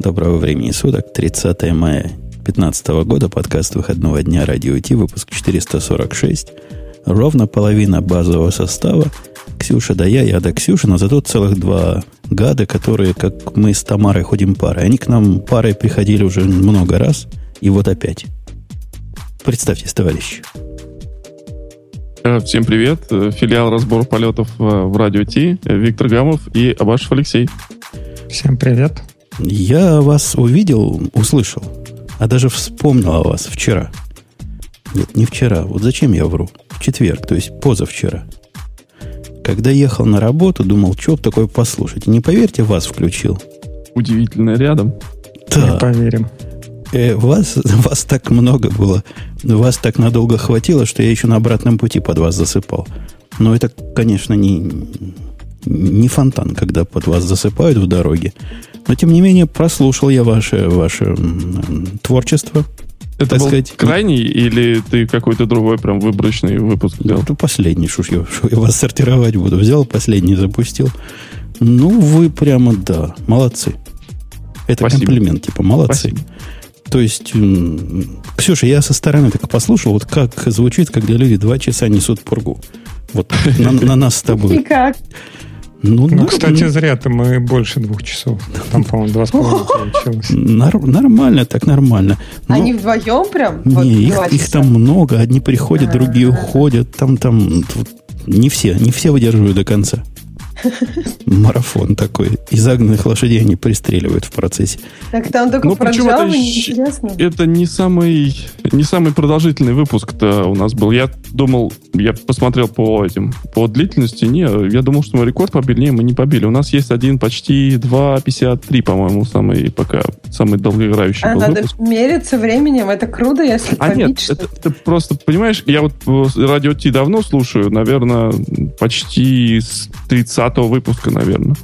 Доброго времени суток, 30 мая 2015 года, подкаст выходного дня Радио Ти, выпуск 446. Ровно половина базового состава. Ксюша да я, я да Ксюша, но зато целых два гада, которые, как мы с Тамарой ходим парой. Они к нам парой приходили уже много раз, и вот опять. Представьтесь, товарищи. Э, всем привет. Э, филиал разбор полетов э, в Радио Ти. Виктор Гамов и Абашев Алексей. Всем привет. Я вас увидел, услышал, а даже вспомнил о вас вчера. Нет, не вчера. Вот зачем я вру? В четверг, то есть позавчера. Когда ехал на работу, думал, что такое послушать. И не поверьте, вас включил. Удивительно рядом. Да. Не поверим. Э, вас, вас так много было. Вас так надолго хватило, что я еще на обратном пути под вас засыпал. Но это, конечно, не, не фонтан, когда под вас засыпают в дороге. Но, тем не менее, прослушал я ваше, ваше творчество. Это был сказать. крайний или ты какой-то другой прям выборочный выпуск взял? Это последний, шуш я, шо я вас сортировать буду. Взял последний, запустил. Ну, вы прямо, да, молодцы. Это Спасибо. комплимент, типа, молодцы. Спасибо. То есть, Ксюша, я со стороны так послушал, вот как звучит, когда люди два часа несут пургу. Вот на, на нас с тобой. Никак. Ну, ну, кстати, зря ты мы больше двух часов. Там, по-моему, два с половиной получилось. Нар- нормально, так нормально. Но... Они вдвоем прям? Не, вот их, их там много. Одни приходят, А-а-а. другие уходят. Там, там, не все, не все выдерживают до конца. Марафон такой. И загнанных лошадей они пристреливают в процессе. Так там только ну, про Java неинтересно. Это не самый, не самый продолжительный выпуск-то у нас был. Я думал, я посмотрел по этим, по длительности. Не, я думал, что мы рекорд побили. Не, мы не побили. У нас есть один почти 2.53, по-моему, самый пока, самый долгоиграющий а, был надо выпуск. мериться временем. Это круто, если А нет, это, это просто, понимаешь, я вот радио Ти давно слушаю, наверное, почти с 30 пятого выпуска, наверное.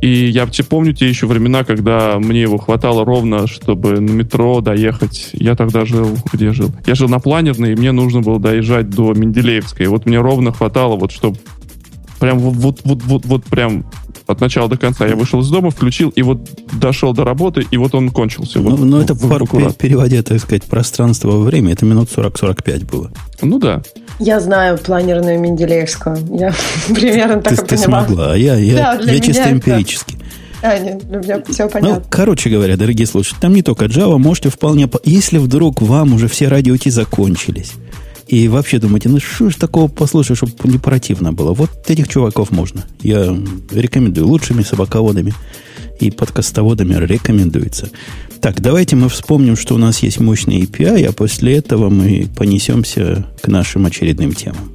И я помню те еще времена, когда мне его хватало ровно, чтобы на метро доехать. Я тогда жил, где жил? Я жил на Планерной, и мне нужно было доезжать до Менделеевской. И вот мне ровно хватало, вот чтобы прям вот, вот, вот, вот, вот прям от начала до конца. Я вышел из дома, включил, и вот дошел до работы, и вот он кончился. Ну, вот, ну это в, в, переводя, так сказать, пространство во время, это минут 40-45 было. Ну да. Я знаю планерную Менделеевскую. Я примерно так ты, и ты поняла. смогла, а я, я, да, я чисто эмпирически. А, нет, для меня все ну, понятно. Ну, короче говоря, дорогие слушатели, там не только Java, можете вполне... Если вдруг вам уже все радио закончились, и вообще думаете, ну что ж такого послушать, чтобы не противно было. Вот этих чуваков можно. Я рекомендую. Лучшими собаководами и подкастоводами рекомендуется. Так, давайте мы вспомним, что у нас есть мощный API, а после этого мы понесемся к нашим очередным темам.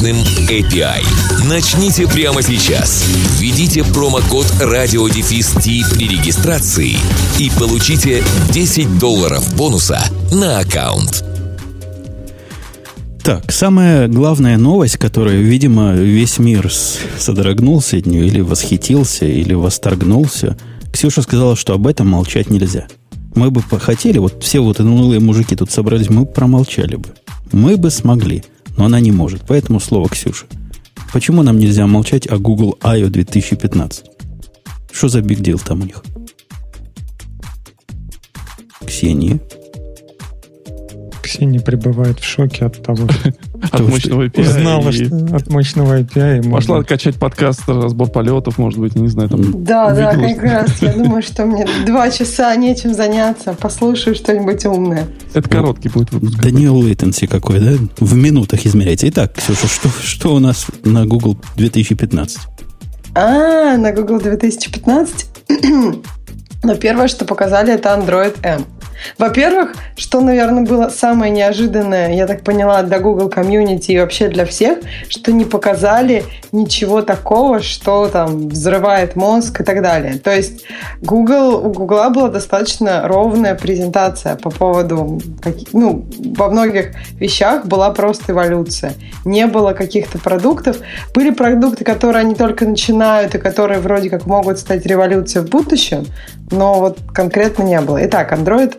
мощным API. Начните прямо сейчас. Введите промокод RadioDefist при регистрации и получите 10 долларов бонуса на аккаунт. Так, самая главная новость, которая, видимо, весь мир содрогнулся от нее, или восхитился, или восторгнулся. Ксюша сказала, что об этом молчать нельзя. Мы бы хотели, вот все вот унылые мужики тут собрались, мы промолчали бы. Мы бы смогли но она не может. Поэтому слово Ксюша. Почему нам нельзя молчать о Google I.O. 2015? Что за биг дел там у них? Ксения? Ксения пребывает в шоке от того, от мощного API. Узнала, что от мощного API. Пошла качать подкаст, разбор полетов, может быть, не знаю. Там да, да, как раз. Я думаю, что мне два часа нечем заняться. Послушаю что-нибудь умное. Это короткий будет выпуск. Да не latency какой, да? В минутах измеряется. Итак, Ксюша, что, что у нас на Google 2015? А, на Google 2015? Но первое, что показали, это Android M. Во-первых, что, наверное, было самое неожиданное, я так поняла, для Google комьюнити и вообще для всех, что не показали ничего такого, что там взрывает мозг и так далее. То есть Google, у Google была достаточно ровная презентация по поводу, ну, во многих вещах была просто эволюция. Не было каких-то продуктов. Были продукты, которые они только начинают и которые вроде как могут стать революцией в будущем, но вот конкретно не было. Итак, Android.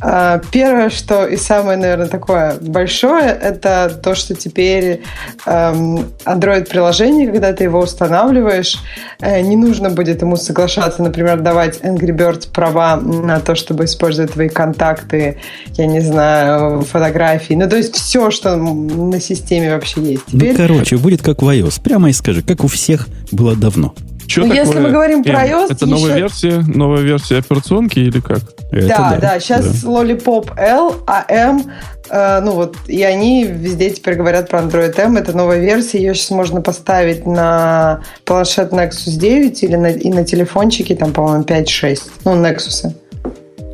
А, первое, что и самое, наверное, такое большое, это то, что теперь эм, Android-приложение, когда ты его устанавливаешь, э, не нужно будет ему соглашаться, например, давать Angry Birds права на то, чтобы использовать твои контакты, я не знаю, фотографии. Ну, то есть все, что на системе вообще есть. Ну, теперь... Ну, короче, будет как в iOS. Прямо и скажи, как у всех было давно. Что ну, такое? Если мы говорим про iOS... Это еще... новая версия, новая версия операционки или как? Это да, да, да. Сейчас да. Lollipop L, а M, э, ну вот, и они везде теперь говорят про Android M. Это новая версия. Ее сейчас можно поставить на планшет Nexus 9 или на, и на телефончике, там, по-моему, 5-6. Ну, Nexus.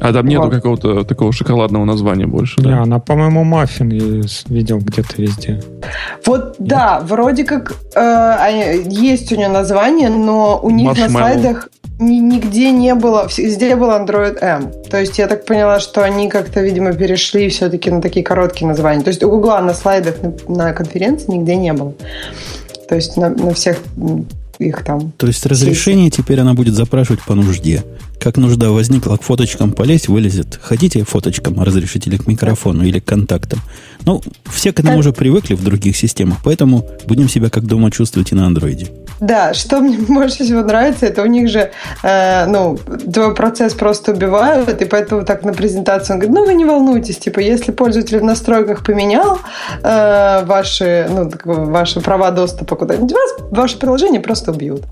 А там нету вот. какого-то такого шоколадного названия больше, да? Не, она, по-моему, маффин я видел где-то везде. Вот, Нет? да, вроде как э, есть у нее название, но у них на слайдах нигде не было, везде был Android M. То есть я так поняла, что они как-то, видимо, перешли все-таки на такие короткие названия. То есть у Гугла на слайдах на, на конференции нигде не было. То есть на, на всех их там. То есть разрешение теперь она будет запрашивать по нужде. Как нужда возникла, к фоточкам полезть, вылезет. Хотите фоточкам разрешителя к микрофону или к контактам? Ну, все к этому уже привыкли в других системах, поэтому будем себя как дома чувствовать и на андроиде. Да, что мне больше всего нравится, это у них же, э, ну, твой процесс просто убивают, и поэтому так на презентации он говорит, ну, вы не волнуйтесь, типа, если пользователь в настройках поменял э, ваши, ну, ваши права доступа куда-нибудь, вас, ваше приложение просто убьют.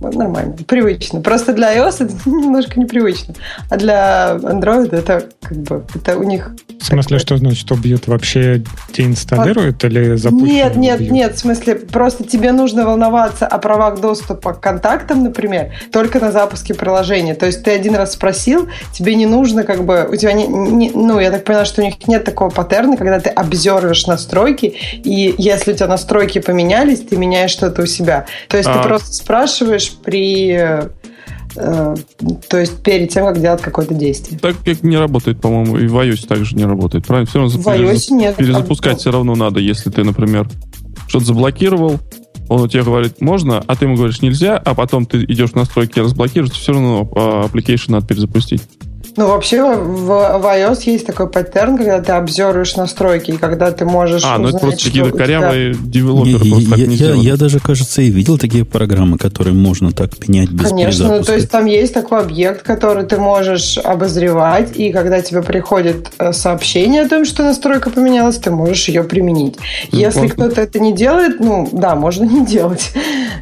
Нормально, привычно. Просто для iOS это немножко непривычно, а для Android это как бы, это у них... В смысле, что значит убьют? Вообще деинсталируют а... или запустят? Нет, нет, убьют? нет, в смысле, просто тебе нужно волноваться о правах доступа к контактам, например, только на запуске приложения. То есть ты один раз спросил, тебе не нужно как бы, у тебя не, не ну, я так понимаю, что у них нет такого паттерна, когда ты обзервишь настройки, и если у тебя настройки поменялись, ты меняешь что-то у себя. То есть а. ты просто спрашиваешь при то есть перед тем, как делать какое-то действие. Так как не работает, по-моему, и в iOS также не работает, правильно? Все равно в iOS нет. Перезапускать все равно надо, если ты, например, что-то заблокировал, он у тебя говорит, можно, а ты ему говоришь, нельзя, а потом ты идешь в настройки разблокируешь, все равно а, application надо перезапустить. Ну, вообще в, в iOS есть такой паттерн, когда ты обзорываешь настройки, и когда ты можешь А, ну это просто какие-то корявые тебя... девелоперы не, просто я, так не я, я даже, кажется, и видел такие программы, которые можно так менять без Конечно, ну, то есть там есть такой объект, который ты можешь обозревать, и когда тебе приходит э, сообщение о том, что настройка поменялась, ты можешь ее применить. Ну, Если кто-то это не делает, ну, да, можно не делать.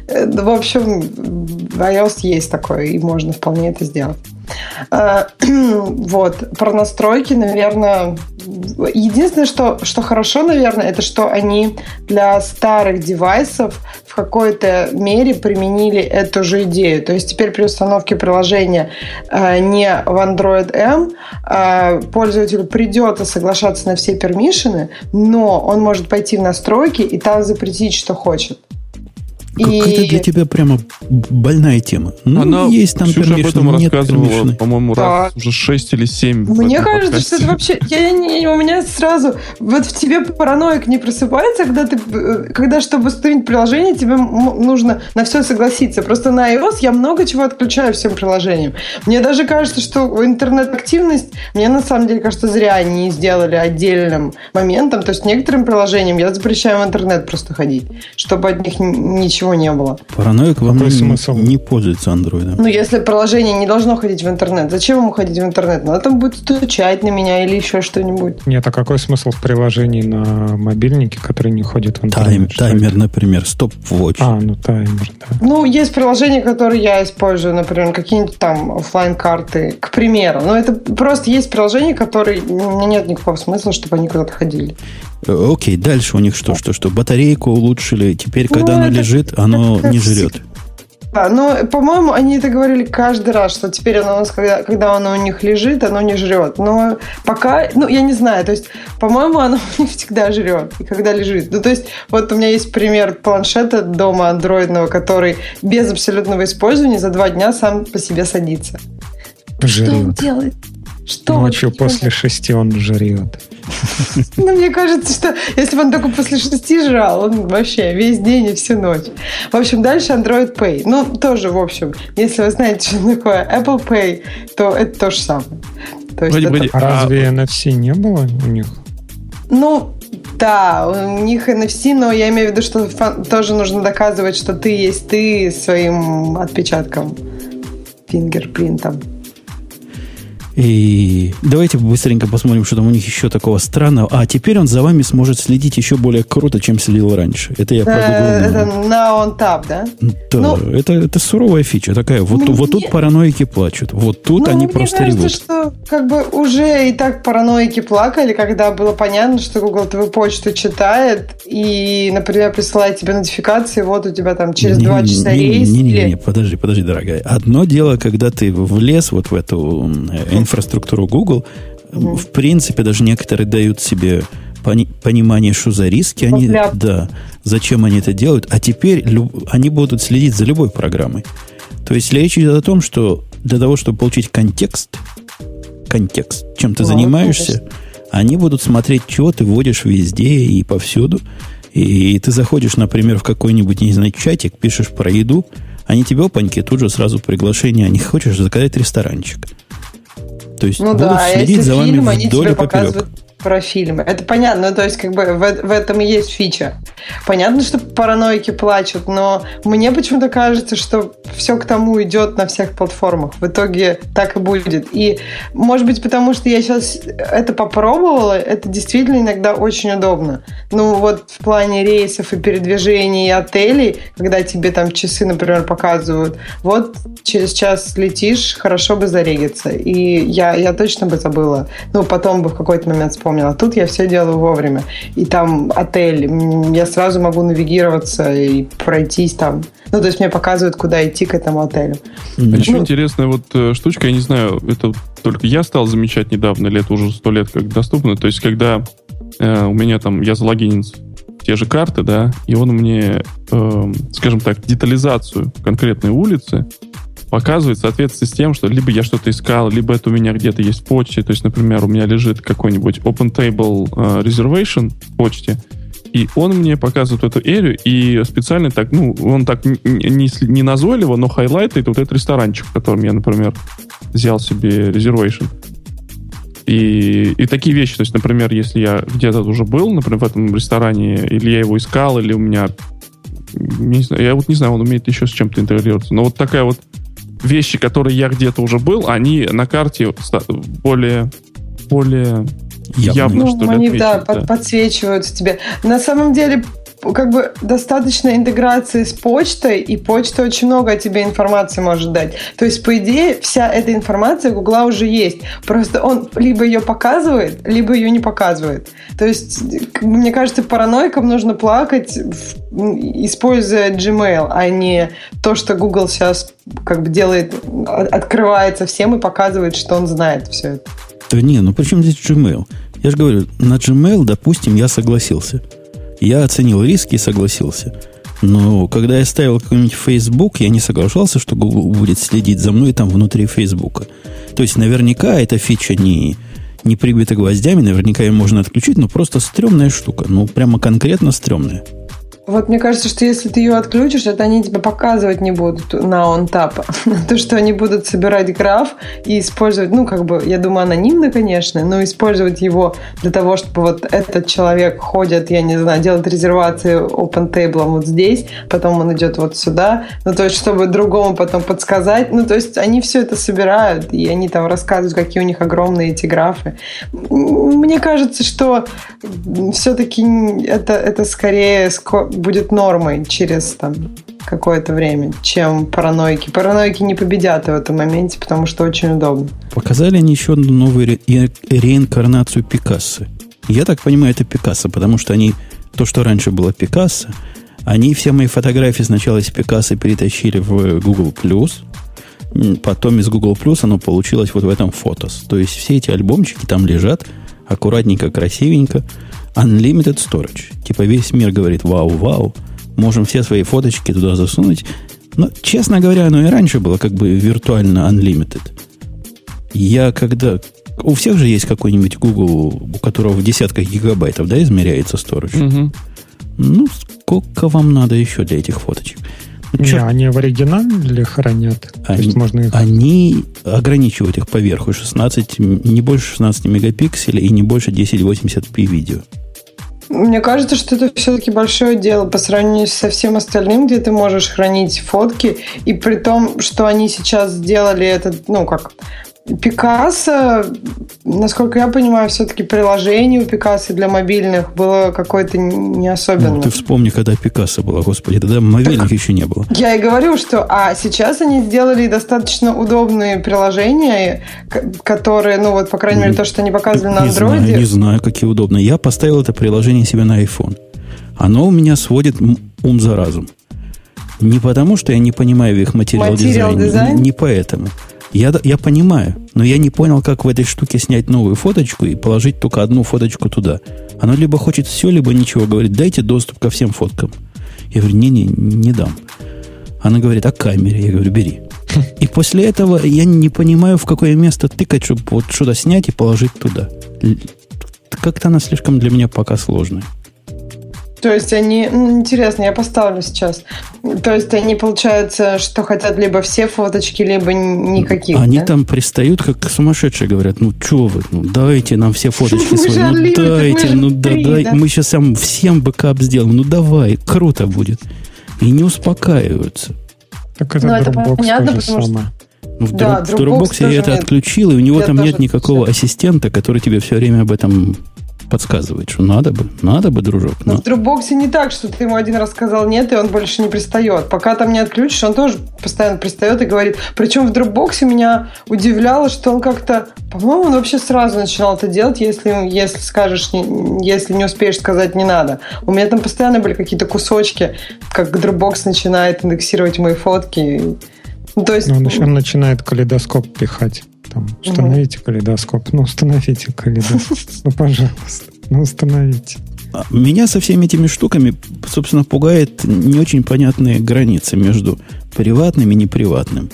Э, в общем, в iOS есть такое, и можно вполне это сделать. Э, вот, про настройки, наверное, единственное, что, что хорошо, наверное, это что они для старых девайсов в какой-то мере применили эту же идею. То есть теперь при установке приложения э, не в Android M э, пользователю придется соглашаться на все пермишины, но он может пойти в настройки и там запретить, что хочет. Какая-то и... для тебя прямо больная тема. Ну, Она, есть там Ксюша об этом нет рассказывала, по-моему, раз уже 6 или 7. Мне кажется, подкасте. что это вообще... Я, не, у меня сразу... Вот в тебе параноик не просыпается, когда ты... Когда, чтобы установить приложение, тебе нужно на все согласиться. Просто на iOS я много чего отключаю всем приложениям. Мне даже кажется, что интернет-активность... Мне на самом деле кажется, зря они сделали отдельным моментом. То есть некоторым приложениям я запрещаю в интернет просто ходить, чтобы от них ничего ничего не было. Параноик вам не, смысл? не пользуется андроидом. Ну, если приложение не должно ходить в интернет, зачем ему ходить в интернет? Надо там будет стучать на меня или еще что-нибудь. Нет, а какой смысл в приложении на мобильнике, который не ходит в интернет? Тайм, таймер, например, стоп-watch. А, ну таймер, да. Ну, есть приложения, которые я использую, например, какие-нибудь там офлайн карты к примеру. Но это просто есть приложения, которые у меня нет никакого смысла, чтобы они куда-то ходили. Э, окей, дальше у них что, что, что? Батарейку улучшили. Теперь, когда ну, она лежит, оно не жрет. Да, но, по-моему, они это говорили каждый раз, что теперь оно у нас, когда, когда оно у них лежит, оно не жрет. Но пока, ну, я не знаю, то есть, по-моему, оно у них всегда жрет, и когда лежит. Ну, то есть, вот у меня есть пример планшета дома андроидного, который без абсолютного использования за два дня сам по себе садится. Жрет. Что он делает? Что Ночью после шести он жрет. Ну, мне кажется, что если бы он только после шести жрал, он вообще весь день и всю ночь. В общем, дальше Android Pay. Ну, тоже, в общем, если вы знаете, что такое Apple Pay, то это то же самое. То есть Погоди, это- погоди. А разве NFC не было у них? Ну, да, у них NFC, но я имею в виду, что фан- тоже нужно доказывать, что ты есть ты своим отпечатком, фингерпринтом. И давайте быстренько посмотрим, что там у них еще такого странного. А теперь он за вами сможет следить еще более круто, чем следил раньше. Это я про Э. Это на on tap, да? Да, ну- это, это суровая фича такая. Вот, Мне- вот тут параноики плачут. Вот тут Ну, они мне просто кажется, ревут. что как бы уже и так параноики плакали, когда было понятно, что Google твою почту читает и, например, присылает тебе нотификации, вот у тебя там через Не- два не- часа не- рейс. Не, не, или- не, подожди, подожди, дорогая. Одно дело, когда ты влез вот в эту инфраструктуру Google, в принципе, даже некоторые дают себе пони- понимание, что за риски они, Ляп. да, зачем они это делают, а теперь люб- они будут следить за любой программой. То есть речь идет о том, что для того, чтобы получить контекст, контекст, чем ты Ну, занимаешься, они будут смотреть, чего ты вводишь везде и повсюду. И ты заходишь, например, в какой-нибудь, не знаю, чатик, пишешь про еду, они тебе, опаньки, тут же сразу приглашение, а не хочешь заказать ресторанчик. То есть Ну будут да, а следить если за вами фильм, они вдоль тебе и поперек. показывают про фильмы. Это понятно, ну, то есть как бы в, в этом и есть фича. Понятно, что параноики плачут, но мне почему-то кажется, что все к тому идет на всех платформах. В итоге так и будет. И может быть потому, что я сейчас это попробовала, это действительно иногда очень удобно. Ну вот в плане рейсов и передвижений и отелей, когда тебе там часы, например, показывают, вот через час летишь, хорошо бы зарегиться. И я, я точно бы забыла. Ну, потом бы в какой-то момент вспомнила. Тут я все делаю вовремя. И там отель. Я сразу могу навигироваться и пройтись там. Ну, то есть мне показывают, куда идти к этому отелю. А еще Ну- интересная вот э, штучка, я не знаю, это только я стал замечать недавно, или это уже сто лет как доступно. То есть, когда э, у меня там, я залогинен те же карты, да, и он мне, э, скажем так, детализацию конкретной улицы показывает в соответствии с тем, что либо я что-то искал, либо это у меня где-то есть в почте. То есть, например, у меня лежит какой-нибудь Open Table э, Reservation в почте, и он мне показывает эту эрию, и специально так, ну, он так не, сли- не назойливо, но хайлайтает вот этот ресторанчик, в котором я, например, взял себе резервейшн. И, и такие вещи, то есть, например, если я где-то уже был, например, в этом ресторане, или я его искал, или у меня, не знаю, я вот не знаю, он умеет еще с чем-то интегрироваться, но вот такая вот вещи, которые я где-то уже был, они на карте более, более Явно. явно, Ну, что ли, они, да, отмечены, под- подсвечиваются тебе. На самом деле, как бы достаточно интеграции с почтой, и почта очень много о тебе информации может дать. То есть, по идее, вся эта информация у Гугла уже есть. Просто он либо ее показывает, либо ее не показывает. То есть, мне кажется, параноикам нужно плакать, используя Gmail, а не то, что Google сейчас как бы делает, а- открывается всем и показывает, что он знает все это. Да не, ну при чем здесь Gmail? Я же говорю, на Gmail, допустим, я согласился. Я оценил риски и согласился. Но когда я ставил какой-нибудь Facebook, я не соглашался, что Google будет следить за мной там внутри Facebook. То есть наверняка эта фича не, не прибита гвоздями, наверняка ее можно отключить, но просто стрёмная штука. Ну, прямо конкретно стрёмная. Вот мне кажется, что если ты ее отключишь, это они тебе показывать не будут на OnTap. То, что они будут собирать граф и использовать, ну, как бы, я думаю, анонимно, конечно, но использовать его для того, чтобы вот этот человек ходит, я не знаю, делает резервации open table вот здесь, потом он идет вот сюда, ну, то есть, чтобы другому потом подсказать. Ну, то есть, они все это собирают, и они там рассказывают, какие у них огромные эти графы. Мне кажется, что все-таки это, это скорее ско- будет нормой через там какое-то время, чем параноики. Параноики не победят в этом моменте, потому что очень удобно. Показали они еще одну новую ре- ре- реинкарнацию Пикассо. Я так понимаю, это Пикассо, потому что они то, что раньше было Пикассо, Они все мои фотографии сначала из Пикассо перетащили в Google+, потом из Google+, оно получилось вот в этом фотос. То есть все эти альбомчики там лежат, аккуратненько, красивенько. Unlimited storage. Типа весь мир говорит, вау, вау, можем все свои фоточки туда засунуть. Но, честно говоря, оно и раньше было как бы виртуально unlimited. Я когда... У всех же есть какой-нибудь Google, у которого в десятках гигабайтов, да, измеряется storage. Угу. Ну, сколько вам надо еще для этих фоточек? Не, они в оригинале хранят? Они, можно их... они ограничивают их поверху 16, не больше 16 мегапикселей и не больше 1080p видео. Мне кажется, что это все-таки большое дело по сравнению со всем остальным, где ты можешь хранить фотки, и при том, что они сейчас сделали этот, ну как, Пикассо, насколько я понимаю, все-таки приложение у Пикассо для мобильных было какое-то не особенное. Ну, ты вспомни, когда Пикассо было, господи, тогда мобильных так, еще не было. Я и говорю, что а сейчас они сделали достаточно удобные приложения, которые, ну вот, по крайней мере, то, что они показывали на Android. Не знаю, не знаю, какие удобные. Я поставил это приложение себе на iPhone. Оно у меня сводит ум за разум. Не потому, что я не понимаю их материал, материал дизайне, дизайн? не поэтому. Я, я понимаю, но я не понял, как в этой штуке снять новую фоточку и положить только одну фоточку туда. Оно либо хочет все, либо ничего. Говорит, дайте доступ ко всем фоткам. Я говорю, не-не, не дам. Она говорит, а камере? Я говорю, бери. И после этого я не понимаю, в какое место тыкать, чтобы вот что-то снять и положить туда. Как-то она слишком для меня пока сложная. То есть они, ну, интересно, я поставлю сейчас. То есть они, получается, что хотят либо все фоточки, либо никаких. Они да? там пристают, как сумасшедшие, говорят, ну что вы, ну дайте нам все фоточки свои, ну дайте, ну да, дай, мы сейчас сам всем бэкап сделаем, ну давай, круто будет. И не успокаиваются. Так это, ну, это понятно, потому самое. Ну, в, да, Dropbox я это нет. отключил, и у него я там нет никакого ассистента, который тебе все время об этом подсказывает, что надо бы, надо бы, дружок. Но, но в Dropbox не так, что ты ему один раз сказал нет, и он больше не пристает. Пока там не отключишь, он тоже постоянно пристает и говорит. Причем в Dropbox меня удивляло, что он как-то, по-моему, он вообще сразу начинал это делать, если, если скажешь, если не успеешь сказать не надо. У меня там постоянно были какие-то кусочки, как Dropbox начинает индексировать мои фотки. Ну, то есть... Но он еще начинает калейдоскоп пихать. Там, установите угу. калейдоскоп. Ну, установите калейдоскоп. Ну, пожалуйста. Ну, установите. А, меня со всеми этими штуками, собственно, пугает не очень понятные границы между приватным и неприватным.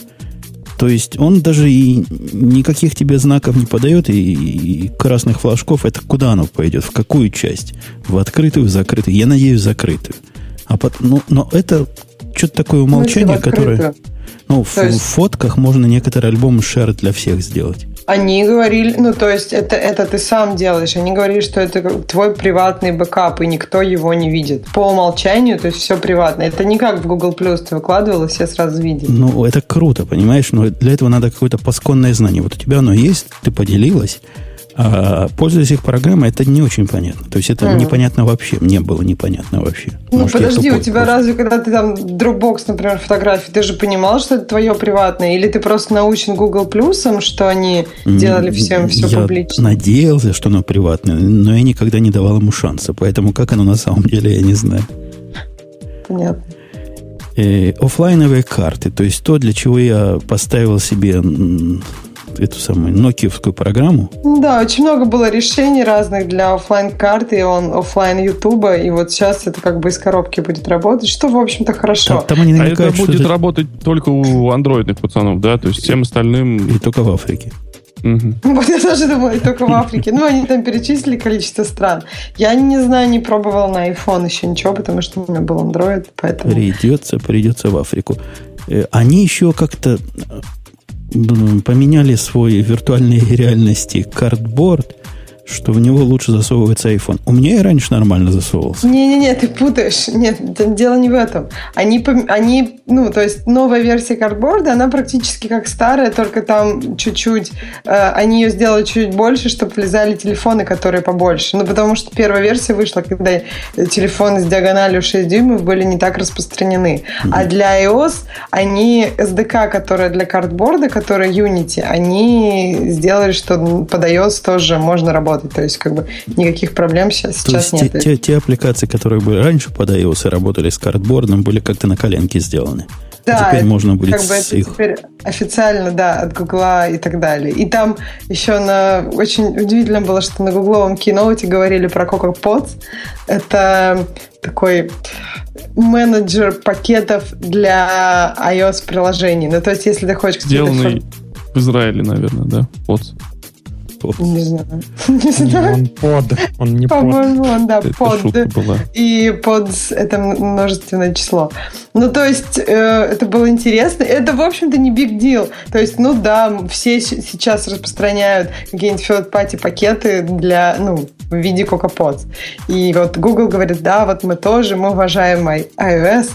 То есть он даже и никаких тебе знаков не подает, и, и красных флажков. Это куда оно пойдет? В какую часть? В открытую, в закрытую? Я надеюсь, закрытую. А под, ну, но это что-то такое умолчание, ну, которое... Ну, в, есть... в фотках можно некоторый альбом share для всех сделать. Они говорили, ну, то есть это, это ты сам делаешь. Они говорили, что это твой приватный бэкап, и никто его не видит. По умолчанию, то есть все приватно. Это не как в Google Plus ты выкладывал, и все сразу видели. Ну, это круто, понимаешь? Но для этого надо какое-то пасконное знание. Вот у тебя оно есть, ты поделилась, а пользуясь их программой, это не очень понятно. То есть это mm. непонятно вообще. Мне было непонятно вообще. Ну, Может, подожди, у тебя просто... разве, когда ты там Dropbox, например, фотографии, ты же понимал, что это твое приватное? Или ты просто научен Google Плюсом, что они делали всем все я публично? надеялся, что оно приватное, но я никогда не давал ему шанса. Поэтому как оно на самом деле, я не знаю. Понятно. Э, офлайновые карты, то есть то, для чего я поставил себе эту самую нокиевскую программу. Да, очень много было решений разных для офлайн карты и он офлайн Ютуба, и вот сейчас это как бы из коробки будет работать, что, в общем-то, хорошо. Там, там они намекают, а это будет это... работать только у андроидных пацанов, да? То есть всем остальным... И только в Африке. Угу. Вот я тоже думала, только в Африке. Ну, они там перечислили количество стран. Я не знаю, не пробовала на iPhone еще ничего, потому что у меня был Android, поэтому... Придется, придется в Африку. Э, они еще как-то поменяли свой виртуальной реальности картборд что в него лучше засовывается iPhone. У меня и раньше нормально засовывался. Не-не-не, ты путаешь. Нет, дело не в этом. Они, они, ну, то есть новая версия картборда, она практически как старая, только там чуть-чуть, э, они ее сделали чуть больше, чтобы влезали телефоны, которые побольше. Ну, потому что первая версия вышла, когда телефоны с диагональю 6 дюймов были не так распространены. Mm-hmm. А для iOS они SDK, которая для картборда, которая Unity, они сделали, что под iOS тоже можно работать работать. То есть, как бы, никаких проблем сейчас, То сейчас есть нет. те, те, те аппликации, которые были раньше под iOS и работали с картбордом, были как-то на коленке сделаны. Да, а теперь можно будет как бы с это их... теперь официально, да, от Гугла и так далее. И там еще на очень удивительно было, что на гугловом киноуте говорили про Coca Pods. Это такой менеджер пакетов для iOS приложений. Ну, то есть, если ты хочешь... Сделанный в Израиле, наверное, да? Вот. Фор- Не знаю. Не знаю. Он под, он не под. По-моему, он, да, Это под. шутка была. И под это множественное число. Ну, то есть, э, это было интересно. Это, в общем-то, не big deal. То есть, ну да, все сейчас распространяют какие-нибудь third-party пакеты для, ну, в виде CocoaPods. И вот Google говорит, да, вот мы тоже, мы уважаем iOS,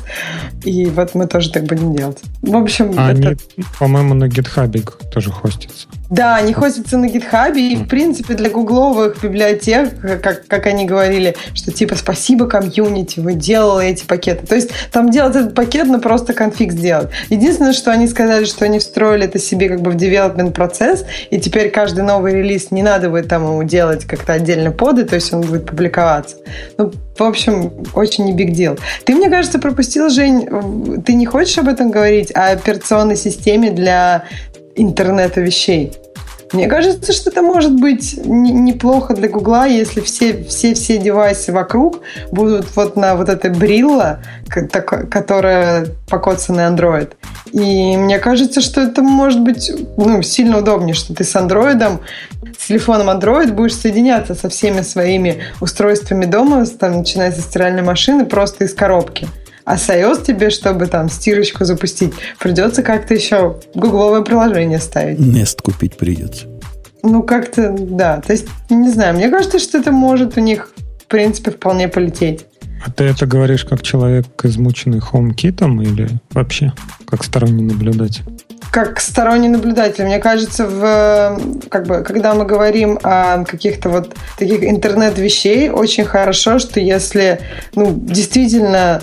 и вот мы тоже так будем делать. В общем, А это... они, по-моему, на GitHub тоже хостятся. Да, они хостятся на GitHub, и, в принципе, для гугловых библиотек, как, как они говорили, что типа спасибо комьюнити, вы делали эти пакеты. То есть там делать этот пакет, но просто конфиг сделать. Единственное, что они сказали, что они встроили это себе как бы в development процесс, и теперь каждый новый релиз не надо будет там ему делать как-то отдельно поды, то есть он будет публиковаться. Ну, в общем, очень не big deal. Ты, мне кажется, пропустил, Жень, ты не хочешь об этом говорить, о операционной системе для интернета вещей. Мне кажется, что это может быть не- неплохо для Гугла, если все, все, все девайсы вокруг будут вот на вот этой брилла, которая покоцана на Android. И мне кажется, что это может быть ну, сильно удобнее, что ты с андроидом, с телефоном Android будешь соединяться со всеми своими устройствами дома, там, начиная со стиральной машины, просто из коробки. А с iOS тебе, чтобы там стирочку запустить, придется как-то еще гугловое приложение ставить. Nest купить придется. Ну, как-то, да. То есть, не знаю, мне кажется, что это может у них, в принципе, вполне полететь. А ты это говоришь как человек, измученный HomeKit или вообще как сторонний наблюдатель? Как сторонний наблюдатель, мне кажется, в, как бы, когда мы говорим о каких-то вот таких интернет-вещей, очень хорошо, что если ну, действительно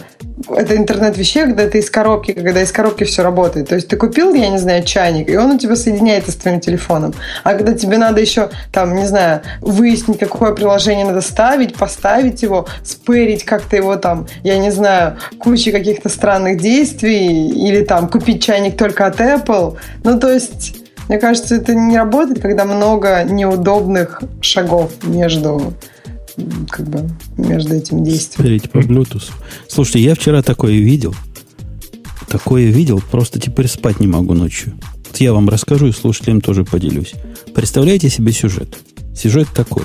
это интернет вещей, когда ты из коробки, когда из коробки все работает. То есть ты купил, я не знаю, чайник, и он у тебя соединяется с твоим телефоном. А когда тебе надо еще, там, не знаю, выяснить, какое приложение надо ставить, поставить его, спэрить как-то его там, я не знаю, кучей каких-то странных действий, или там купить чайник только от Apple. Ну, то есть... Мне кажется, это не работает, когда много неудобных шагов между как бы между этими действиями. Смотрите по Bluetooth. Слушайте, я вчера такое видел. Такое видел, просто теперь спать не могу ночью. Вот я вам расскажу и слушателям тоже поделюсь. Представляете себе сюжет? Сюжет такой.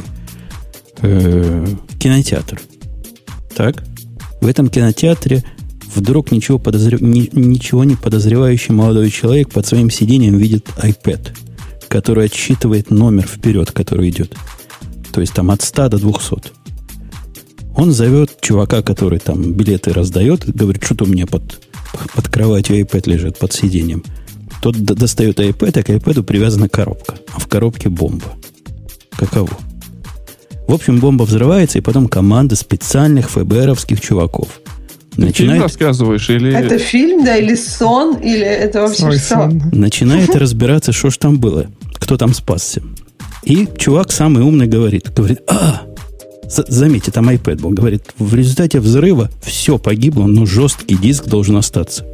Э, кинотеатр. Так? В этом кинотеатре вдруг ничего, подозрев... ни- ничего не подозревающий молодой человек под своим сиденьем видит iPad, который отсчитывает номер вперед, который идет. То есть там от 100 до 200. Он зовет чувака, который там билеты раздает, говорит, что-то у меня под, под кроватью iPad лежит, под сиденьем. Тот достает iPad, а к iPad привязана коробка. А в коробке бомба. Каково? В общем, бомба взрывается, и потом команда специальных ФБРовских чуваков Ты фильм начинает, рассказываешь или... Это фильм, да, или сон, или это вообще Ой, что? сон. начинает разбираться, что ж там было, кто там спасся. И чувак самый умный говорит, говорит, а, за- заметьте, там iPad был, говорит, в результате взрыва все погибло, но жесткий диск должен остаться.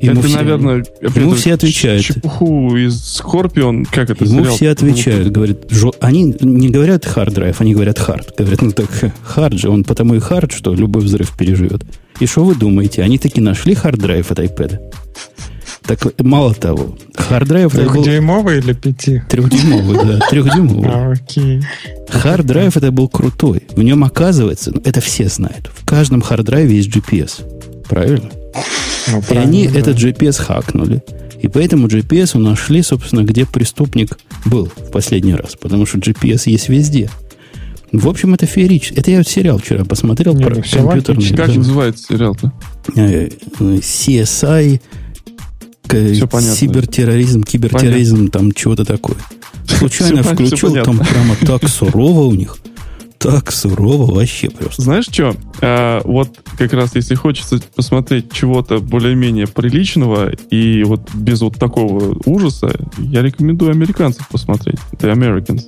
Ему это, все- наверное, ему все отвечают. Чепуху из Скорпион, как это Ему сериал? все отвечают, говорят, жё- они не говорят hard drive, они говорят hard. Говорят, ну так hard же, он потому и hard, что любой взрыв переживет. И что вы думаете? Они таки нашли hard drive от iPad. Так мало того, drive это был Трехдюймовый или пяти? трехдюймовый, да, трехдюймовый. А, окей. Drive это был крутой. В нем оказывается, ну, это все знают, в каждом drive есть GPS. Правильно? Ну, И они да. этот GPS хакнули. И по этому GPS нашли, собственно, где преступник был в последний раз. Потому что GPS есть везде. В общем, это феерично. Это я вот сериал вчера посмотрел про ну, компьютерный. Как да. называется сериал-то? Э, э, CSI, к- Всё понятно. кибертерроризм, кибертерроризм, там чего-то такое. Случайно понятно, включил, там прямо так сурово у них. Так сурово вообще просто. Знаешь что? вот как раз если хочется посмотреть чего-то более-менее приличного и вот без вот такого ужаса, я рекомендую американцев посмотреть. The Americans.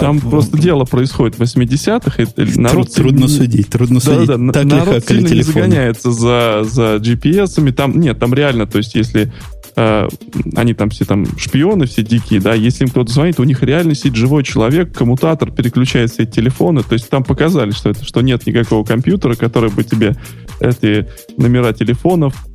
Там А, просто дело происходит в 80-х. и Труд- народ трудно сильно- судить, трудно судить. Да-да-да, так ли народ сильно не телефоны? загоняется за, за GPS-ами. Там, нет, там реально, то есть если э, они там все там шпионы, все дикие, да, если им кто-то звонит, у них реально сидит живой человек, коммутатор переключает все эти телефоны, то есть там показали, что это, что нет никакого компьютера, который бы тебе эти номера телефонов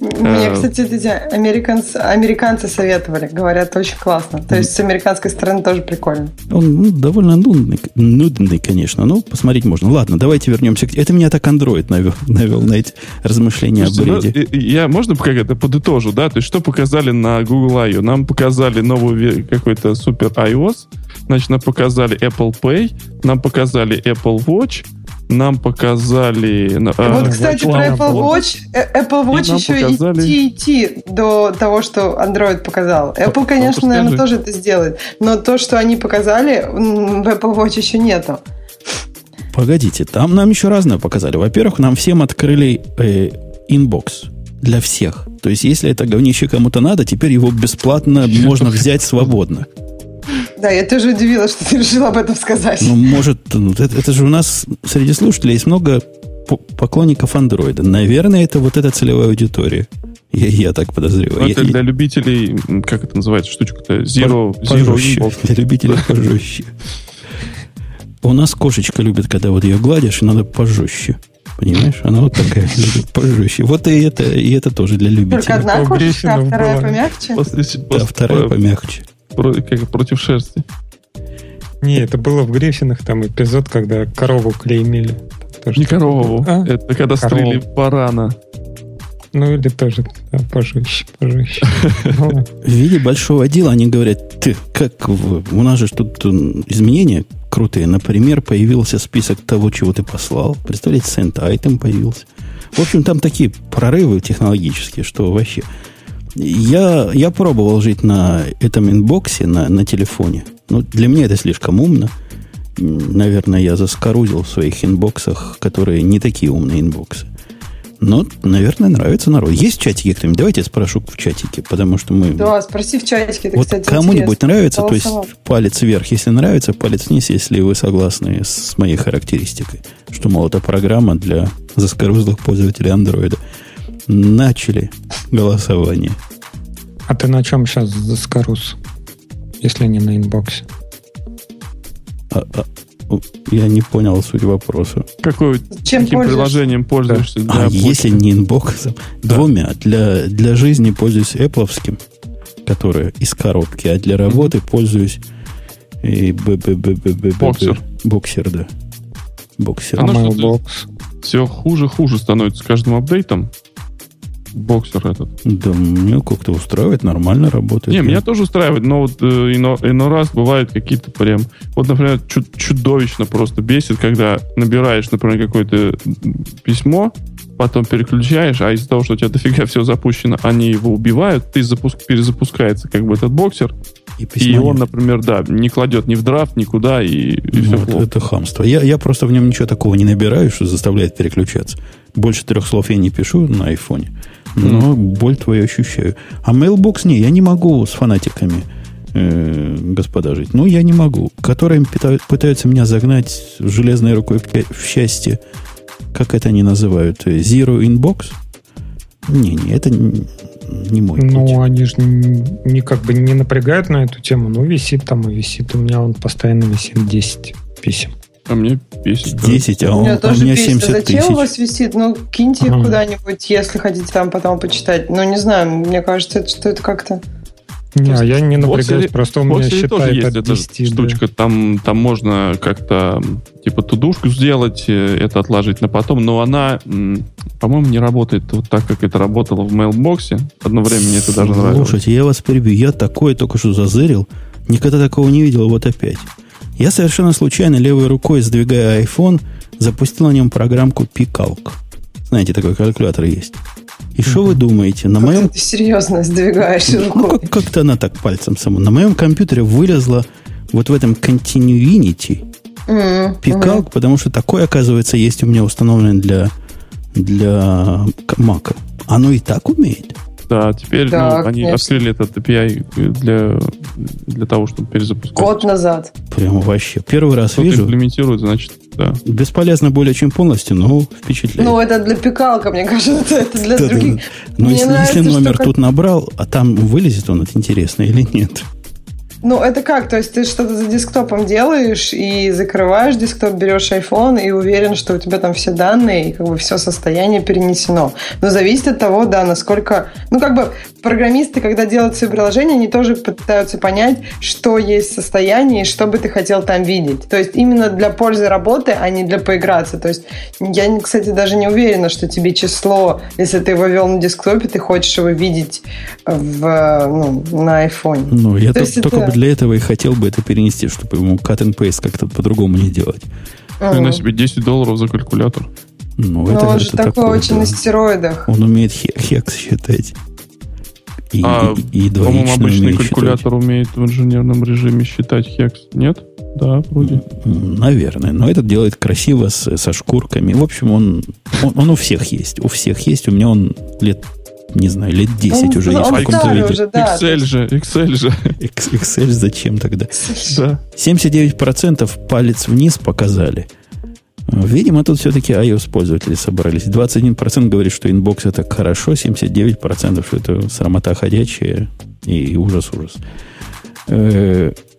Мне, Э, кстати, эти американцы, американцы советовали. Говорят, очень классно. То есть с американской стороны тоже прикольно. Он ну, довольно нудный, нудный, конечно, но посмотреть можно. Ладно, давайте вернемся. Это меня так Android навел, навел на эти размышления Слушайте, о ну, бреде. и я можно как это подытожу, да? То есть что показали на Google I.O.? Нам показали новую какой-то супер iOS, значит, нам показали Apple Pay, нам показали Apple Watch, нам показали... а, вот, кстати, Watch про. Apple Watch, э, Apple Watch еще показали- идти идти до того, что Android показал. Apple, конечно, ну, наверное, тоже это сделает. Но то, что они показали, в Apple Watch еще нету. Погодите, там нам еще разное показали. Во-первых, нам всем открыли э, Inbox для всех. То есть, если это говнище кому-то надо, теперь его бесплатно можно взять свободно. Да, я тоже удивилась, что ты решил об этом сказать. Ну, может, ну, это, это же у нас среди слушателей есть много по- поклонников андроида. Наверное, это вот эта целевая аудитория. Я, я так подозреваю. ну, Я- это для любителей, м, как это называется, штучка-то? Zero, zero. Inbox. Для любителей пожестче. У нас кошечка любит, когда вот ее гладишь, и надо пожестче. Понимаешь? Она вот такая любит пожестче. Вот и это, и это тоже для Только любителей. одна у кошечка, а вторая помягче. После, Да, после- вторая про- помягче. Про- как против шерсти. Не, это было в Гриффинах, там эпизод, когда корову клеймили. Тоже Не корову. А? Это когда Корову. стрелили барана. Ну или тоже да, пожестче, пожестче. Ну. В виде большого дела они говорят, ты, как у нас же тут изменения крутые. Например, появился список того, чего ты послал. Представляете, send item появился. В общем, там такие прорывы технологические, что вообще... Я, я пробовал жить на этом инбоксе, на, на телефоне. Ну, для меня это слишком умно. Наверное, я заскорузил в своих инбоксах, которые не такие умные инбоксы. Но, наверное, нравится народ. Есть чатики кто-нибудь? Давайте я спрошу в чатике, потому что мы... Да, спроси в чатике, это, Вот кстати, кому-нибудь нравится, то есть Голосовал. палец вверх, если нравится, палец вниз, если вы согласны с моей характеристикой, что, мол, это программа для заскорузлых пользователей андроида. Начали голосование. А ты на чем сейчас заскорус? Если не на инбоксе. А- а, я не понял суть вопроса. Какой, Чем каким приложением пользуешься? для а почты? если не инбоксом? Двумя. Для, для жизни пользуюсь Apple, которое из коробки, а для работы пользуюсь и б- б- б- б- б- Боксер. Боксер, да. Боксер. А Mailbox? все хуже-хуже становится с каждым апдейтом. Боксер этот. Да, мне как-то устраивает, нормально работает. Не, Я- меня тоже устраивает, но вот э, ино, иной раз бывают какие-то прям... Вот, например, чу- чудовищно просто бесит, когда набираешь, например, какое-то письмо, потом переключаешь, а из-за того, что у тебя дофига все запущено, они его убивают, ты запуск, перезапускается как бы этот боксер, и, и он, нет. например, да, не кладет ни в драфт, никуда, и, и Ну, все вот плохо. это хамство. Я, я просто в нем ничего такого не набираю, что заставляет переключаться. Больше трех слов я не пишу на айфоне, но боль твою ощущаю. А Mailbox не, я не могу с фанатиками, э, господа, жить. Ну, я не могу. Которые питают- пытаются меня загнать железной рукой в счастье. Как это они называют? Э, Zero Inbox? Не-не, это не мой путь. Ну, они же не, как бы не напрягают на эту тему. Ну, висит там и висит. У меня он постоянно висит 10 писем. А мне бесит. да. 10, а, У меня а у тоже меня бесит. 70 Зачем тысяч. у вас висит? Ну, киньте их Ага. куда-нибудь, если хотите там потом почитать. Ну, не знаю, мне кажется, что это как-то... Не, а я не напрягаюсь, просто у меня Боксере тоже считает есть от эта 10. да. штучка. Там, там можно как-то типа тудушку сделать, э, это отложить на потом, но она, по-моему, не работает вот так, как это работало в мейлбоксе. Одно время мне это даже нравилось. Слушайте, я вас перебью. Я такое только что зазырил. Никогда такого не видел, вот опять. Я совершенно случайно левой рукой, сдвигая iPhone, запустил на нем программку Picalc. Знаете, такой калькулятор есть. И что вы думаете? На Как моем... ты серьезно сдвигаешь Ну, рукой. как- как-то она так пальцем сама. На моем компьютере вылезла вот в этом Continuity М, Picalc, потому что такое, оказывается, есть у меня установлено для, для Мака. Оно и так умеет. Да, теперь Да, ну, они конечно. открыли этот API для, для того, чтобы перезапускать. Год назад. Прям вообще. Первый раз Кто-то вижу. имплементирует, значит, да. Бесполезно более чем полностью, но впечатляет. Ну, это для пикалка, мне кажется, это для Да-да-да. других. Но Мне если, нравится, если номер что тут набрал, а там вылезет он, это интересно или нет? Ну, это как? То есть ты что-то за десктопом делаешь и закрываешь десктоп, берешь iPhone и уверен, что у тебя там все данные и как бы все состояние перенесено. Но зависит от того, да, насколько... Ну, как бы программисты, когда делают свои приложения, они тоже пытаются понять, что есть состояние и что бы ты хотел там видеть. То есть именно для пользы работы, а не для поиграться. То есть я, кстати, даже не уверена, что тебе число, если ты его вел на десктопе, ты хочешь его видеть в, ну, на iPhone. Ну, я То есть только это- для этого и хотел бы это перенести, чтобы ему cut and paste как-то по-другому не делать. Ты на себе 10 долларов за калькулятор. Ну, Но это, он же это такой такое, очень да. на стероидах. Он умеет хе- хекс считать. И, А, и, и По-моему, обычный умеет калькулятор умеет в инженерном режиме считать хекс. Нет? Да, вроде. считать. Наверное. Но этот делает красиво, с- со шкурками. В общем, он, он, он у всех есть. У всех есть. У меня он лет, не знаю, лет 10 Он- уже есть в он каком-то старый виде. уже, да. Excel же, Excel же. Excel зачем тогда? Да. 79% палец вниз показали. Видимо, тут все-таки iOS-пользователи собрались. 21% говорит, что Inbox это хорошо, 79% что это срамота ходячая и ужас-ужас.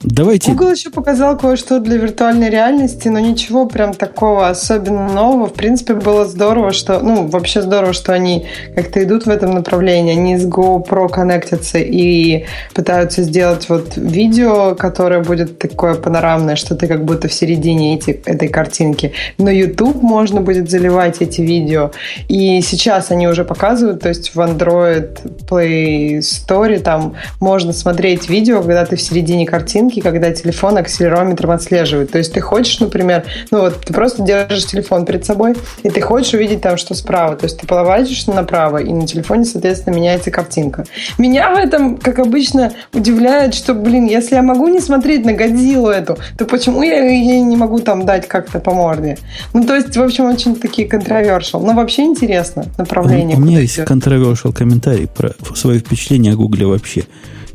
Давайте... Google еще показал кое-что для виртуальной реальности, но ничего прям такого особенно нового. В принципе, было здорово, что... Ну, вообще здорово, что они как-то идут в этом направлении. Они с GoPro коннектятся и пытаются сделать вот видео, которое будет такое панорамное, что ты как будто в середине эти, этой картинки. На YouTube можно будет заливать эти видео. И сейчас они уже показывают, то есть в Android Play Store там можно смотреть видео, когда ты в середине картинки, когда телефон акселерометром отслеживает. То есть ты хочешь, например, ну вот ты просто держишь телефон перед собой, и ты хочешь увидеть там, что справа. То есть ты поворачиваешь направо, и на телефоне, соответственно, меняется картинка. Меня в этом, как обычно, удивляет, что, блин, если я могу не смотреть на Годзиллу эту, то почему я ей не могу там дать как-то по морде? Ну, то есть, в общем, очень такие controversial. Но вообще интересно направление. У, у меня есть controversial комментарий про свои впечатления о Гугле вообще.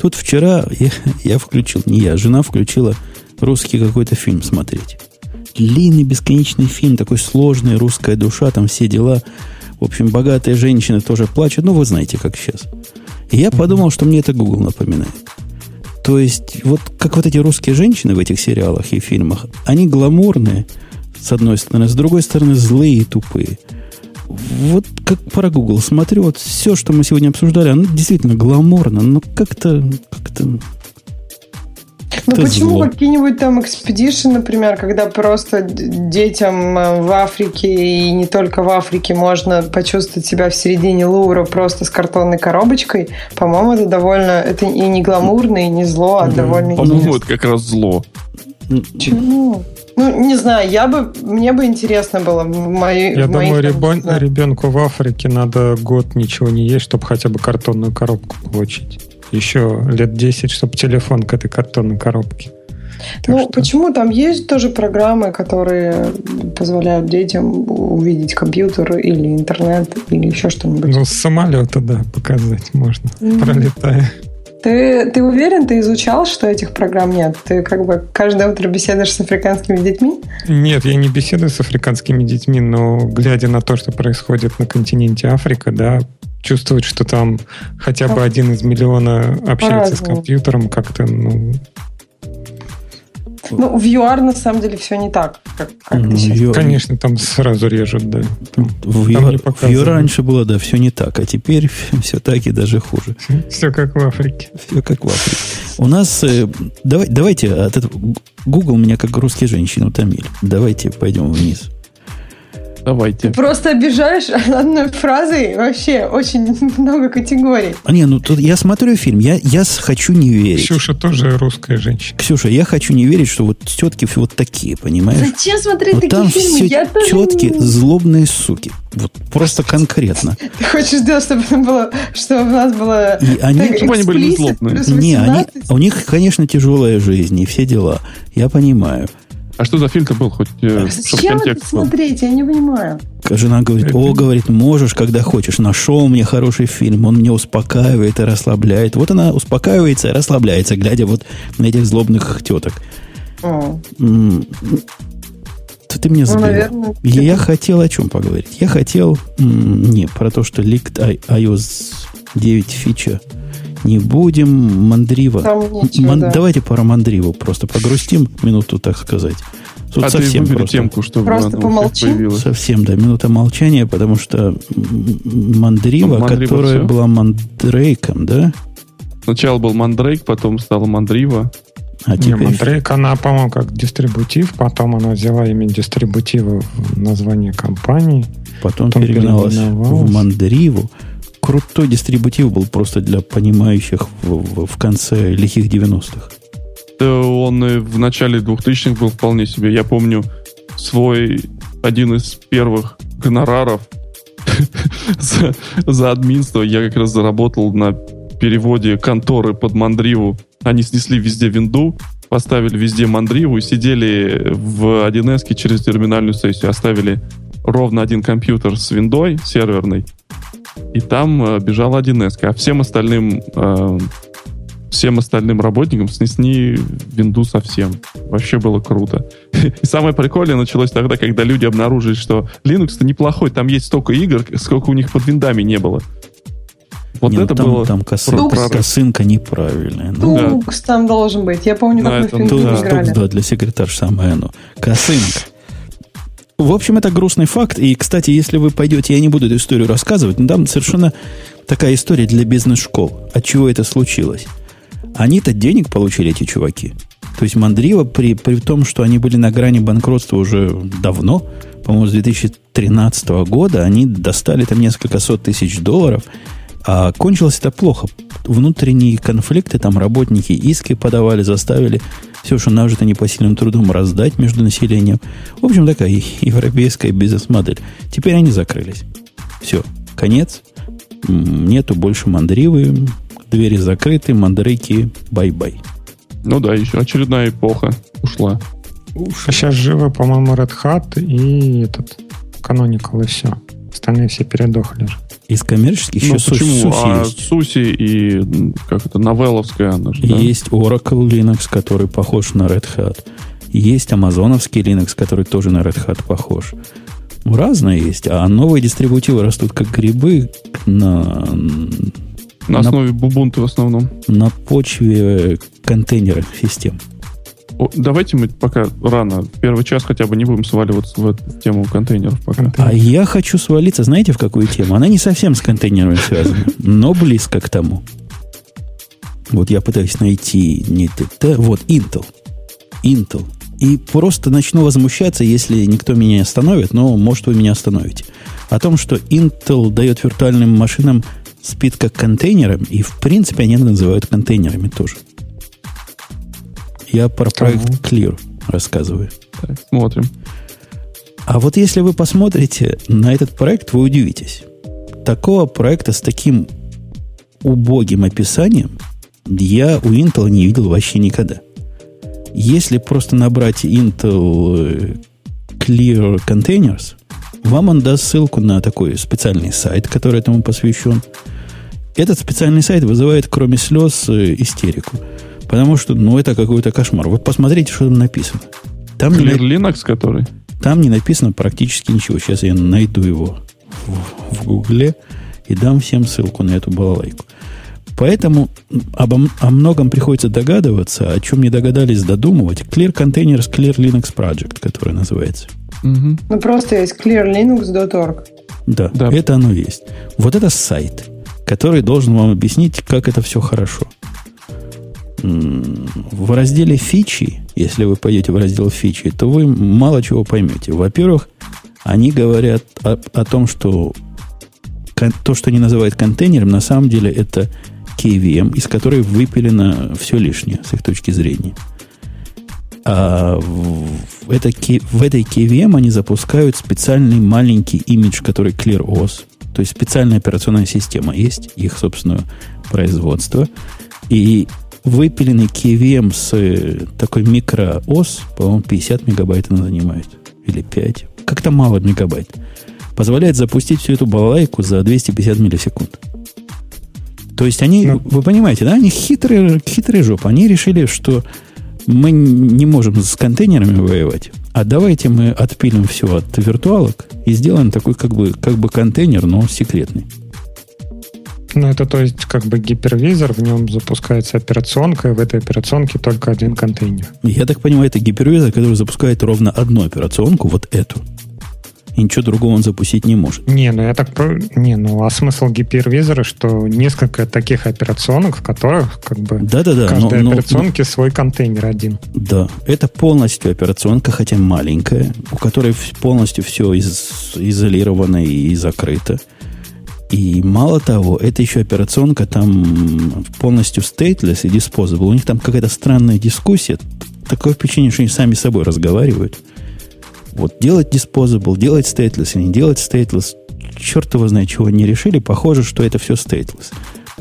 Тут вчера я, я включил, не я, жена включила русский какой-то фильм смотреть. Длинный, бесконечный фильм, такой сложный, русская душа, там все дела. В общем, богатые женщины тоже плачут. Ну, вы знаете, как сейчас. И я подумал, что мне это Google напоминает. То есть, вот как вот эти русские женщины в этих сериалах и фильмах, они гламурные, с одной стороны, с другой стороны, злые и тупые. Вот как про Google смотрю, вот все, что мы сегодня обсуждали, оно действительно гламурно, но как-то, как-то Ну почему зло. какие-нибудь там экспедишн, например, когда просто детям э, в Африке и не только в Африке можно почувствовать себя в середине Лувра просто с картонной коробочкой, по-моему, это довольно, это и не гламурно, и не зло, а довольно По-моему, это как раз зло. Почему? Ну, не знаю, я бы, мне бы интересно было в моей Я думаю, да. ребенку в Африке надо год ничего не есть, чтобы хотя бы картонную коробку получить. Еще лет 10, чтобы телефон к этой картонной коробке. Так Ну, что- почему? Там есть тоже программы, которые позволяют детям увидеть компьютер или интернет, или еще что-нибудь. Ну, с самолета, да, показать можно, Мгм. пролетая. Ты, ты уверен, ты изучал, что этих программ нет? Ты как бы каждое утро беседуешь с африканскими детьми? Нет, я не беседую с африканскими детьми, но глядя на то, что происходит на континенте Африка, да, чувствует, что там хотя бы один из миллиона общается с компьютером, как-то, ну, Ну, в ЮАР на самом деле все не так, как, как ну, ты сейчас. ё- конечно, там сразу режут, да. в, там Ю- не в. Ю раньше было, да, все не так, а теперь все так и даже хуже. Все как в Африке. Все как в Африке. У нас, э, давай, давайте, от этого, Google меня как русские женщины утомили. Давайте пойдем вниз. Давайте. Просто обижаешь одной фразой вообще очень много категорий. А не, ну тут я смотрю фильм, я, я хочу не верить. Ксюша тоже русская женщина. Ксюша, я хочу не верить, что вот тетки вот такие, понимаешь? Зачем смотреть Вот такие там фильмы? все Я тоже тетки не- злобные суки. Вот просто конкретно. Ты хочешь сделать, чтобы, было, чтобы у нас было... И они- так, Чтобы они были злобные. Не, они, 18? у них, конечно, тяжелая жизнь и все дела. Я понимаю. А что за фильм-то был хоть? э, Зачем это смотреть? Я не понимаю. Жена говорит, о, говорит, можешь, когда хочешь. Нашел мне хороший фильм, он меня успокаивает и расслабляет. Вот она успокаивается и расслабляется, глядя вот на этих злобных теток. О, Ты, ты меня Ну, наверное, Я, хотел о чем поговорить? Я хотел не про то, что ликт iOS 9 фича не будем. Мандрива. Нечего, Ман- да. Давайте про Мандриву просто погрустим минуту, так сказать. Тут а ты совсем выбери просто. темку, чтобы Просто она у всех помолчи. появилась. Совсем, да, минута молчания, потому что м, Мандрива, Ну, Мандрива которая всё. была Мандрейком, да? Сначала был Мандрейк, потом стала Мандрива. А Не, теперь Мандрейк, она, по-моему, как дистрибутив, потом она взяла имя дистрибутива в название компании. потом потом переименовалась. в Мандриву. Крутой дистрибутив был просто для понимающих в, в- в конце лихих 90-х. Да он в начале 2000-х был вполне себе. Я помню свой один из первых гонораров за, за админство. Я как раз заработал на переводе конторы под Мандриву. Они снесли везде винду, поставили везде Мандриву и сидели в 1С через терминальную сессию. Оставили ровно один компьютер с виндой серверной, и там э, бежала 1С. А всем остальным э, всем остальным работникам снесли винду совсем. Вообще было круто. И самое прикольное началось тогда, когда люди обнаружили, что Linux-то неплохой, там есть столько игр, сколько у них под виндами не было. Вот Не, ну это там, было... там косынка, прорыв. косынка неправильная. Ну, Да. Тукс там должен быть. Я помню, На как мы в этом, пингвине да. Тукс, играли. Тукс, да, для секретарш самое оно. Косынка. В общем, это грустный факт. И, кстати, если вы пойдете, я не буду эту историю рассказывать, но там совершенно такая история для бизнес-школ. От чего это случилось? Они-то денег получили, эти чуваки. То есть Мандрива, при, при том, что они были на грани банкротства уже давно, по-моему, с 2013 года, они достали там несколько сот тысяч долларов, а кончилось это плохо. Внутренние конфликты, там работники иски подавали, заставили все, что нажито непосильным трудом, раздать между населением. В общем, такая европейская бизнес-модель. Теперь они закрылись. Все, конец. Нету больше мандривы, двери закрыты, мандрейки, bye-bye. Ну да, еще очередная эпоха ушла. А сейчас живы, по-моему, Red Hat и этот Canonical, и все. Остальные все передохли. Из коммерческих еще ну Су- почему? Суси а есть. Суси и как это, Новелловская она же, да? Есть Oracle Linux, который похож на Red Hat. Есть амазоновский Linux, который тоже на Red Hat похож. Ну, Разное есть. А новые дистрибутивы растут как грибы на, На основе Бубунты в основном. на почве контейнерных систем. Давайте мы пока рано, первый час хотя бы не будем сваливаться в эту тему контейнеров пока. А я хочу свалиться, знаете, в какую тему? Она не совсем с контейнерами связана, но близко к тому. Вот я пытаюсь найти не ТТ, вот Intel. Intel. И просто начну возмущаться, если никто меня не остановит, но, может, вы меня остановите. О том, что Intel дает виртуальным машинам спит как контейнерам, и, в принципе, они называют контейнерами тоже. Я про проект Clear рассказываю. Так, смотрим. А вот если вы посмотрите на этот проект, вы удивитесь. Такого проекта с таким убогим описанием я у Intel не видел вообще никогда. Если просто набрать Intel э, Clear Containers, вам он даст ссылку на такой специальный сайт, который этому посвящен. Этот специальный сайт вызывает, кроме слез, э, истерику. Потому что, ну, это какой-то кошмар. Вы посмотрите, что там написано. Там не, Clear Linux, который? там не написано практически ничего. Сейчас я найду его в, в Гугле и дам всем ссылку на эту балалайку. Поэтому обо, о многом приходится догадываться, о чем не догадались додумывать. Clear Containers Clear Linux Project, который называется. Мгм. Ну, просто есть clearlinux.org. Да, Да. это оно есть. Вот это сайт, который должен вам объяснить, как это все хорошо. В разделе фичи, если вы пойдете в раздел фичи, то вы мало чего поймете. Во-первых, они говорят о, о том, что то, что они называют контейнером, на самом деле это KVM, из которой выпилено все лишнее с их точки зрения. А в, это, в этой KVM они запускают специальный маленький имидж, который ClearOS. То есть специальная операционная система есть, их собственное производство. И выпиленный KVM с э, такой микроос, по-моему, 50 мегабайт она занимает. Или 5. Как-то мало мегабайт. Позволяет запустить всю эту балалайку за 250 миллисекунд. То есть они, ну, вы понимаете, да, они хитрые, хитрые жопы. Они решили, что мы не можем с контейнерами воевать, а давайте мы отпилим все от виртуалок и сделаем такой как бы, как бы контейнер, но секретный. Ну, это то есть как бы гипервизор, в нем запускается операционка, и в этой операционке только один контейнер. Я так понимаю, это гипервизор, который запускает ровно одну операционку, вот эту. И ничего другого он запустить не может. Не, ну я так... Не, ну а смысл гипервизора, что несколько таких операционок, в которых как бы Да-да-да, каждой но, операционке но, свой контейнер один. Да, это полностью операционка, хотя маленькая, у которой полностью все из, изолировано и закрыто. И мало того, это еще операционка там полностью stateless и disposable. У них там какая-то странная дискуссия. Такое впечатление, что они сами с собой разговаривают. Вот делать disposable, делать stateless или не делать stateless, черт его знает, чего не решили. Похоже, что это все stateless.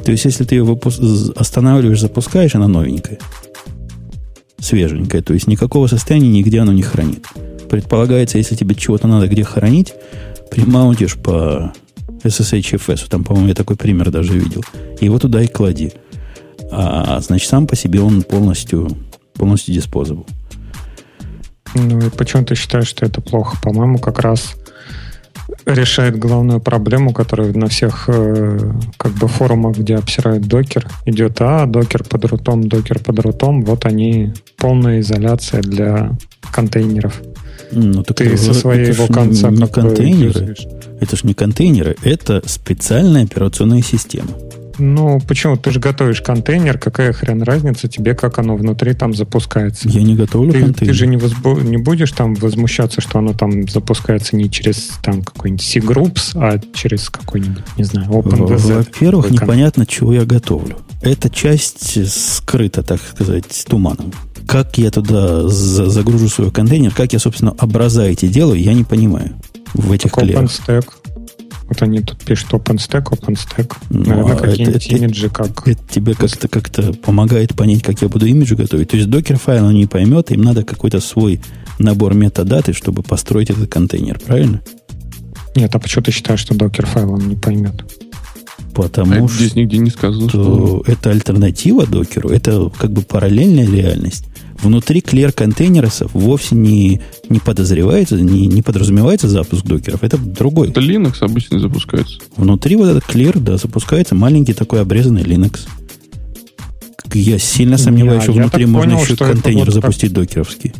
То есть, если ты ее выпуск... останавливаешь, запускаешь, она новенькая. Свеженькая. То есть, никакого состояния нигде оно не хранит. Предполагается, если тебе чего-то надо где хранить, примаунтишь по SSHFS. Там, по-моему, я такой пример даже видел. Его туда и клади. А, значит, сам по себе он полностью, полностью disposable. Ну и почему ты считаешь, что это плохо? По-моему, как раз решает главную проблему, которая на всех э, как бы форумах, где обсирают докер, идет, а, докер под рутом, докер под рутом, вот они, полная изоляция для контейнеров. Ну, так ты это, со своего конца не контейнеры. Это же не контейнеры, это специальная операционная система. Ну, почему? Ты же готовишь контейнер, какая хрен разница тебе, как оно внутри там запускается? Я не готовлю ты, контейнер. Ты же не, возбу- не будешь там возмущаться, что оно там запускается не через там какой-нибудь C-Groups, а через какой-нибудь, не знаю, OpenDZ. Во-первых, непонятно, чего я готовлю. Эта часть скрыта, так сказать, туманом как я туда загружу свой контейнер, как я, собственно, образа эти делаю, я не понимаю в этих так. OpenStack. Вот они тут пишут OpenStack, OpenStack. Ну, Наверное, а какие-нибудь это, имиджи как... Это тебе как-то как помогает понять, как я буду имидж готовить. То есть докер файл он не поймет, им надо какой-то свой набор метадаты, чтобы построить этот контейнер, правильно? Нет, а почему ты считаешь, что докер файл он не поймет? Потому а что здесь нигде не сказано, что это альтернатива докеру, это как бы параллельная реальность внутри клер контейнеров вовсе не, не подозревается, не, не подразумевается запуск докеров. Это другой. Это Linux обычно запускается. Внутри вот этот клер, да, запускается маленький такой обрезанный Linux. Я сильно сомневаюсь, что внутри можно понял, еще контейнер вот запустить как... докеровский.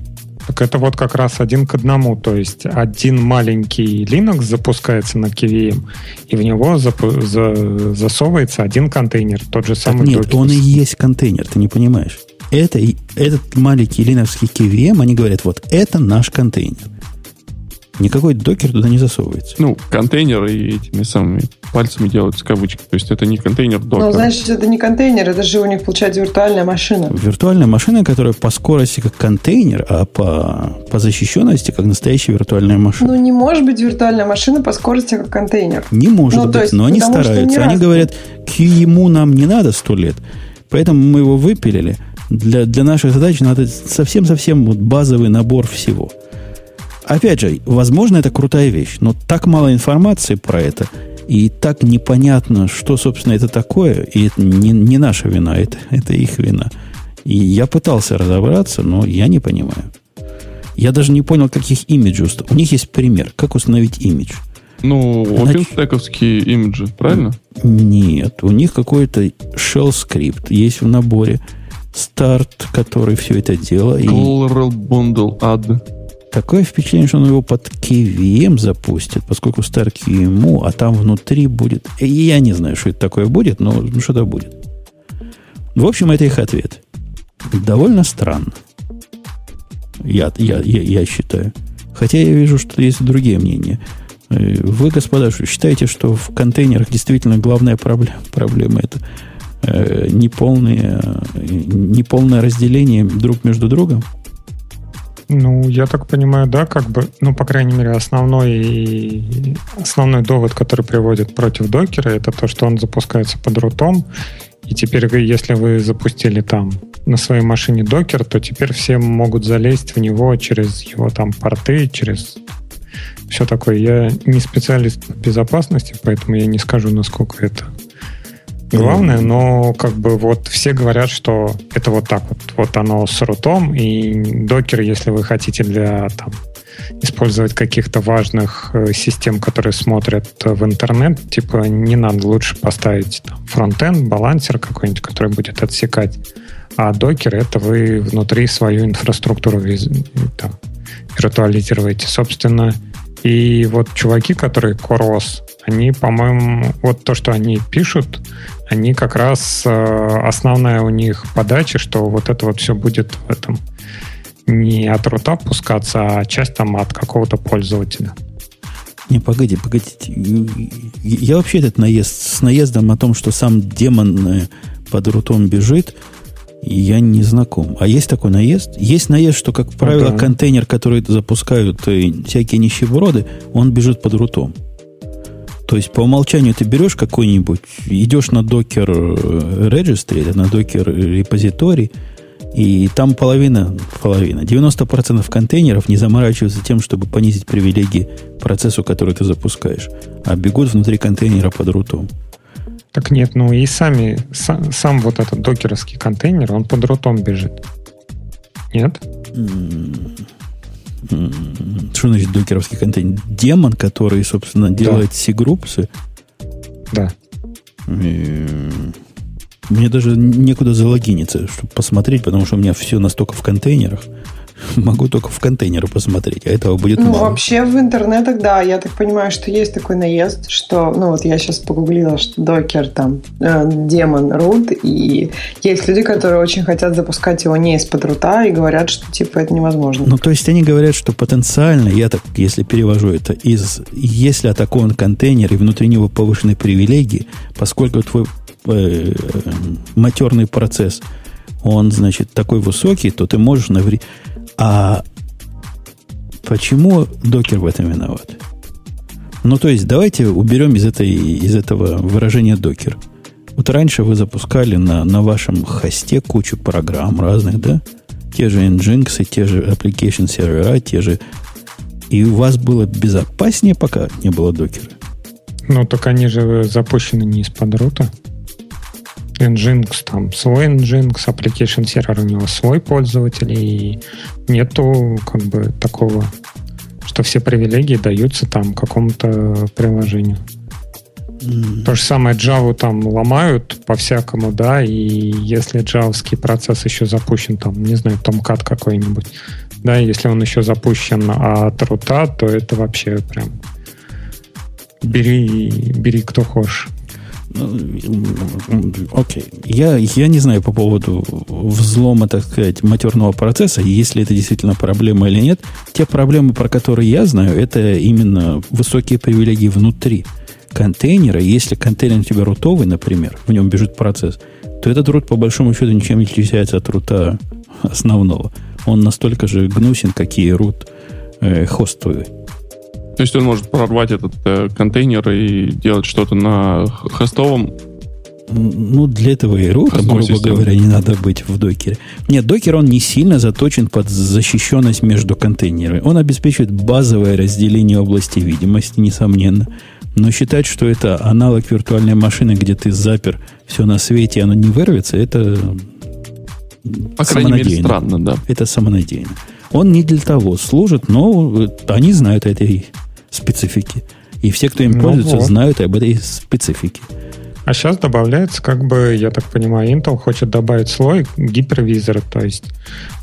Так это вот как раз один к одному. То есть один маленький Linux запускается на KVM, и в него зап- за- засовывается один контейнер, тот же самый так нет, докер. он и есть контейнер, ты не понимаешь это, этот маленький линовский KVM, они говорят, вот это наш контейнер. Никакой докер туда не засовывается. Ну, контейнеры этими самыми пальцами делаются кавычки. То есть это не контейнер докер. Ну, значит, это не контейнер, это же у них получается виртуальная машина. Виртуальная машина, которая по скорости как контейнер, а по, по защищенности как настоящая виртуальная машина. Ну, не может быть виртуальная машина по скорости как контейнер. Не может ну, быть, есть, но они стараются. Они говорят, к ему нам не надо сто лет, поэтому мы его выпилили – для, для наших задач надо совсем-совсем вот базовый набор всего. Опять же, возможно, это крутая вещь, но так мало информации про это, и так непонятно, что, собственно, это такое, и это не, не наша вина, это, это их вина. И я пытался разобраться, но я не понимаю. Я даже не понял, каких имиджей. У них есть пример, как установить имидж. Ну, OpenStack'овские имиджи, правильно? Нет, у них какой-то shell скрипт есть в наборе – старт, который все это дело. Colorful Bundle Add. Такое впечатление, что он его под KVM запустит, поскольку старт ему, а там внутри будет... Я не знаю, что это такое будет, но что-то будет. В общем, это их ответ. Довольно странно. Я, я, я, я считаю. Хотя я вижу, что есть другие мнения. Э, вы, господа, считаете, что в контейнерах действительно главная проблема, проблема это э, неполное, неполное разделение друг между другом? Ну, я так понимаю, да, как бы, ну, по крайней мере, основной, основной довод, который приводит против докера, это то, что он запускается под рутом, И теперь, если вы запустили там на своей машине докер, то теперь все могут залезть в него через его там порты, через все такое. Я не специалист в безопасности, поэтому я не скажу, насколько это главное, но как бы вот все говорят, что это вот так вот. Вот оно с рутом, и докер, если вы хотите для там, использовать каких-то важных э, систем, которые смотрят в интернет, типа не надо лучше поставить там, фронтенд, балансер какой-нибудь, который будет отсекать. А докер это вы внутри свою инфраструктуру там, виртуализируете. Собственно, и вот чуваки, которые Корос, они, по-моему, вот то, что они пишут, они как раз э, основная у них подача, что вот это вот все будет в этом не от рута пускаться, а часть там от какого-то пользователя. Не, погоди, погодите. Я вообще этот наезд с наездом о том, что сам демон э, под рутом бежит, я не знаком. А есть такой наезд? Есть наезд, что, как правило, да. контейнер, который запускают э, всякие нищеброды, он бежит под рутом. То есть по умолчанию ты берешь какой-нибудь, идешь на докер э, registry, или на докер репозиторий, и там половина, половина, 90% контейнеров не заморачиваются тем, чтобы понизить привилегии процессу, который ты запускаешь, а бегут внутри контейнера под рутом. Так нет, ну и сами, сам, сам вот этот докеровский контейнер, он под рутом бежит. Нет? Что значит докеровский контейнер? Демон, который, собственно, делает да. C-группсы? Да. Мне даже некуда залогиниться, чтобы посмотреть, потому что у меня все настолько в контейнерах. Могу только в контейнеры посмотреть, а этого будет ну, мало. вообще в интернетах, да, я так понимаю, что есть такой наезд, что, ну, вот я сейчас погуглила, что докер там, э, демон root, и есть люди, которые очень хотят запускать его не из-под рута и говорят, что, типа, это невозможно. Ну, то есть они говорят, что потенциально, я так, если перевожу это, из, если атакован контейнер и внутри него повышенные привилегии, поскольку твой э, матерный процесс, он, значит, такой высокий, то ты можешь навредить а почему докер в этом виноват? Ну, то есть, давайте уберем из, этой, из этого выражения докер. Вот раньше вы запускали на, на вашем хосте кучу программ разных, да? Те же Nginx, те же application сервера, те же... И у вас было безопаснее, пока не было докера? Ну, так они же запущены не из-под рута. Nginx, там свой Nginx, application сервер у него свой пользователь, и нету как бы такого, что все привилегии даются там какому-то приложению. Mm. То же самое Java там ломают по-всякому, да, и если джавский процесс еще запущен, там, не знаю, Tomcat какой-нибудь, да, если он еще запущен от рута, то это вообще прям бери, бери кто хочешь. Окей. Я, я не знаю по поводу взлома, так сказать, матерного процесса, если это действительно проблема или нет. Те проблемы, про которые я знаю, это именно высокие привилегии внутри контейнера. Если контейнер у тебя рутовый, например, в нем бежит процесс, то этот рут, по большому счету, ничем не отличается от рута основного. Он настолько же гнусен, как и рут э, хостовый. То есть он может прорвать этот э, контейнер и делать что-то на хостовом ну, для этого и рука, грубо системы. говоря, не надо быть в докере. Нет, докер, он не сильно заточен под защищенность между контейнерами. Он обеспечивает базовое разделение области видимости, несомненно. Но считать, что это аналог виртуальной машины, где ты запер все на свете, и оно не вырвется, это По крайней мере, странно, да. Это самонадеянно. Он не для того служит, но они знают этой специфики. И все, кто им ну пользуется, вот. знают об этой специфике. А сейчас добавляется, как бы, я так понимаю, Intel хочет добавить слой гипервизора, то есть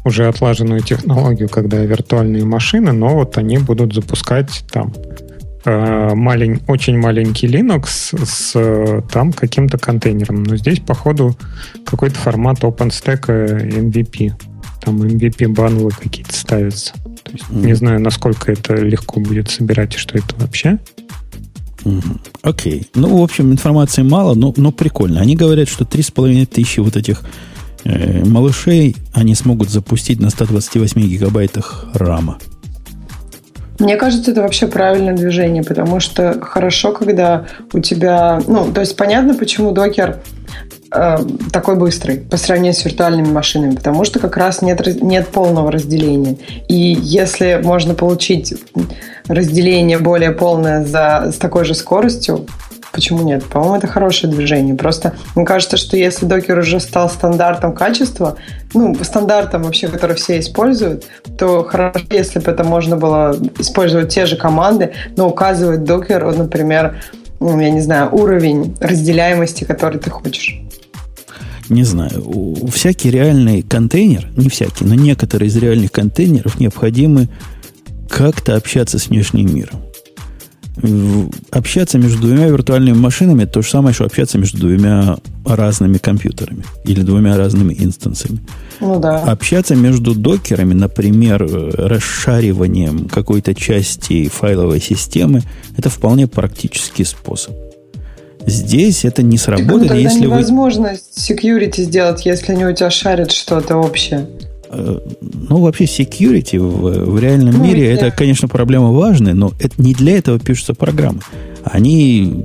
уже отлаженную технологию, когда виртуальные машины, но вот они будут запускать там э, малень, очень маленький Linux с там каким-то контейнером. Но здесь, походу, какой-то формат OpenStack MVP. Там MVP банлы какие-то ставятся. То есть mm-hmm. не знаю, насколько это легко будет собирать и что это вообще. Окей. Okay. Ну, в общем, информации мало, но, но прикольно. Они говорят, что 3,5 тысячи вот этих э, малышей они смогут запустить на 128 гигабайтах рама. Мне кажется, это вообще правильное движение, потому что хорошо, когда у тебя... Ну, то есть понятно, почему докер э, такой быстрый по сравнению с виртуальными машинами, потому что как раз нет, нет полного разделения. И если можно получить разделение более полное за, с такой же скоростью, почему нет? По-моему, это хорошее движение. Просто мне кажется, что если докер уже стал стандартом качества, ну, стандартом вообще, который все используют, то хорошо, если бы это можно было использовать те же команды, но указывать докер, например, ну, я не знаю, уровень разделяемости, который ты хочешь. Не знаю. Всякий реальный контейнер, не всякий, но некоторые из реальных контейнеров необходимы как-то общаться с внешним миром общаться между двумя виртуальными машинами то же самое, что общаться между двумя разными компьютерами или двумя разными инстансами. Ну да. Общаться между докерами, например, расшариванием какой-то части файловой системы, это вполне практический способ. Здесь это не сработает, так, ну, если невозможно вы... security сделать, если они у тебя шарят что-то общее. Э, ну, вообще, security в, в реальном ну, мире, это, конечно, проблема важная, но это не для этого пишутся программы. Они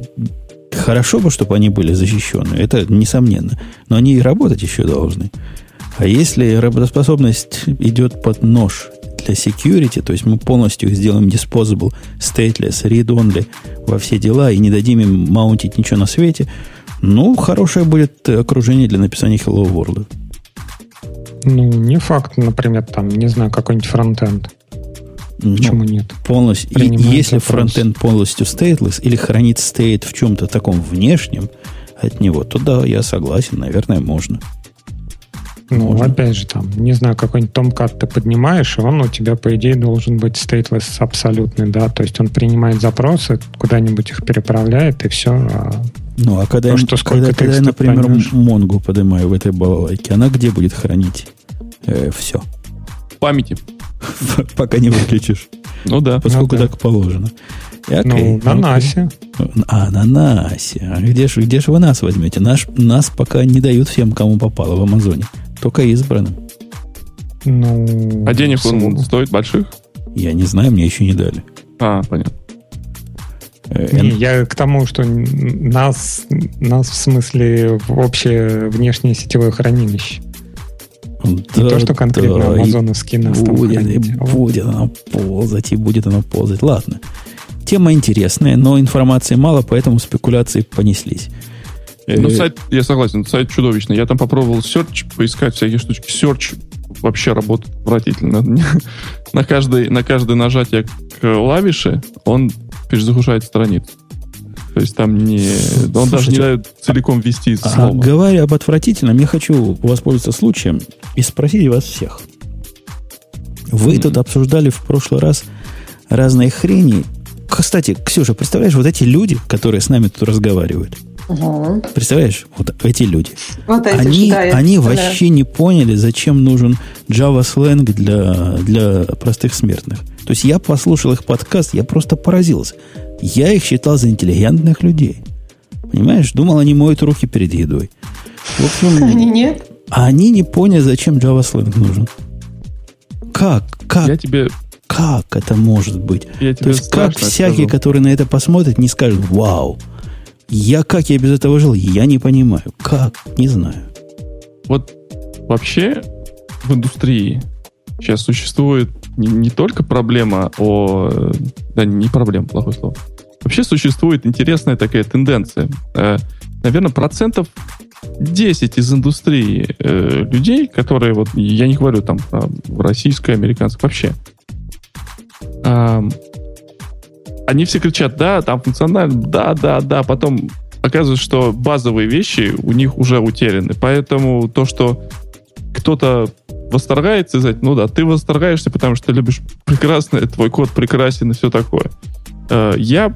хорошо бы, чтобы они были защищены, это несомненно. Но они и работать еще должны. А если работоспособность идет под нож для security, то есть мы полностью их сделаем disposable, stateless, read-only во все дела и не дадим им маунтить ничего на свете, ну, хорошее будет окружение для написания Hello World. Ну, не факт, например, там, не знаю, какой-нибудь фронтенд. Ну, Почему нет? Полностью. И если фронтенд полностью stateless или хранит стейт в чем-то таком внешнем от него, то да, я согласен, наверное, можно. Ну, можно. опять же, там, не знаю, какой-нибудь Tomcat ты поднимаешь, и он у тебя, по идее, должен быть stateless абсолютный, да, то есть он принимает запросы, куда-нибудь их переправляет, и все, а ну, а когда, то, что когда, когда я, например, поймешь? Монгу поднимаю в этой балалайке, она где будет хранить э, все? В памяти. Пока не выключишь. Ну да. Поскольку ну, так положено. Ну, на НАСе. А, на НАСе. А где же где ж вы нас возьмете? Наш, нас пока не дают всем, кому попало в Амазоне. Только избранным. Ну, а денег он стоит больших? Я не знаю, мне еще не дали. А, понятно. Э, Не, я к тому, что нас, нас в смысле в общее внешнее сетевое хранилище. Да, не то, что конкретно да, амазоновский нас будет, там хранить, и а будет оно ползать, и будет оно ползать. Ладно. Тема интересная, но информации мало, поэтому спекуляции понеслись. Ну, сайт, я согласен, сайт чудовищный. Я там попробовал search, поискать всякие штучки. Search вообще работает отвратительно. на, каждое, на каждое нажатие клавиши он перезагружает страницу. То есть там не... Он Слушайте, даже не дает целиком ввести а, слово. Говоря об отвратительном, я хочу воспользоваться случаем и спросить вас всех. Вы mm-hmm. тут обсуждали в прошлый раз разные хрени. Кстати, Ксюша, представляешь, вот эти люди, которые с нами тут разговаривают, Угу. Представляешь, вот эти люди. Вот эти они да, они вообще не поняли, зачем нужен Java сленг для, для простых смертных. То есть я послушал их подкаст, я просто поразился. Я их считал за интеллигентных людей. Понимаешь? Думал, они моют руки перед едой. В общем, они нет. А они не поняли, зачем Java сленг нужен. Как? Как? Я тебе как это может быть? Я То есть, как всякий, скажу. который на это посмотрит, не скажет, вау, я как я без этого жил, я не понимаю. Как? Не знаю. Вот вообще в индустрии сейчас существует не, не только проблема о... Да, не проблема, плохое слово. Вообще существует интересная такая тенденция. Э, наверное, процентов 10 из индустрии э, людей, которые, вот я не говорю там про российскую, американскую, вообще, э, они все кричат, да, там функционально, да, да, да, потом оказывается, что базовые вещи у них уже утеряны. Поэтому то, что кто-то восторгается, и сказать, ну да, ты восторгаешься, потому что ты любишь прекрасно, твой код прекрасен и все такое. Э, я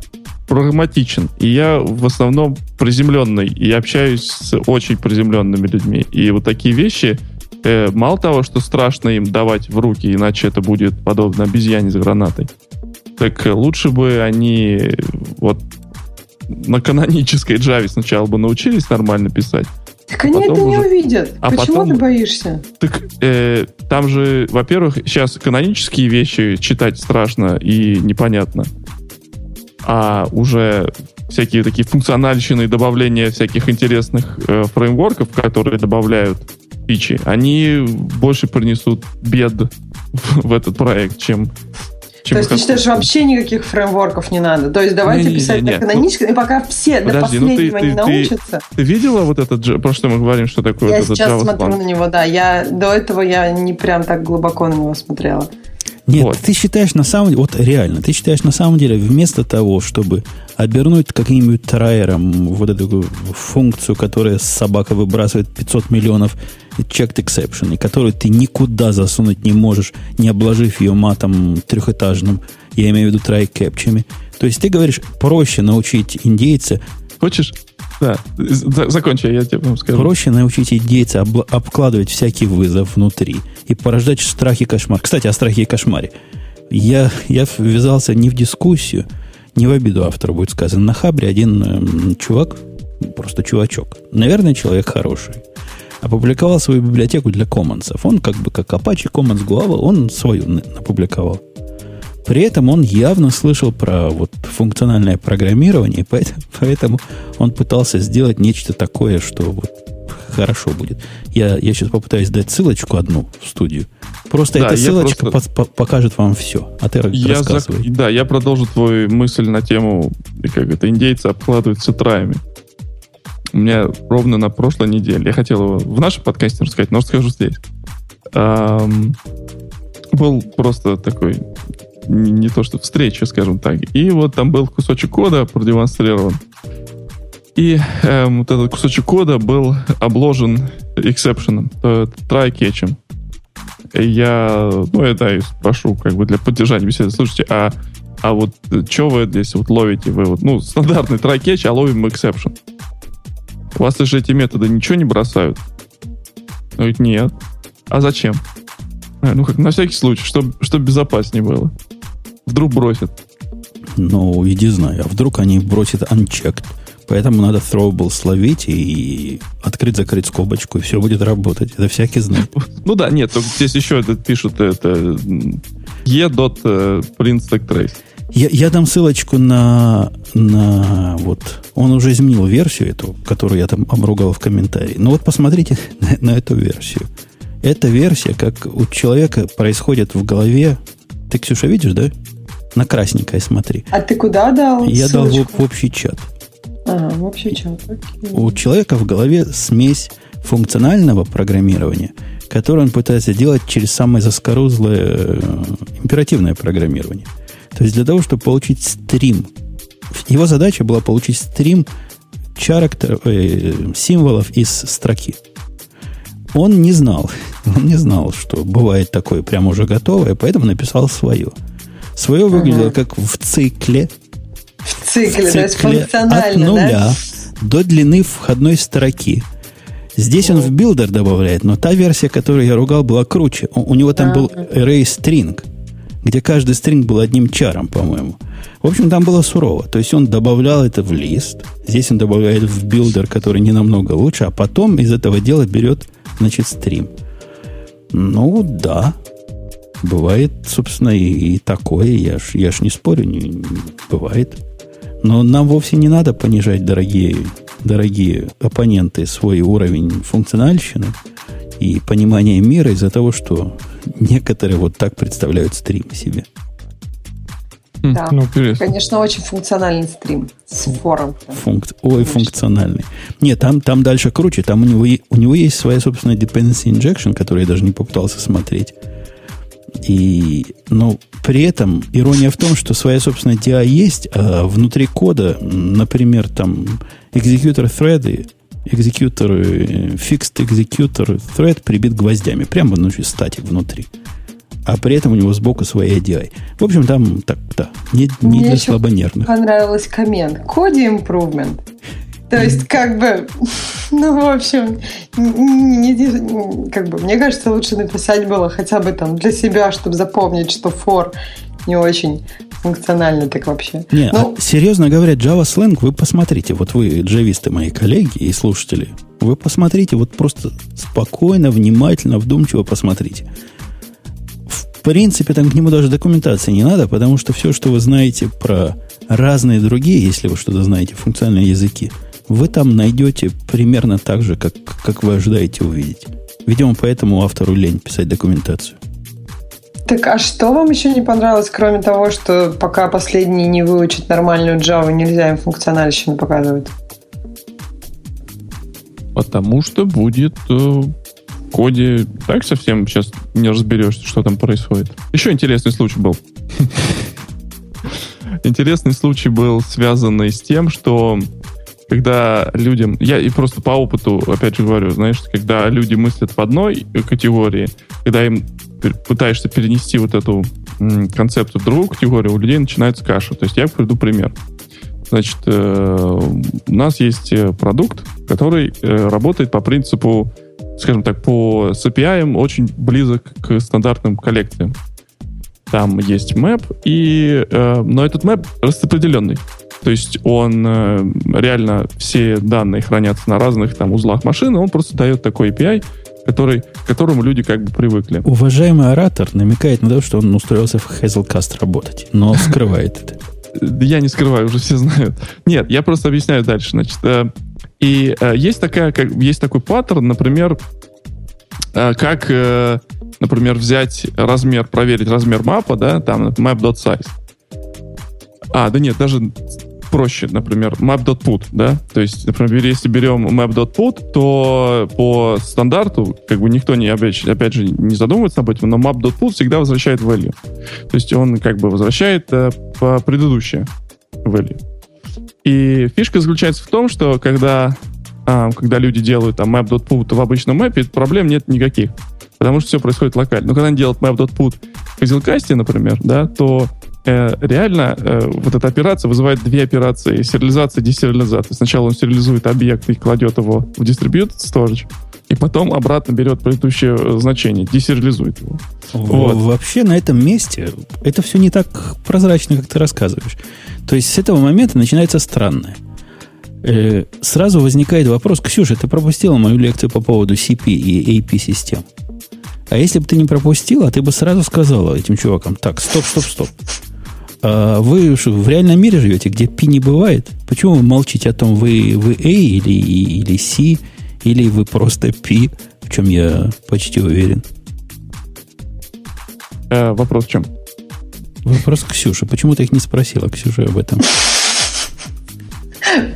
прагматичен, и я в основном приземленный, и общаюсь с очень приземленными людьми. И вот такие вещи, э, мало того, что страшно им давать в руки, иначе это будет подобно обезьяне с гранатой, так лучше бы они вот на канонической Java сначала бы научились нормально писать. Так они это уже... не увидят. А Почему потом... ты боишься? Так э, там же, во-первых, сейчас канонические вещи читать страшно и непонятно. А уже всякие такие функциональщины и добавления всяких интересных э, фреймворков, которые добавляют фичи, они больше принесут бед в, в этот проект, чем То есть ты считаешь, вообще никаких фреймворков не надо? То есть давайте не, писать не, не, на каноническом, и пока все Подожди, до последнего ну ты, не ты, научатся. Ты, ты видела вот этот, про что мы говорим, что такое я сейчас Java смотрю Span? на него, да. Я, до этого я не прям так глубоко на него смотрела. Нет, вот. ты считаешь на самом деле, вот реально, ты считаешь на самом деле, вместо того, чтобы обернуть каким-нибудь траером вот эту функцию, которая собака выбрасывает 500 миллионов checked exception, и которую ты никуда засунуть не можешь, не обложив ее матом трехэтажным, я имею в виду try кэпчами. То есть ты говоришь, проще научить индейца Хочешь да, закончи, я тебе скажу. Проще научить индейца об, обкладывать всякий вызов внутри и порождать страхи и кошмар. Кстати, о страхе и кошмаре. Я, я ввязался не в дискуссию, не в обиду автору будет сказано. На Хабре один э, чувак, просто чувачок, наверное, человек хороший, опубликовал свою библиотеку для коммонсов. Он как бы как Apache Commons глава, он свою опубликовал. При этом он явно слышал про вот функциональное программирование, поэтому, поэтому он пытался сделать нечто такое, что вот хорошо будет. Я, я сейчас попытаюсь дать ссылочку одну в студию. Просто да, эта ссылочка просто... по покажет вам все. А ты я рассказывай. За... Да, я продолжу твою мысль на тему, как это, индейцы обкладываются траями. У меня ровно на прошлой неделе. Я хотел его в нашем подкасте рассказать, но расскажу здесь. Эм, был просто такой не, не то что встреча, скажем так. И вот там был кусочек кода продемонстрирован. И эм, вот этот кусочек кода был обложен эксепшеном, try-catch. Я, ну, я, и спрошу, как бы для поддержания беседы. Слушайте, а, а вот что вы здесь вот ловите? Вы вот, ну, стандартный try-catch, а ловим. У вас же эти методы ничего не бросают? Он говорит, нет. А зачем? Ну, как на всякий случай, чтобы, чтобы безопаснее было. Вдруг бросят. Ну, иди знай. А вдруг они бросят unchecked. Поэтому надо throwable словить и открыть-закрыть скобочку, и все будет работать. Это всякий знает. Ну да, нет, здесь еще это пишут это e.print Я, я дам ссылочку на, на вот он уже изменил версию эту, которую я там обругал в комментарии. Ну вот посмотрите на, на эту версию. Эта версия, как у человека происходит в голове. Ты, Ксюша, видишь, да? На красненькое смотри. А ты куда дал? Я ссылочку? дал в, в общий чат. Ага, в общий чат. Окей. У человека в голове смесь функционального программирования, которое он пытается делать через самое заскорузлое э, императивное программирование. То есть для того, чтобы получить стрим, его задача была получить стрим character, э, символов из строки. Он не знал, он не знал, что бывает такое прямо уже готовое, поэтому написал свое. Свое выглядело ага. как в цикле. В цикле, в цикле то есть функционально, от нуля да? до длины входной строки. Здесь он в builder добавляет, но та версия, которую я ругал, была круче. У, у него там был array string, где каждый string был одним чаром, по-моему. В общем, там было сурово. То есть он добавлял это в лист. Здесь он добавляет в builder, который не намного лучше, а потом из этого дела берет, значит, стрим. Ну, да, Бывает, собственно, и, и такое. Я ж, я ж не спорю, не, не, бывает. Но нам вовсе не надо понижать, дорогие, дорогие оппоненты, свой уровень функциональщины и понимания мира из-за того, что некоторые вот так представляют стрим себе. Хм, да, ну, конечно, очень функциональный стрим с фором. Функ... Ой, функциональный. Нет, там, там дальше круче. Там у него, у него есть своя собственная dependency injection, которую я даже не попытался смотреть. И, но при этом ирония в том, что своя собственная DI есть, а внутри кода, например, там executor thread, executor, fixed executor thread прибит гвоздями, прямо внутри, статик внутри. А при этом у него сбоку своя ADI. В общем, там так, да, не, не Мне для слабонервных. понравился коммент. Коди improvement. То есть, как бы, ну, в общем, не, не, как бы, мне кажется, лучше написать было хотя бы там для себя, чтобы запомнить, что for не очень функционально так вообще. Не, ну, а, серьезно говоря, Java Slang, вы посмотрите, вот вы джависты, мои коллеги и слушатели, вы посмотрите, вот просто спокойно, внимательно, вдумчиво посмотрите. В принципе, там к нему даже документации не надо, потому что все, что вы знаете про разные другие, если вы что-то знаете, функциональные языки, вы там найдете примерно так же, как, как вы ожидаете увидеть. Видимо, поэтому автору лень писать документацию. Так а что вам еще не понравилось, кроме того, что пока последний не выучит нормальную Java, нельзя им функциональщину показывать? Потому что будет э, в коде так совсем сейчас не разберешься, что там происходит. Еще интересный случай был. Интересный случай был связанный с тем, что когда людям, я и просто по опыту, опять же говорю, знаешь, когда люди мыслят в одной категории, когда им пытаешься перенести вот эту концепцию в другую категорию, у людей начинается каша. То есть я приведу пример. Значит, э, у нас есть э, продукт, который э, работает по принципу, скажем так, по с очень близок к стандартным коллекциям. Там есть мэп, и, э, но этот мэп распределенный. То есть он э, реально все данные хранятся на разных там узлах машины, он просто дает такой API, который, к которому люди как бы привыкли. Уважаемый оратор намекает на то, что он устроился в Hazelcast работать, но скрывает это. Я не скрываю, уже все знают. Нет, я просто объясняю дальше. Значит, э, и э, есть такая, как есть такой паттерн, например, э, как, например, взять размер, проверить размер мапа, да, там map.size. А, да нет, даже проще, например, map.put, да, то есть, например, если берем map.put, то по стандарту, как бы никто не, опять, опять же, не задумывается об этом, но map.put всегда возвращает value. То есть он как бы возвращает э, по предыдущее value. И фишка заключается в том, что когда, а, когда люди делают там map.put в обычном мэпе, проблем нет никаких, потому что все происходит локально. Но когда они делают map.put в Hazelcast, например, да, то э, реально э, вот эта операция вызывает две операции. Сериализация и десериализация. Сначала он сериализует объект и кладет его в distributed storage, и потом обратно берет предыдущее э, значение, десериализует его. Вот. Вообще на этом месте это все не так прозрачно, как ты рассказываешь. То есть с этого момента начинается странное. Э, сразу возникает вопрос, Ксюша, ты пропустила мою лекцию по поводу CP и AP систем. А если бы ты не пропустила, ты бы сразу сказала этим чувакам, так, стоп, стоп, стоп. А вы в реальном мире живете, где P не бывает? Почему вы молчите о том, вы, вы A или, или C, или вы просто P, в чем я почти уверен? Э, вопрос в чем? Вопрос Ксюше. Почему ты их не спросила, Ксюша, об этом?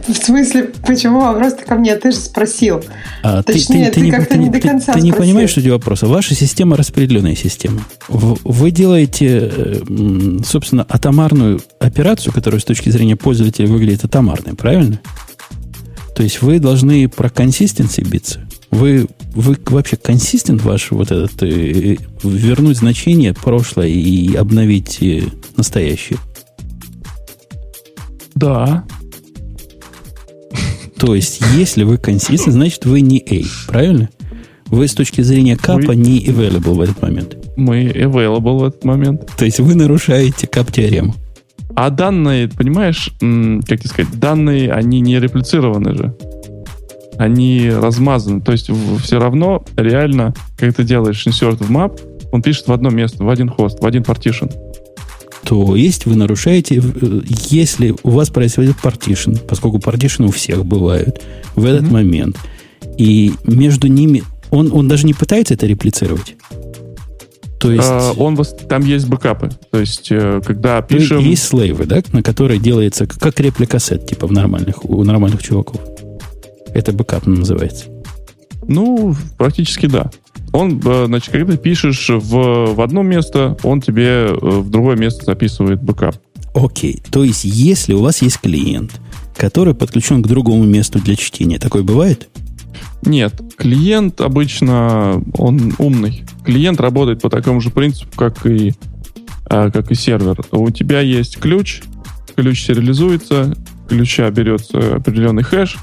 В смысле, почему вопрос-то ко мне? Ты же спросил. А, Точнее, ты, не- как-то не, до конца Ты, не спросил. понимаешь суть вопроса. Ваша система распределенная система. Вы делаете, э, собственно, атомарную операцию, которая с точки зрения пользователя выглядит атомарной, правильно? То есть вы должны про консистенции биться. Вы, вы вообще консистент ваш вот этот, э, вернуть значение прошлое и обновить э, настоящее. Да. То есть, если вы консистент, значит вы не A, правильно? Вы с точки зрения капа Вы- не available в этот момент. Мы available в этот момент. То есть вы нарушаете кап-теорему. А данные, понимаешь, как тебе сказать, данные, они не реплицированы же. Они размазаны. То есть все равно реально, когда ты делаешь insert в map, он пишет в одно место, в один хост, в один partition. То есть вы нарушаете, э, если у вас происходит партишн, поскольку партишны у всех бывают в этот Мгм. момент, и между ними он, он даже не пытается это реплицировать. То есть, А, он, там есть бэкапы. То есть, э, когда пишем... есть слейвы, да, на которые делается как реплика сет, типа в нормальных, у нормальных чуваков. Это бэкап называется. Ну, практически да. Он, э, значит, когда ты пишешь в, в одно место, он тебе э, в другое место записывает бэкап. Окей. То есть, если у вас есть клиент, который подключен к другому месту для чтения, такое бывает? Нет, клиент обычно, он умный. Клиент работает по такому же принципу, как и, а, как и сервер. У тебя есть ключ, ключ сериализуется, ключа берется определенный хэш,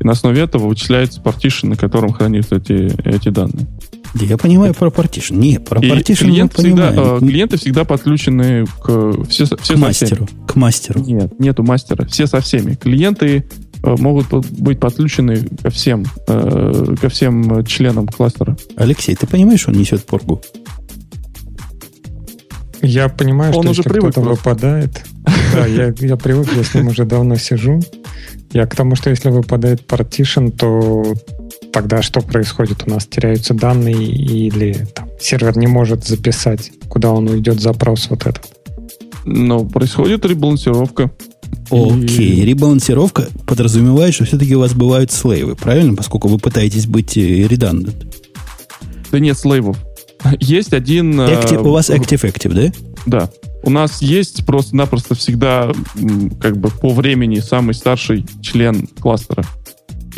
и на основе этого вычисляется partition, на котором хранятся эти, эти данные. Да я понимаю про partition. Не, про И partition мы клиент всегда, понимаем. э, клиенты всегда подключены к все, все к со мастеру. всеми. К мастеру. Нет, нету мастера. Все со всеми. Клиенты э, могут быть подключены ко всем, э, ко всем членам кластера. Алексей, ты понимаешь, он несет пургу? Я понимаю, Он что уже если привык кто-то просто. выпадает, Да, я, я привык, я с ним уже давно сижу. Я к тому, что если выпадает partition, то тогда что происходит? У нас теряются данные или там, сервер не может записать, куда он уйдет запрос вот этот. Но происходит ребалансировка. Окей, ребалансировка подразумевает, что все-таки у вас бывают слейвы, правильно? Поскольку вы пытаетесь быть редандент. Да нет слейвов. Есть один... Active, у вас Active-Active, да? Да. У нас есть просто-напросто всегда как бы по времени самый старший член кластера.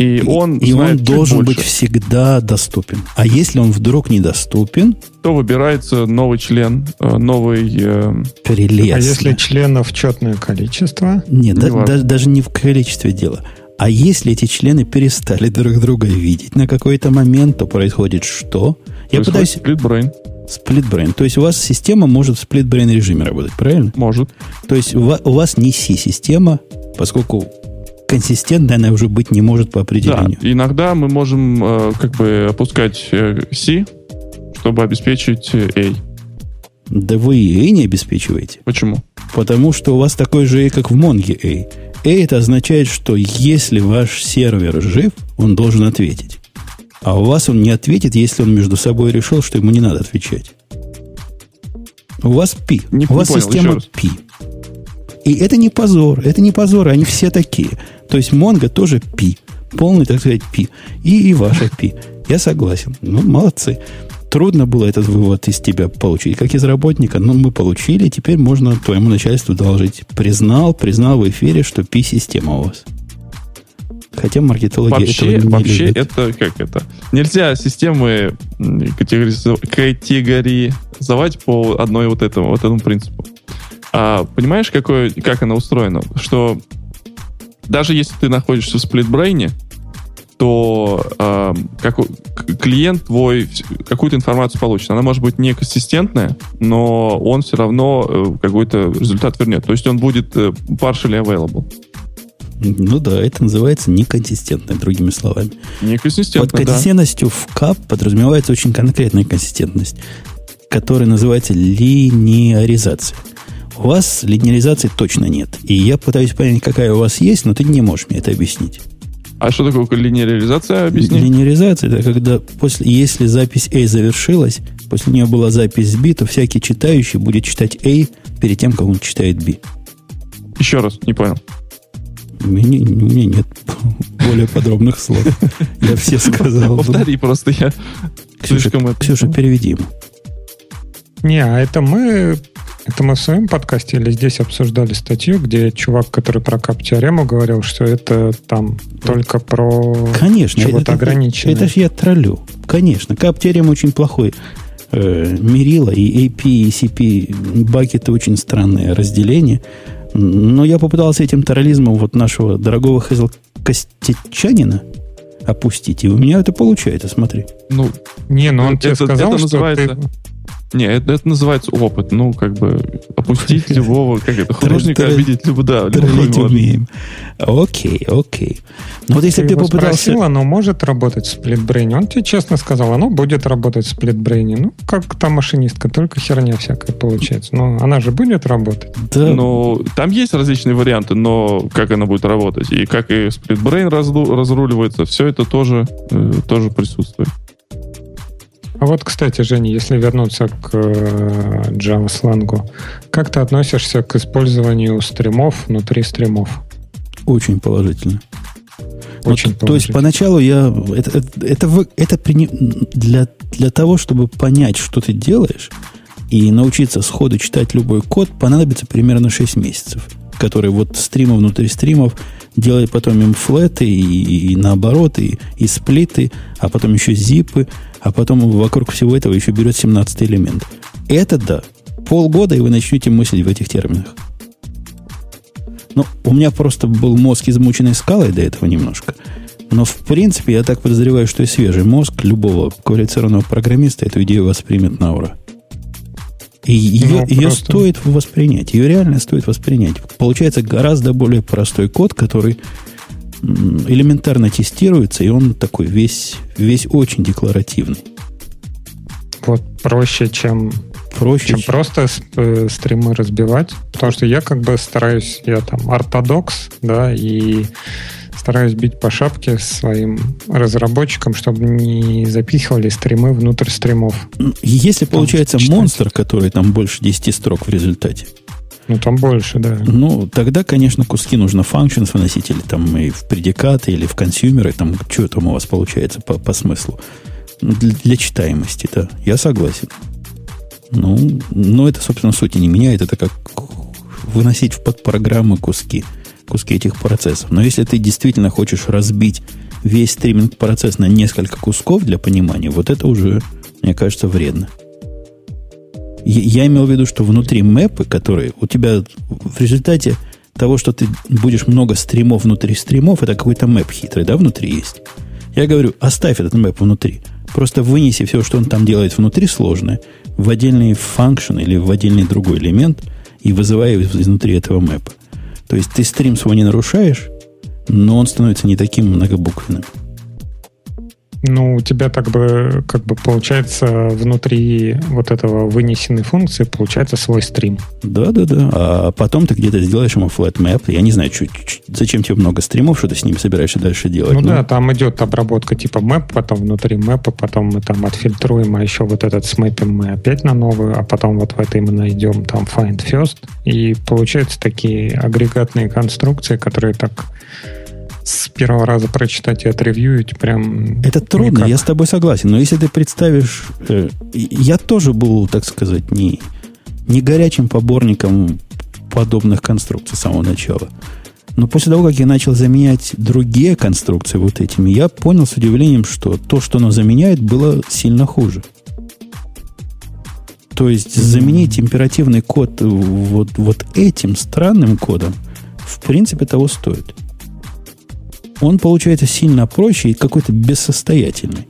И он, и он должен больше. быть всегда доступен. А если он вдруг недоступен, то выбирается новый член, э, новый... Э... Прелестно. А если членов четное количество? Нет, да, да, даже не в количестве дела. А если эти члены перестали друг друга видеть на какой-то момент, то происходит что? Я пытаюсь... Split-brain. Split-brain. То есть у вас система может в split-brain режиме работать, правильно? Может. То есть у вас не C-система, поскольку консистентной она уже быть не может по определению. Да, иногда мы можем э, как бы опускать э, C, чтобы обеспечить э, A. Да вы и A не обеспечиваете. Почему? Потому что у вас такой же A, как в Монге A. A это означает, что если ваш сервер жив, он должен ответить. А у вас он не ответит, если он между собой решил, что ему не надо отвечать. У вас P. Не, у вас не система P. И это не позор, это не позор, они все такие. То есть Монго тоже пи. Полный, так сказать, пи. И, и ваша пи. Я согласен. Ну, молодцы. Трудно было этот вывод из тебя получить, как из работника, но мы получили, теперь можно твоему начальству доложить. Признал, признал в эфире, что пи-система у вас. Хотя маркетологи вообще, этого не Вообще любят. это как это? Нельзя системы категоризовать по одной вот этому, вот этому принципу. А понимаешь, какое, как она устроена? Что даже если ты находишься в сплитбрейне, то э, как, клиент твой какую-то информацию получит. Она может быть неконсистентная, но он все равно э, какой-то результат вернет. То есть он будет э, partially available. Ну да, это называется неконсистентной, другими словами. Неконсистентная, Под консистентностью да. в кап подразумевается очень конкретная консистентность, которая называется линеаризация. У вас линеаризации точно нет. И я пытаюсь понять, какая у вас есть, но ты не можешь мне это объяснить. А что такое линеаризация? Объясни. Линеаризация это когда после, если запись A завершилась, после нее была запись B, то всякий читающий будет читать A перед тем, как он читает B. Еще раз, не понял. У меня, у меня нет более подробных слов. Я все сказал. Повтори просто, я Ксюша, Ксюша, переведи ему. Не, а это мы это мы в своем подкасте или здесь обсуждали статью, где чувак, который про кап-теорему говорил, что это там только про Конечно, чего-то это, ограниченное. Это, это же я троллю. Конечно, кап-теорема очень плохой э, мерило, и AP, и CP, бакеты очень странное разделение. Но я попытался этим троллизмом вот нашего дорогого Хезл Костечанина опустить. И у меня это получается, смотри. Ну, не, но он это, тебе сказал, это что называется... ты не, это, это называется опыт. Ну, как бы опустить любого, как это, художника обидеть любого, да. умеем. Окей, окей. Ну, вот если ты, попытался... спросил, оно может работать в сплитбрейне? Он тебе честно сказал, оно будет работать в сплитбрейне. Ну, как та машинистка, только херня всякая получается. Но она же будет работать. Да. Ну, там есть различные варианты, но как она будет работать, и как и сплитбрейн разруливается, все это тоже, э, тоже присутствует. А вот, кстати, Женя, если вернуться к э, Java сленгу, как ты относишься к использованию стримов внутри стримов? Очень положительно. Очень вот, то есть поначалу я это, это, это, это для, для того, чтобы понять, что ты делаешь, и научиться сходу читать любой код, понадобится примерно 6 месяцев, которые вот стримы внутри стримов делать потом им флеты и, и наоборот, и, и сплиты, а потом еще зипы, а потом вокруг всего этого еще берет 17 элемент. Это да. Полгода, и вы начнете мыслить в этих терминах. Ну, у меня просто был мозг измученный скалой до этого немножко. Но, в принципе, я так подозреваю, что и свежий мозг любого квалифицированного программиста эту идею воспримет на ура. И ее, ну, ее просто... стоит воспринять. Ее реально стоит воспринять. Получается гораздо более простой код, который элементарно тестируется, и он такой весь, весь очень декларативный. Вот проще, чем проще. Чем просто э, стримы разбивать. Потому что я как бы стараюсь, я там ортодокс, да, и стараюсь бить по шапке своим разработчикам, чтобы не запихивали стримы внутрь стримов. Если там получается читать. монстр, который там больше 10 строк в результате, ну, там больше, да. Ну, тогда, конечно, куски нужно functions выносить, или там и в предикаты, или в консюмеры, там, что там у вас получается по, по смыслу. Ну, для, для читаемости, да, я согласен. Ну, но это, собственно, сути не меняет. Это как выносить в подпрограммы куски, куски этих процессов. Но если ты действительно хочешь разбить весь стриминг-процесс на несколько кусков для понимания, вот это уже, мне кажется, вредно. Я, имел в виду, что внутри мэпы, которые у тебя в результате того, что ты будешь много стримов внутри стримов, это какой-то мэп хитрый, да, внутри есть. Я говорю, оставь этот мэп внутри. Просто вынеси все, что он там делает внутри сложное, в отдельный функшн или в отдельный другой элемент и вызывай изнутри этого мэпа. То есть ты стрим свой не нарушаешь, но он становится не таким многобуквенным. Ну, у тебя так бы, как бы получается внутри вот этого вынесенной функции получается свой стрим. Да, да, да. А потом ты где-то сделаешь ему flat map. Я не знаю, чуть, чуть, зачем тебе много стримов, что ты с ним собираешься дальше делать. Ну, ну да, там идет обработка типа map, потом внутри мэпа, потом мы там отфильтруем, а еще вот этот смэпим мы опять на новую, а потом вот в этой мы найдем там find first. И получаются такие агрегатные конструкции, которые так с первого раза прочитать и отревьюить прям... Это трудно, никак. я с тобой согласен. Но если ты представишь... Э, я тоже был, так сказать, не, не горячим поборником подобных конструкций с самого начала. Но после того, как я начал заменять другие конструкции вот этими, я понял с удивлением, что то, что оно заменяет, было сильно хуже. То есть заменить императивный код вот, вот этим странным кодом, в принципе, того стоит он получается сильно проще и какой-то бессостоятельный.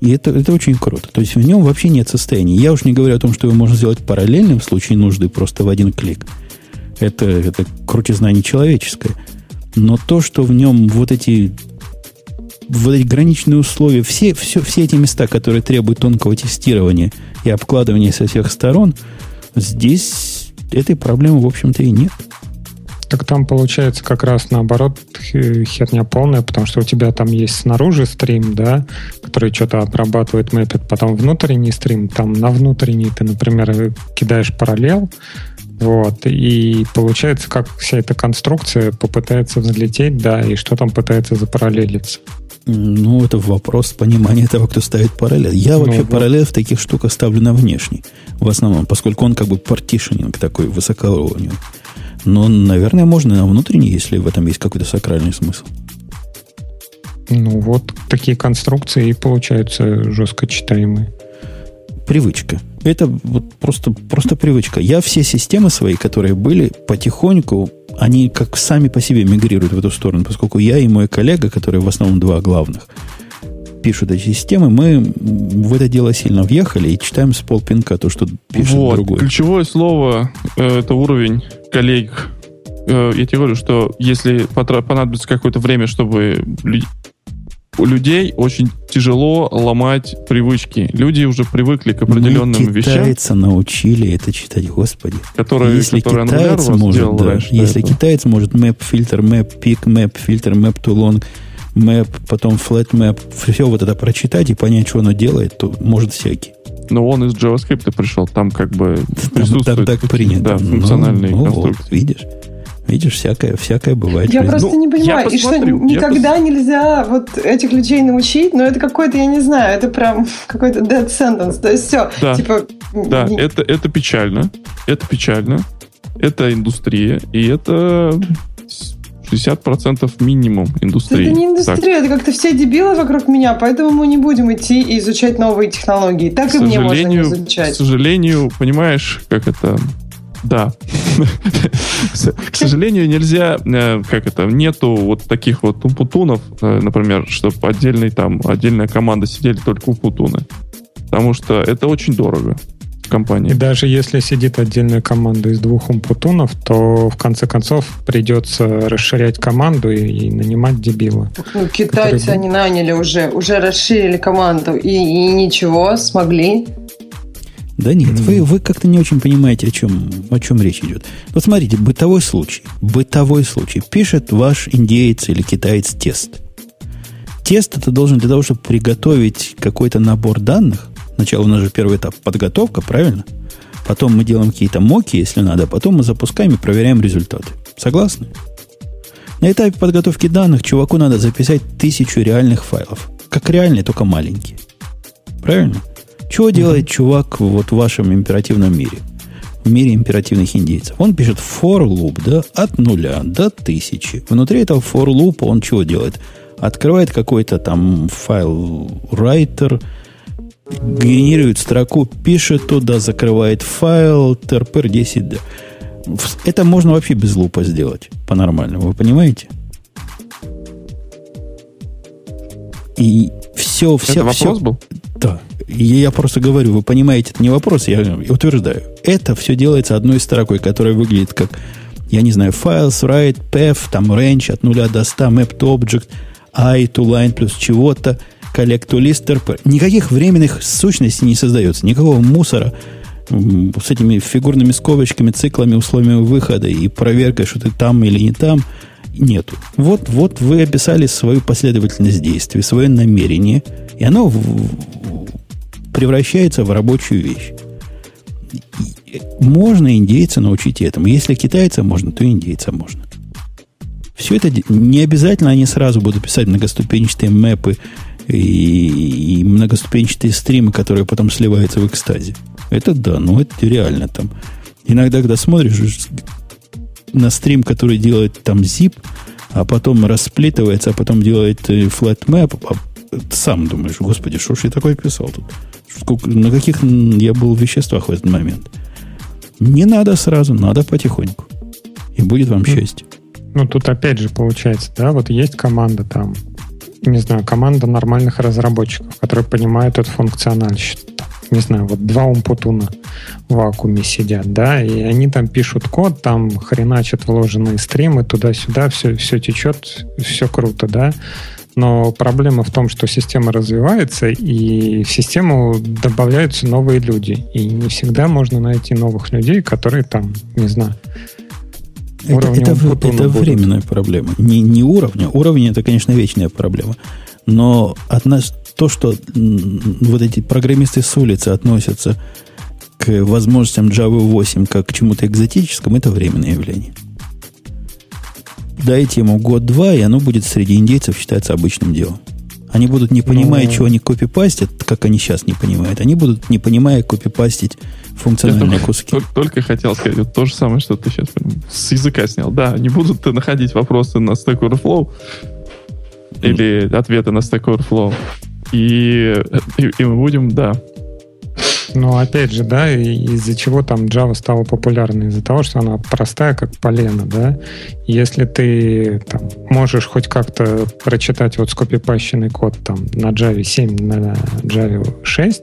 И это, это очень круто. То есть в нем вообще нет состояния. Я уж не говорю о том, что его можно сделать параллельным в случае нужды просто в один клик. Это, это крутизна нечеловеческая. Но то, что в нем вот эти, вот эти граничные условия, все, все, все эти места, которые требуют тонкого тестирования и обкладывания со всех сторон, здесь этой проблемы, в общем-то, и нет. Так там получается как раз наоборот херня полная, потому что у тебя там есть снаружи стрим, да, который что-то обрабатывает, мэпит, потом внутренний стрим, там на внутренний ты, например, кидаешь параллел, вот, и получается, как вся эта конструкция попытается взлететь, да, и что там пытается запараллелиться. Ну, это вопрос понимания того, кто ставит параллель. Я ну, вообще да. параллель в таких штуках ставлю на внешний, в основном, поскольку он как бы партишенинг такой высокоуровневый. Но, наверное, можно на внутренний, если в этом есть какой-то сакральный смысл. Ну, вот такие конструкции и получаются жестко читаемые. Привычка. Это вот просто, просто привычка. Я все системы свои, которые были, потихоньку, они как сами по себе мигрируют в эту сторону, поскольку я и мой коллега, которые в основном два главных, пишут эти системы, мы в это дело сильно въехали и читаем с полпинка то, что пишет вот, другой. Ключевое слово э, это уровень коллег. Э, я тебе говорю, что если понадобится какое-то время, чтобы у людей очень тяжело ломать привычки. Люди уже привыкли к определенным Мы вещам. Китайцы научили это читать, господи. Которые, если которые китаец может, да, если китаец может map фильтр, map pick, map фильтр, map too long, map, потом flat map, все вот это прочитать и понять, что оно делает, то может всякий. Но он из JavaScript пришел, там как бы присутствует... Там так принято. Да, ну, функциональные ну, конструкции. Вот, видишь? Видишь, всякое, всякое бывает. Я просто ну, не понимаю, и что никогда пос... нельзя вот этих людей научить, но это какой-то, я не знаю, это прям какой-то dead sentence. То есть все, да, типа... Да, не... это, это печально, это печально, это индустрия, и это 60% минимум индустрии. Это не индустрия, так. это как-то все дебилы вокруг меня, поэтому мы не будем идти и изучать новые технологии. Так и мне можно не изучать. К сожалению, понимаешь, как это... Да. К сожалению, нельзя, э, как это, нету вот таких вот умпутунов, э, например, чтобы отдельный там, отдельная команда сидели только умпутуны. Потому что это очень дорого компании. И даже если сидит отдельная команда из двух умпутунов, то в конце концов придется расширять команду и, и нанимать дебила. Ну, китайцы который... они наняли уже, уже расширили команду и, и ничего, смогли. Да нет, вы, вы как-то не очень понимаете, о чем, о чем речь идет. Вот смотрите, бытовой случай. Бытовой случай. Пишет ваш индеец или китаец тест. Тест это должен для того, чтобы приготовить какой-то набор данных. Сначала у нас же первый этап подготовка, правильно? Потом мы делаем какие-то моки, если надо, а потом мы запускаем и проверяем результаты. Согласны? На этапе подготовки данных чуваку надо записать тысячу реальных файлов. Как реальные, только маленькие. Правильно? Чего делает чувак вот в вашем императивном мире? В мире императивных индейцев. Он пишет for loop, да, от нуля до тысячи. Внутри этого for loop он чего делает? Открывает какой-то там файл writer, генерирует строку, пишет туда, закрывает файл, trpr 10 да. Это можно вообще без лупа сделать по-нормальному, вы понимаете? И все, все, Это все, вопрос был? Да. И я просто говорю, вы понимаете, это не вопрос, я утверждаю. Это все делается одной строкой, которая выглядит как, я не знаю, files, write, path, там range от 0 до 100, map to object, i to line плюс чего-то, collect to list, Никаких временных сущностей не создается, никакого мусора с этими фигурными скобочками, циклами, условиями выхода и проверкой, что ты там или не там, нету. Вот, вот вы описали свою последовательность действий, свое намерение, и оно превращается в рабочую вещь. Можно индейца научить этому. Если китайца можно, то индейца можно. Все это не обязательно они сразу будут писать многоступенчатые мэпы и, и многоступенчатые стримы, которые потом сливаются в экстазе. Это да, ну это реально там. Иногда, когда смотришь на стрим, который делает там zip, а потом расплитывается, а потом делает э, flat map, а сам думаешь, господи, что ж я такое писал тут? Сколько, на каких я был веществах в этот момент? Не надо сразу, надо потихоньку. И будет вам счастье. Ну, тут опять же получается, да, вот есть команда там, не знаю, команда нормальных разработчиков, которые понимают эту функциональщину. Не знаю, вот два умпутуна в вакууме сидят, да, и они там пишут код, там хреначат вложенные стримы туда-сюда, все, все течет, все круто, да. Но проблема в том, что система развивается, и в систему добавляются новые люди. И не всегда можно найти новых людей, которые там, не знаю, это, это, это временная проблема. Не, не уровня. Уровень это, конечно, вечная проблема. Но от нас то, что вот эти программисты с улицы относятся к возможностям Java 8 как к чему-то экзотическому, это временное явление. Дайте ему год-два, и оно будет среди индейцев считаться обычным делом. Они будут не понимая, ну, чего они копипастят, как они сейчас не понимают. Они будут не понимая копипастить функциональные Я куски. Только, только хотел сказать вот то же самое, что ты сейчас с языка снял. Да, они будут находить вопросы на Stack Overflow или ответы на Stack Overflow. И, и, и мы будем, да, но опять же, да, из-за чего там Java стала популярной? Из-за того, что она простая, как полено, да. Если ты там, можешь хоть как-то прочитать вот скопипащенный код там на Java 7, на Java 6,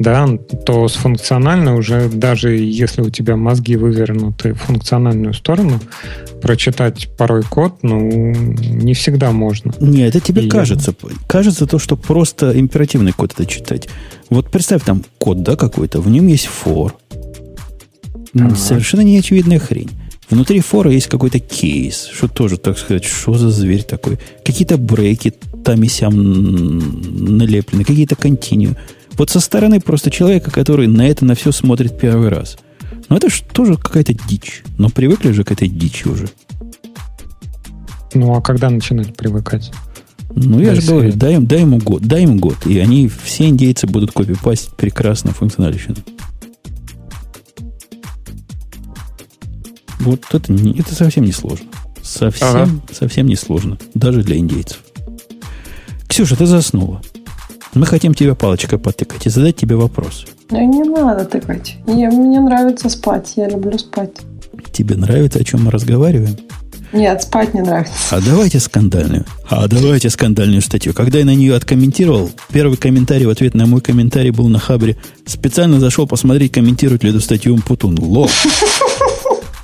да, то с функциональной уже, даже если у тебя мозги вывернуты в функциональную сторону, прочитать порой код, ну, не всегда можно. Не, это тебе И кажется. Кажется то, что просто императивный код это читать. Вот представь там код, да, какой-то, в нем есть for. Ага. Совершенно неочевидная хрень. Внутри фора есть какой-то кейс, что тоже, так сказать, что за зверь такой. Какие-то брейки там и сям налеплены, какие-то континью. Вот со стороны просто человека, который на это на все смотрит первый раз. Но это же тоже какая-то дичь. Но привыкли же к этой дичи уже. Ну, а когда начинать привыкать? Ну, я же говорю, дай, дай ему год, дай ему год, и они, все индейцы будут копипастить прекрасно функциональщину. Вот это, это совсем не сложно. Совсем, ага. совсем не сложно. Даже для индейцев. Ксюша, ты заснула. Мы хотим тебе палочкой потыкать и задать тебе вопрос. Не, не надо тыкать. Не, мне нравится спать. Я люблю спать. Тебе нравится, о чем мы разговариваем? Нет, спать не нравится. А давайте скандальную. А давайте скандальную статью. Когда я на нее откомментировал, первый комментарий в ответ на мой комментарий был на Хабре. Специально зашел посмотреть, комментирует ли эту статью Путун. Лол.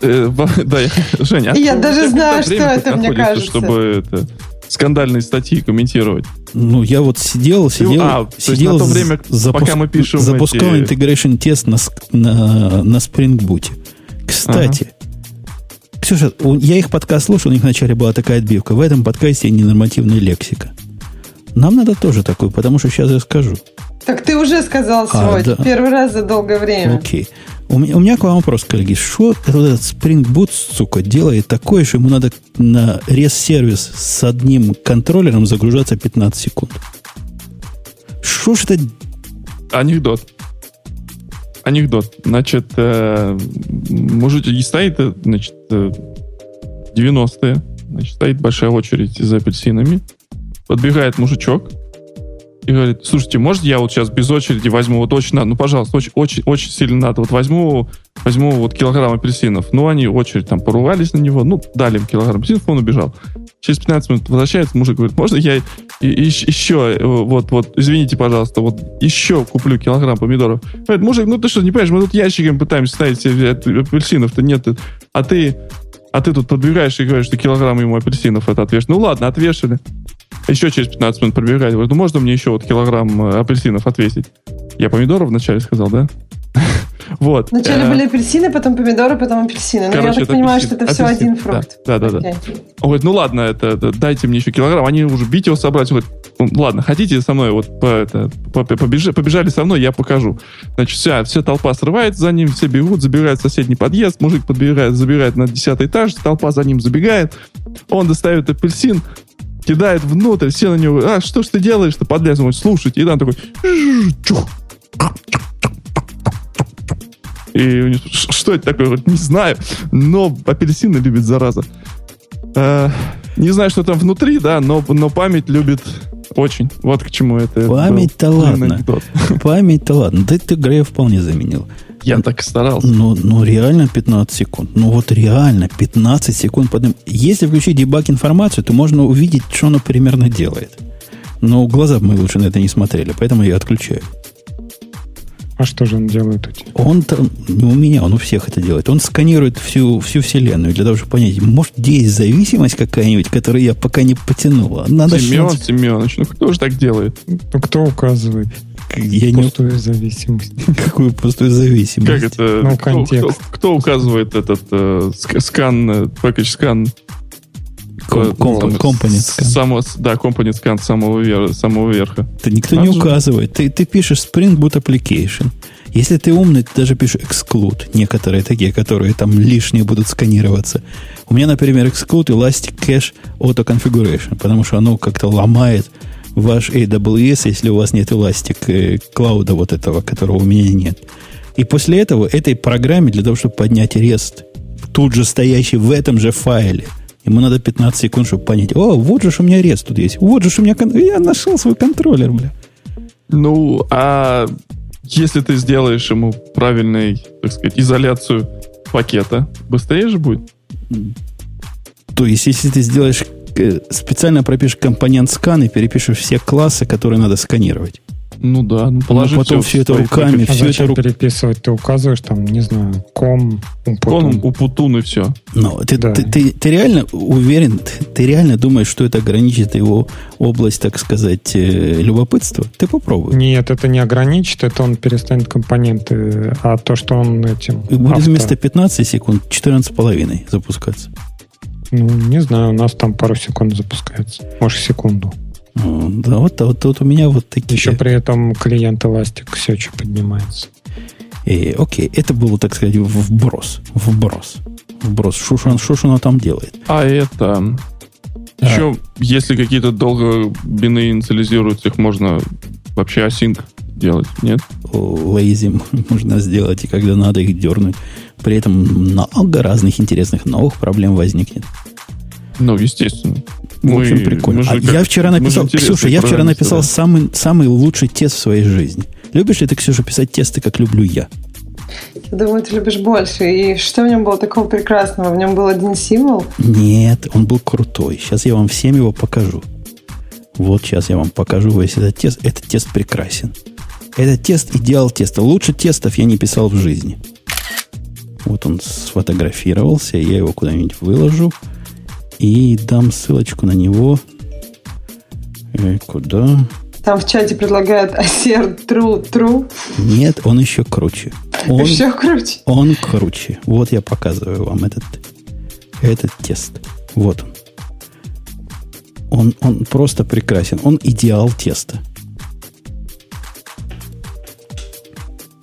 Э, да, Женя, я даже знаю, что это, мне кажется. Чтобы это скандальные статьи комментировать. Ну, я вот сидел, сидел, а, то есть сидел на то время, пока мы пишем запускал эти- integration тест на, на, на Spring Boot. Кстати, Ксюша, у- я их подкаст слушал, у них вначале была такая отбивка. В этом подкасте ненормативная лексика. Нам надо тоже такую, потому что сейчас я скажу. Так ты уже сказал А, сегодня. да. Первый раз за долгое время. Окей. У меня, у меня к вам вопрос, коллеги. Что этот Spring Boot, сука, делает такое, что ему надо на REST-сервис с одним контроллером загружаться 15 секунд? Что ж это... Анекдот. Анекдот. Значит, э, мужик и стоит, э, значит, э, 90-е. Значит, стоит большая очередь за апельсинами. Подбегает мужичок и говорит, слушайте, может я вот сейчас без очереди возьму, вот очень надо, ну, пожалуйста, очень, очень, очень сильно надо, вот возьму, возьму вот килограмм апельсинов. Ну, они очередь там поругались на него, ну, дали им килограмм апельсинов, он убежал. Через 15 минут возвращается, мужик говорит, можно я и- и- еще, э, вот, вот, извините, пожалуйста, вот еще куплю килограмм помидоров. Говорит, мужик, ну ты что, не понимаешь, мы тут ящиками пытаемся ставить апельсинов-то нет, а ты, а ты тут подбегаешь и говоришь, что килограмм ему апельсинов это отвешено. Ну ладно, отвешали. Еще через 15 минут пробегает, говорит, ну можно мне еще вот килограмм э, апельсинов отвесить? Я помидоров вначале сказал, да? Вот. Вначале Э, были апельсины, потом помидоры, потом апельсины. Ну, я так понимаю, что это все один фрукт. Да, да, да. Он говорит, ну ладно, это, дайте мне еще килограмм. Они уже бить его собрать. Он говорит, «Ну, ладно, хотите со мной, вот по, это, побежали со мной, я покажу. Значит, вся, вся толпа срывается за ним, все бегут, забегают в соседний подъезд, мужик подбегает, забегает на десятый этаж, толпа за ним забегает, он достает апельсин, кидает внутрь, все на него, а что ж ты делаешь-то, подлез, он слушайте, и там такой, чух, и у него, «Ш- что это такое? Не знаю, но апельсины любит зараза. Э, не знаю, что там внутри, да, но, но память любит очень. Вот к чему это. Память-то ладно. Память-то ладно. Да ты Грея вполне заменил. Я так и старался. Ну, ну, реально 15 секунд. Ну, вот реально 15 секунд. Потом, если включить дебаг информацию, то можно увидеть, что оно примерно делает. Но глаза мы лучше на это не смотрели, поэтому я отключаю. А что же он делает у тебя? Он там, не у меня, он у всех это делает. Он сканирует всю, всю вселенную для того, чтобы понять, может, где есть зависимость какая-нибудь, которую я пока не потянула. Надо Семен, Семенович, ну кто же так делает? Ну, кто указывает Я не пустую зависимость? какую пустую зависимость. Как это? Ну, кто, контекст. кто- кто указывает этот э, ск- скан, э, скан? Э, ком- там, компонент с- скан. Да, компонент скан самого, вер- самого верха. Это никто Надо не же. указывает. Ты, ты пишешь Spring Boot Application. Если ты умный, ты даже пишешь exclude. Некоторые такие, которые там лишние будут сканироваться. У меня, например, exclude Elastic Cache Auto Configuration, потому что оно как-то ломает ваш AWS, если у вас нет Elastic э, клауда вот этого, которого у меня нет. И после этого этой программе, для того, чтобы поднять REST, тут же стоящий в этом же файле, ему надо 15 секунд, чтобы понять, о, вот же у меня REST тут есть, вот же у меня... кон- Я нашел свой контроллер, бля. Ну, а если ты сделаешь ему правильный, так сказать, изоляцию пакета, быстрее же будет? То есть, если ты сделаешь специально пропишешь компонент скан и перепишешь все классы, которые надо сканировать. Ну да, ну положи потом в всё это руками. А Всё это переписывать? Ты указываешь там, не знаю, ком, Коном, умпутун. упутун и все. Но ты, Да. ты, ты- ты реально уверен, ты, ты реально думаешь, что это ограничит его область, так сказать, э, любопытства? Ты попробуй. Нет, это не ограничит, это он перестанет компоненты, а то, что он этим... И будет авто- вместо 15 секунд 14,5 запускаться. Ну, не знаю, у нас там пару секунд запускается. Может, секунду. О, Да, вот, вот, вот у меня вот такие. Еще при этом клиент Elastic все что поднимается. Э, окей, это было, так сказать, вброс. Вброс. Вброс. Что ж он, что ж оно там делает? А это... А. Еще, если какие-то долго бины инициализируются, их можно вообще async делать, нет? лейзи можно сделать, и когда надо их дернуть. При этом много разных интересных новых проблем возникнет. Ну, естественно. В общем, Мы- прикольно. мы же А как- я вчера мы же написал, Ксюша, я вчера написал да. самый, самый лучший тест в своей жизни. Любишь ли ты, Ксюша, писать тесты, как люблю я? Я думаю, ты любишь больше. И что в нем было такого прекрасного? В нем был один символ. Нет, он был крутой. Сейчас я вам всем его покажу. Вот сейчас я вам покажу весь этот тест. Этот тест прекрасен. Этот тест идеал теста. Лучше тестов я не писал в жизни. Вот он сфотографировался. Я его куда-нибудь выложу. И дам ссылочку на него. Э, куда? Там в чате предлагают assert true, true. Нет, он еще круче. Он, Еще круче. он круче. Вот я показываю вам этот, этот тест. Вот он. Он, он просто прекрасен. Он идеал теста.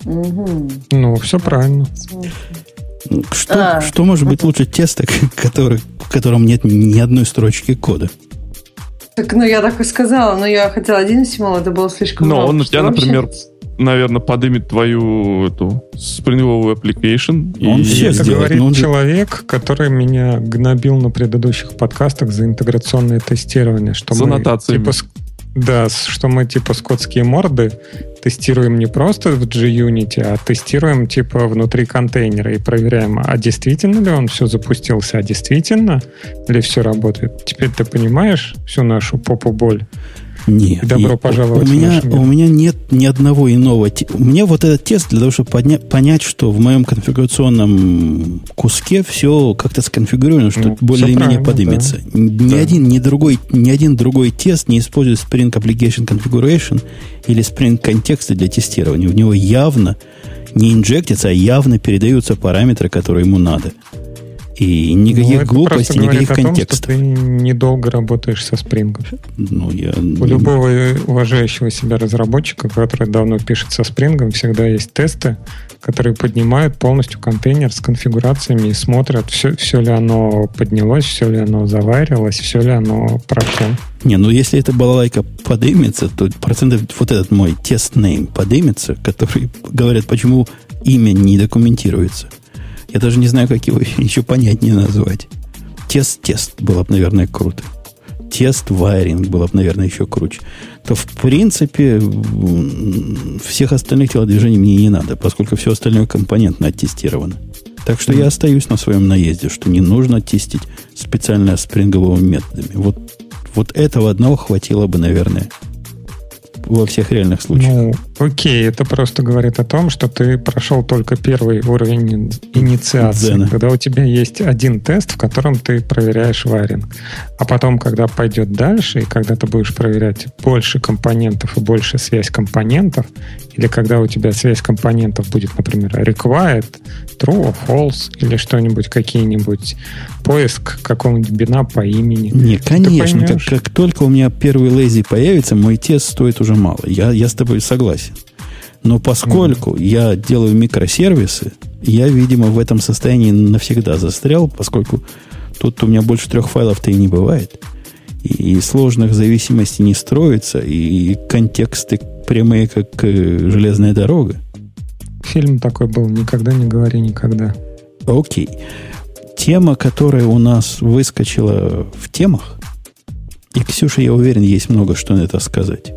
Ну, все правильно. Что, А. что может быть лучше теста, который, в котором нет ни одной строчки кода? Так, ну я так и сказала, но я хотела один символ, это было слишком Но много. он у тебя, вообще- например, наверное, подымет твою эту спринговую application. Он и- все это сделает, говорит но он человек, который меня гнобил на предыдущих подкастах за интеграционное тестирование. Что За мы, нотациями. типа, да, что мы типа скотские морды тестируем не просто в JUnity, а тестируем типа внутри контейнера и проверяем, а действительно ли он все запустился, а действительно ли все работает. Теперь ты понимаешь всю нашу попу боль? Нет. Добро пожаловать у меня, у меня нет ни одного иного. меня вот этот тест для того, чтобы подня- понять, что в моем конфигурационном куске все как-то сконфигурировано, что Ну, более-менее правильно, подымется. Ни Да. один, ни другой, ни один другой тест не использует Spring Application Configuration или Spring контексты для тестирования. В него явно не инжектятся, а явно передаются параметры, которые ему надо. И Ну, никаких это глупостей, никаких о том, контекстов. что ты недолго работаешь со спрингом. Ну, я... У любого уважающего себя разработчика, который давно пишет со спрингом, всегда есть тесты, которые поднимают полностью контейнер с конфигурациями и смотрят, все, все ли оно поднялось, все ли оно заварилось, все ли оно прошло. Не, ну если эта балалайка подымется, то процентов вот этот мой тест name подымется, который говорят, почему имя не документируется. Я даже не знаю, как его еще понятнее назвать. Тест-тест было бы, наверное, круто. Тест вайринг было бы, наверное, еще круче. То, в принципе, всех остальных телодвижений мне не надо, поскольку все остальное компонентно оттестировано. Так что я остаюсь на своем наезде, что не нужно тестить специально спринговыми методами. Вот, вот этого одного хватило бы, наверное, во всех реальных случаях. Ну, окей, это просто говорит о том, что ты прошел только первый уровень инициации, Дзена. когда у тебя есть один тест, в котором ты проверяешь варинг. А потом, когда пойдет дальше, и когда ты будешь проверять больше компонентов и больше связь компонентов, или когда у тебя связь компонентов будет, например, required, true, false, или что-нибудь, какие-нибудь поиск какого-нибудь бина по имени. Не, конечно, как, как только у меня первый лейзи появится, мой тест стоит уже мало. Я, я с тобой согласен. Но поскольку я делаю микросервисы, я, видимо, в этом состоянии навсегда застрял, поскольку тут у меня больше трех файлов-то и не бывает. И, сложных зависимостей не строится, и контексты прямые, как э, железная дорога. Фильм такой был «Никогда не говори никогда». Окей. Тема, которая у нас выскочила в темах, и Ксюша, я уверен, есть много что на это сказать.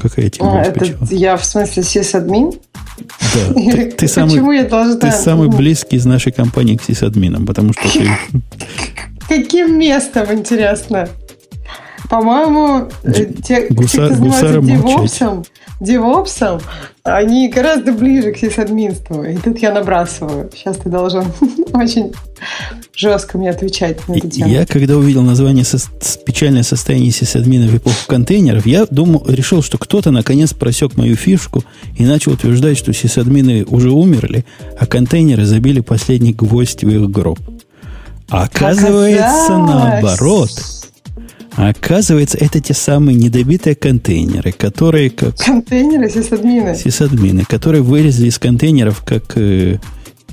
Какая тема А, это я в смысле сисадмин? Да, ты, ты самый, Почему я должна... ты самый близкий из нашей компании к сисадминам, потому что ты... Каким местом, интересно? По-моему, э, те, Гуса- те, кто занимается девопсом, девопсом, они гораздо ближе к сисадминству. И тут я набрасываю. Сейчас ты должен очень жестко мне отвечать на эту тему. Я, когда увидел название со- «Печальное состояние сисадминов в эпоху контейнеров», я думал, решил, что кто-то наконец просек мою фишку и начал утверждать, что сисадмины уже умерли, а контейнеры забили последний гвоздь в их гроб. А оказывается, Оказалось. наоборот. А оказывается, это те самые недобитые контейнеры, которые как Контейнеры сисадмины. сисадмины, которые вылезли из контейнеров, как, э,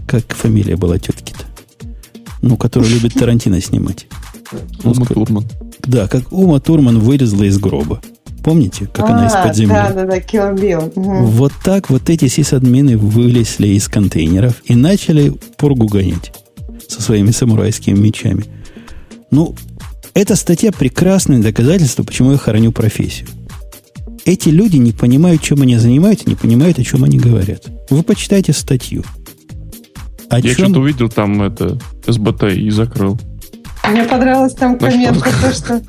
как фамилия была тетки-то. Ну, которая любит Тарантино снимать. Ума Турман. Да, как Ума Турман вылезла из гроба. Помните, как она из-под А, земли? Да, да, да, Kill Bill. Мгм. Вот так вот эти сисадмины вылезли из контейнеров и начали пургу гонять со своими самурайскими мечами. Ну, эта статья прекрасное доказательство, почему я хороню профессию. Эти люди не понимают, чем они занимаются, не понимают, о чем они говорят. Вы почитайте статью. О Я чем- что-то увидел там это СБТ и закрыл. Мне понравилось там коммент про то, что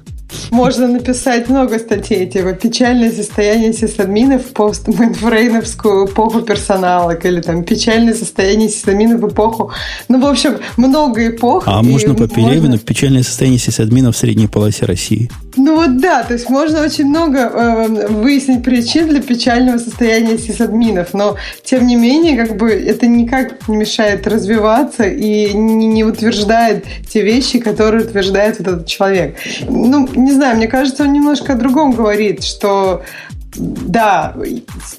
можно написать много статей, типа «Печальное состояние сисадминов в постмейнфрейновскую эпоху персоналок» или там «Печальное состояние сисадминов в эпоху...» Ну, в общем, много эпох. А можно по Пелевину можно... «Печальное состояние сисадминов в средней полосе России». Ну вот да, то есть можно очень много э, выяснить причин для печального состояния сисадминов, но тем не менее, как бы это никак не мешает развиваться и не, не утверждает те вещи, которые утверждает вот этот человек. Ну, не знаю, мне кажется, он немножко о другом говорит, что да,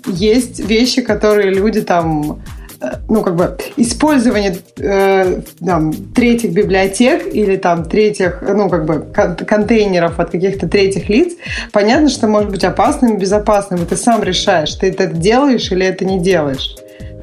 есть вещи, которые люди там Э, ну, как бы, использование э, там, третьих библиотек или там третьих, ну, как бы, контейнеров от каких-то третьих лиц, понятно, что может быть опасным и безопасным, и ты сам решаешь, ты это делаешь или это не делаешь.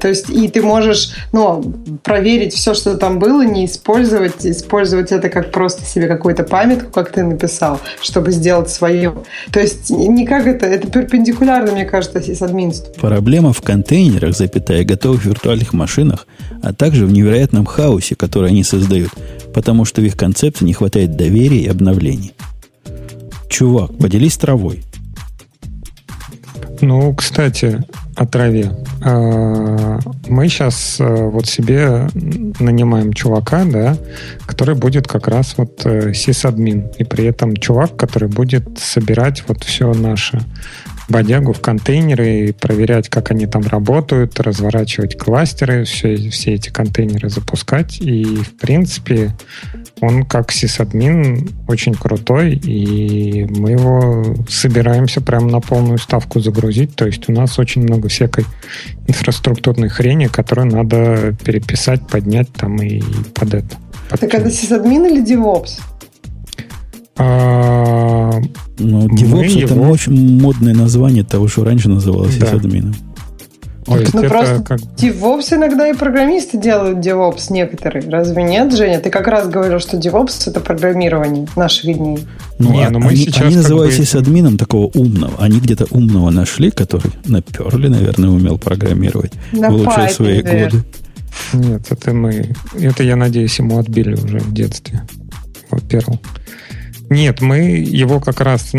То есть и ты можешь ну, проверить все, что там было, не использовать, использовать это как просто себе какую-то памятку, как ты написал, чтобы сделать свое. То есть никак это, это перпендикулярно, мне кажется, сисадминству. Проблема в контейнерах, запятая, готовых виртуальных машинах, а также в невероятном хаосе, который они создают, потому что в их концепции не хватает доверия и обновлений. Чувак, поделись травой. Ну, кстати, о траве. А, мы сейчас э, вот себе нанимаем чувака, да, который будет как раз вот э, сисадмин. И при этом чувак, который будет собирать вот все наше бодягу в контейнеры и проверять, как они там работают, разворачивать кластеры, все, все эти контейнеры запускать. И, в принципе, он как сисадмин очень крутой, и мы его собираемся прямо на полную ставку загрузить. То есть у нас очень много всякой инфраструктурной хрени, которую надо переписать, поднять там и под это. Под так это сисадмин или DevOps? А, ну, DevOps это его... очень модное название того, что раньше называлось да. сисадмином. То есть ну, это просто как... DevOps иногда и программисты делают DevOps некоторые. Разве нет, Женя? Ты как раз говорил, что DevOps — это программирование наших дней. Ну, Не, а, ну мы они, сейчас они называются бы... админом такого умного. Они где-то умного нашли, который наперли, наверное, умел программировать На в лучшие Python, свои наверное. годы. Нет, это мы... Это, я надеюсь, ему отбили уже в детстве. Вот Перл. Нет, мы его как раз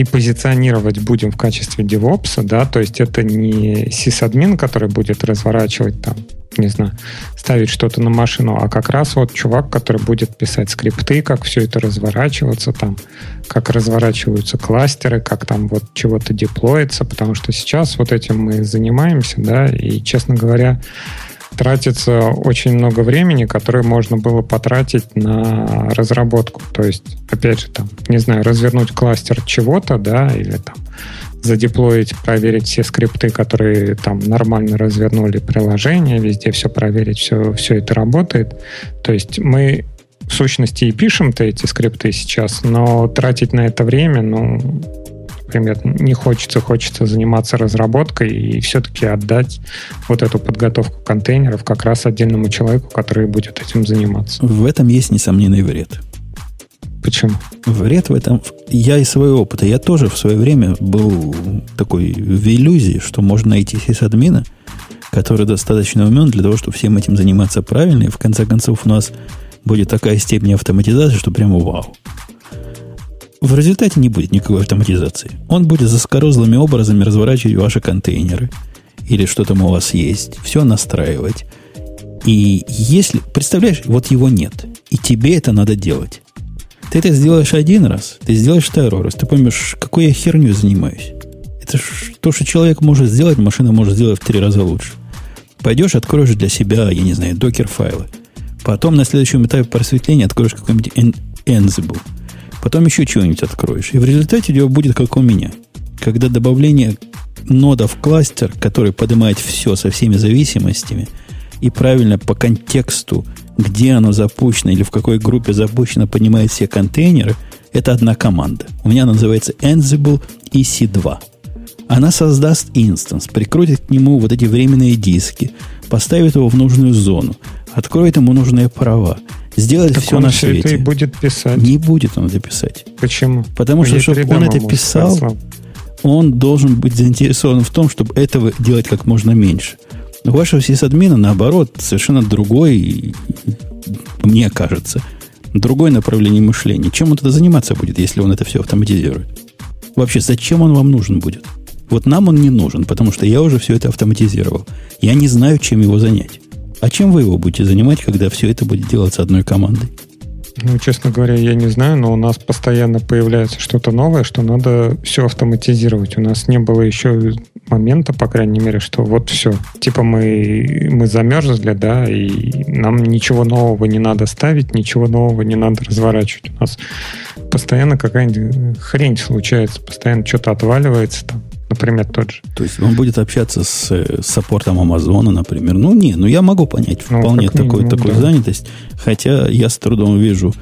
и позиционировать будем в качестве DevOps, да, то есть это не сисадмин, который будет разворачивать там, не знаю, ставить что-то на машину, а как раз вот чувак, который будет писать скрипты, как все это разворачиваться там, как разворачиваются кластеры, как там вот чего-то деплоится, потому что сейчас вот этим мы занимаемся, да, и, честно говоря, тратится очень много времени, которое можно было потратить на разработку. То есть, опять же, там, не знаю, развернуть кластер чего-то, да, или там задеплоить, проверить все скрипты, которые там нормально развернули приложение, везде все проверить, все, все это работает. То есть мы в сущности и пишем-то эти скрипты сейчас, но тратить на это время, ну, например, не хочется, хочется заниматься разработкой и все-таки отдать вот эту подготовку контейнеров как раз отдельному человеку, который будет этим заниматься. В этом есть несомненный вред. Почему? Вред в этом... Я из своего опыта, я тоже в свое время был такой в иллюзии, что можно найти сисадмина, который достаточно умен для того, чтобы всем этим заниматься правильно, и в конце концов у нас будет такая степень автоматизации, что прямо вау. В результате не будет никакой автоматизации. Он будет заскорузлыми образами разворачивать ваши контейнеры или что там у вас есть, все настраивать. И если, представляешь, вот его нет, и тебе это надо делать. Ты это сделаешь один раз, ты сделаешь второй раз, ты поймешь, какой я херню занимаюсь. Это ж то, что человек может сделать, машина может сделать в три раза лучше. Пойдешь, откроешь для себя, я не знаю, докер-файлы. Потом на следующем этапе просветления откроешь какой-нибудь Ansible – Потом еще чего-нибудь откроешь. И в результате у тебя будет как у меня. Когда добавление нода в кластер, который поднимает все со всеми зависимостями, и правильно по контексту, где оно запущено или в какой группе запущено, поднимает все контейнеры, это одна команда. У меня она называется Ansible EC2. Она создаст инстанс, прикрутит к нему вот эти временные диски, поставит его в нужную зону, откроет ему нужные права, сделать так все он на свете. это и будет писать. Не будет он это писать. Почему? Потому что, чтобы он это писал, сказал. он должен быть заинтересован в том, чтобы этого делать как можно меньше. У вашего сисадмина, наоборот, совершенно другой, мне кажется, другое направление мышления. Чем он тогда заниматься будет, если он это все автоматизирует? Вообще, зачем он вам нужен будет? Вот нам он не нужен, потому что я уже все это автоматизировал. Я не знаю, чем его занять. А чем вы его будете занимать, когда все это будет делаться одной командой? Ну, честно говоря, я не знаю, но у нас постоянно появляется что-то новое, что надо все автоматизировать. У нас не было еще момента, по крайней мере, что вот все. Типа мы, мы замерзли, да, и нам ничего нового не надо ставить, ничего нового не надо разворачивать. У нас постоянно какая-нибудь хрень случается, постоянно что-то отваливается там например, тот же. То есть он будет общаться с, с саппортом Амазона, например. Ну, не, ну я могу понять ну, вполне такую, минимум, такую да. занятость, хотя я с трудом вижу,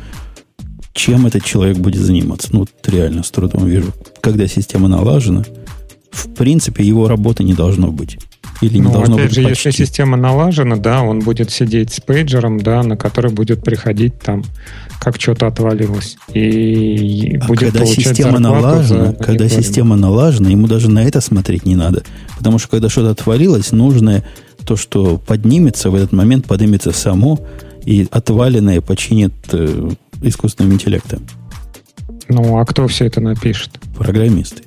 чем этот человек будет заниматься. Ну, реально с трудом вижу. Когда система налажена, в принципе, его работы не должно быть. Или не ну, должно опять быть же, почти. если система налажена, да, он будет сидеть с пейджером, да, на который будет приходить там, как что-то отвалилось. И а будет когда система налажена, когда система налажена, ему даже на это смотреть не надо. Потому что когда что-то отвалилось, нужное то, что поднимется в этот момент, поднимется само, и отваленное починит э, искусственным интеллектом. Ну, а кто все это напишет? Программисты.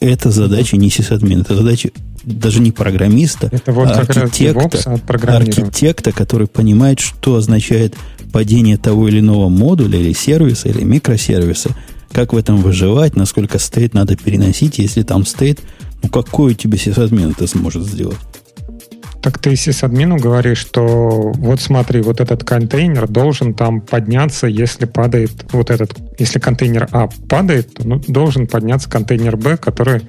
Это задача не сисадмин, это задача даже не программиста, это вот а архитекта, архитекта, который понимает, что означает падение того или иного модуля или сервиса, или микросервиса, как в этом выживать, насколько стейт надо переносить, если там стейт, ну какой у тебя сисадмин это сможет сделать? Так ты сисадмину говоришь, что вот смотри, вот этот контейнер должен там подняться, если падает вот этот, если контейнер А падает, то ну, должен подняться контейнер Б, который,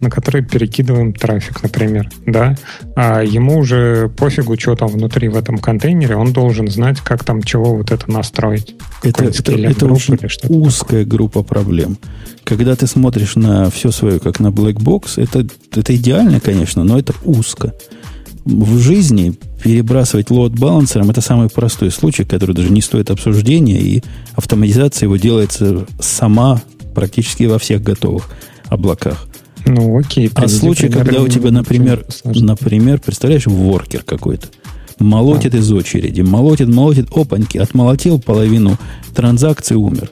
на который перекидываем трафик, например, да, а ему уже пофигу, что там внутри в этом контейнере, он должен знать, как там чего вот это настроить. Это, это, это очень узкая такое. группа проблем. Когда ты смотришь на все свое, как на black box, это, это идеально, конечно, но это узко в жизни перебрасывать лот балансером это самый простой случай, который даже не стоит обсуждения, и автоматизация его делается сама практически во всех готовых облаках. Ну, окей. А случай, когда у тебя, например, например, представляешь, воркер какой-то, молотит а. из очереди, молотит, молотит, опаньки, отмолотил половину транзакции, умер.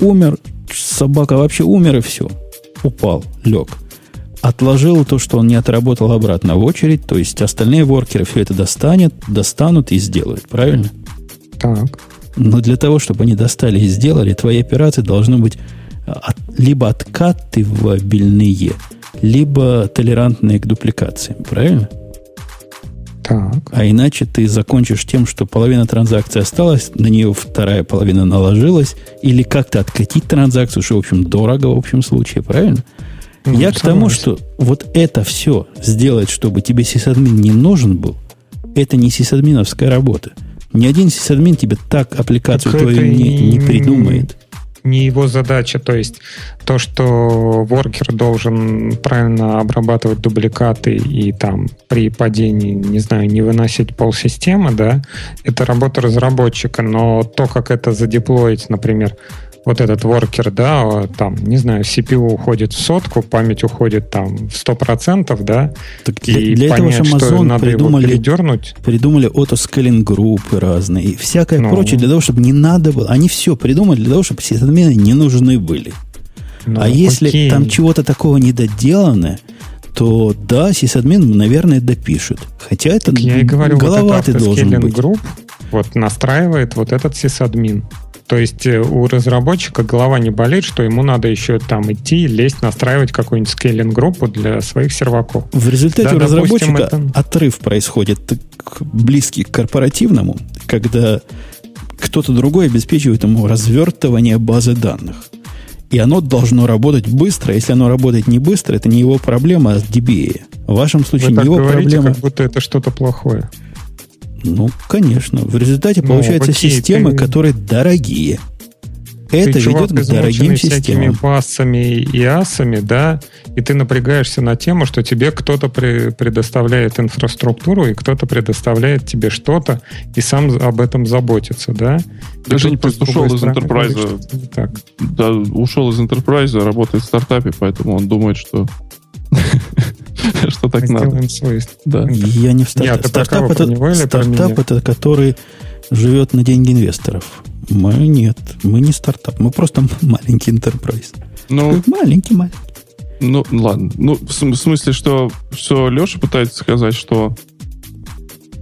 Умер, собака вообще умер и все. Упал, лег отложил то, что он не отработал обратно в очередь, то есть остальные воркеры все это достанет, достанут и сделают, правильно? Так. Но для того, чтобы они достали и сделали, твои операции должны быть от, либо откатывабельные, либо толерантные к дупликации, правильно? Так. А иначе ты закончишь тем, что половина транзакции осталась, на нее вторая половина наложилась, или как-то откатить транзакцию, что, в общем, дорого в общем случае, правильно? Ну, Я к тому, что вот это все сделать, чтобы тебе сисадмин не нужен был, это не сисадминовская работа. Ни один сисадмин тебе так аппликацию так твою не, не придумает не его задача. То есть то, что воркер должен правильно обрабатывать дубликаты и там при падении, не знаю, не выносить полсистемы, да, это работа разработчика. Но то, как это задеплоить, например, вот этот воркер, да, там, не знаю, CPU уходит в сотку, память уходит там в сто процентов, да, так для, и для понять, этого что надо придумали, его передернуть. Придумали autoscaling группы разные и всякое ну, прочее для того, чтобы не надо было. Они все придумали для того, чтобы сисадмины не нужны были. Ну, а если окей. там чего-то такого недоделанное, то да, сисадмин, наверное, допишет. Хотя это так я и говорю, голова вот должен быть. Групп, вот настраивает вот этот сисадмин. То есть э, у разработчика голова не болит, что ему надо еще там идти, лезть, настраивать какую-нибудь scaling-группу для своих серваков. В результате да, у разработчика это... отрыв происходит близкий к корпоративному, когда кто-то другой обеспечивает ему развертывание базы данных. И оно должно работать быстро. Если оно работает не быстро, это не его проблема, а DBA. В вашем случае Вы не его говорите, проблема. как будто это что-то плохое. Ну, конечно. В результате ну, получаются окей, системы, ты... которые дорогие. Это ты, ведет к дорогим системам. пассами и асами, да, и ты напрягаешься на тему, что тебе кто-то при, предоставляет инфраструктуру, и кто-то предоставляет тебе что-то, и сам об этом заботится, да. Даже не просто ушел из Enterprise. Да, ушел из Enterprise, работает в стартапе, поэтому он думает, что что так надо. Да. Я не в стартап. Стартап, это, стартап это который живет на деньги инвесторов. Мы нет, мы не стартап, мы просто маленький enterprise. Ну, маленький, маленький. Ну, ладно. Ну, в смысле, что, что Леша пытается сказать, что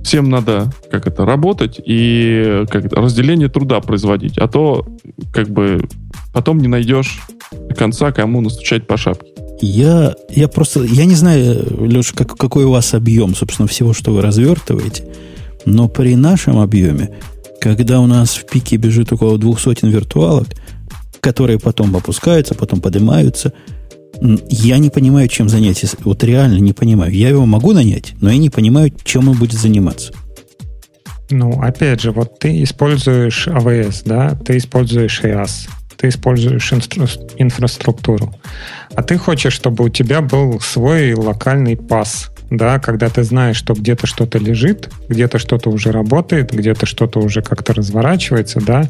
всем надо как это работать и как это, разделение труда производить, а то как бы потом не найдешь до конца, кому настучать по шапке. Я, я просто, я не знаю, Леша, как, какой у вас объем, собственно, всего, что вы развертываете, но при нашем объеме, когда у нас в пике бежит около двух сотен виртуалок, которые потом опускаются, потом поднимаются, я не понимаю, чем заняться. Вот реально не понимаю. Я его могу нанять, но я не понимаю, чем он будет заниматься. Ну, опять же, вот ты используешь AWS, да, ты используешь IaaS, ты используешь инстру- инфраструктуру, а ты хочешь, чтобы у тебя был свой локальный пас, да, когда ты знаешь, что где-то что-то лежит, где-то что-то уже работает, где-то что-то уже как-то разворачивается, да,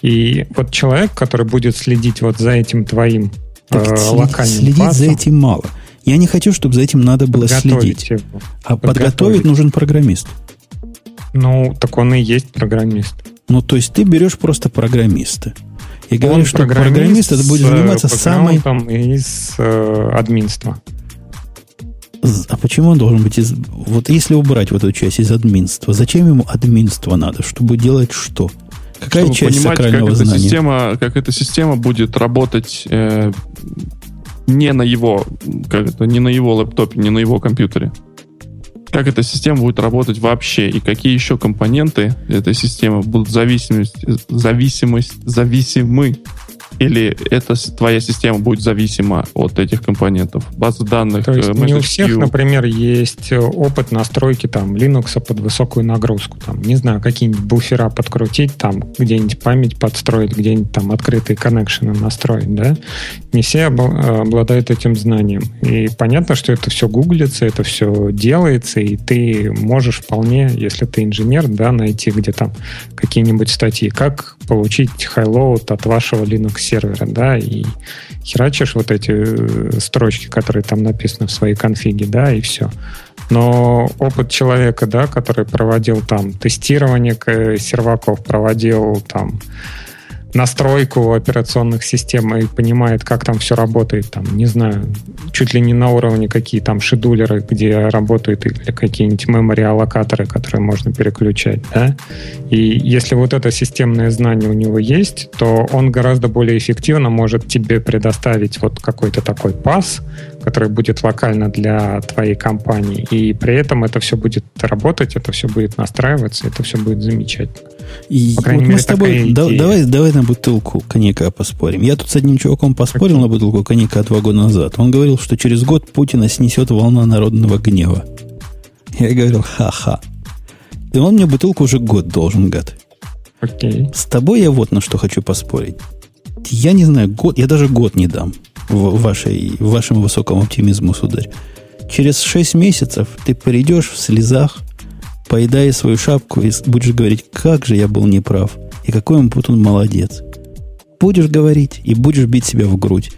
и вот человек, который будет следить вот за этим твоим так э, локальным следить пасом, за этим мало. Я не хочу, чтобы за этим надо было следить. Его. А подготовить. подготовить нужен программист. Ну, так он и есть программист. Ну, то есть ты берешь просто программиста. И говоришь, что программист, программист это будет заниматься самой... из э, админства. А почему он должен быть из... Вот если убрать вот эту часть из админства, зачем ему админство надо? Чтобы делать что? Какая Чтобы часть понимать, сакрального как знания? Эта система, как эта система будет работать э, не на его, как это, не на его лэптопе, не на его компьютере как эта система будет работать вообще и какие еще компоненты этой системы будут зависимость, зависимость, зависимы или эта твоя система будет зависима от этих компонентов? База данных, То есть э, не у всех, например, есть э, опыт настройки там Linux под высокую нагрузку. Там, не знаю, какие-нибудь буфера подкрутить, там где-нибудь память подстроить, где-нибудь там открытые коннекшены настроить, да? Не все обладают этим знанием. И понятно, что это все гуглится, это все делается, и ты можешь вполне, если ты инженер, да, найти где там какие-нибудь статьи, как получить highload от вашего Linux сервера, да, и херачишь вот эти э, строчки, которые там написаны в своей конфиге, да, и все. Но опыт человека, да, который проводил там тестирование серваков, проводил там настройку операционных систем и понимает, как там все работает, там, не знаю, чуть ли не на уровне какие там шедулеры, где работают или какие-нибудь memory аллокаторы, которые можно переключать, да. И если вот это системное знание у него есть, то он гораздо более эффективно может тебе предоставить вот какой-то такой пас, который будет локально для твоей компании, и при этом это все будет работать, это все будет настраиваться, это все будет замечательно. И По вот мере, мы с тобой, да, давай, давай на бутылку коньяка поспорим. Я тут с одним чуваком поспорил okay. на бутылку коньяка два года назад. Он говорил, что через год Путина снесет волна народного гнева. Я говорил, ха-ха. И он мне бутылку уже год должен, гад. Окей. С тобой я вот на что хочу поспорить. Я не знаю, год, я даже год не дам в, вашей, в вашему высокому оптимизму, сударь. Через 6 месяцев ты придешь в слезах, поедая свою шапку и будешь говорить, как же я был неправ, и какой он Путин молодец. Будешь говорить и будешь бить себя в грудь.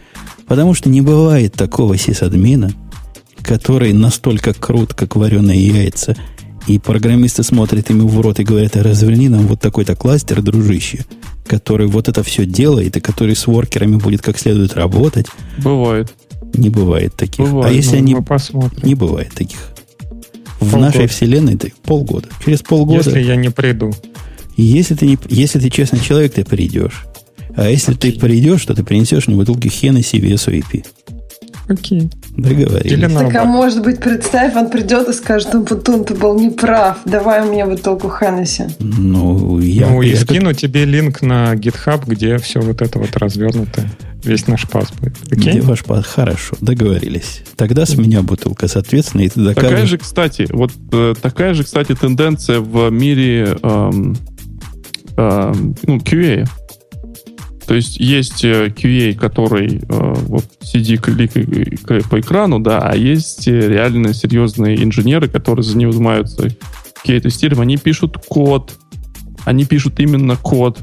Потому что не бывает такого сисадмина, который настолько крут, как вареные яйца, и программисты смотрят ему в рот и говорят, разверни нам вот такой-то кластер, дружище, который вот это все делает, и который с воркерами будет как следует работать. Бывает. Не бывает таких. Бывает. А если ну, они... Не бывает таких. В нашей вселенной ты полгода. Через полгода. Если я не приду. Если ты, не, если ты честный человек, ты придешь. А если Окей. ты придешь, то ты принесешь мне бутылки Хеннесси весу IP. Окей. Договорились. Так, а может быть, представь, он придет и скажет, ну, Путун, ты был неправ, давай мне бутылку Хеннесси. Ну, я... Ну, я скину как... тебе линк на GitHub, где все вот это вот развернуто. Весь наш пас будет. Окей? Где ваш пас? Хорошо, договорились. Тогда с меня бутылка, соответственно, и ты докажешь... Такая же, кстати, вот э, такая же, кстати, тенденция в мире эм, эм, ну, QA. То есть есть э, QA, который э, вот сиди кликай по экрану, да, а есть э, реально серьезные инженеры, которые занимаются QA-тестированием. Они пишут код, они пишут именно код,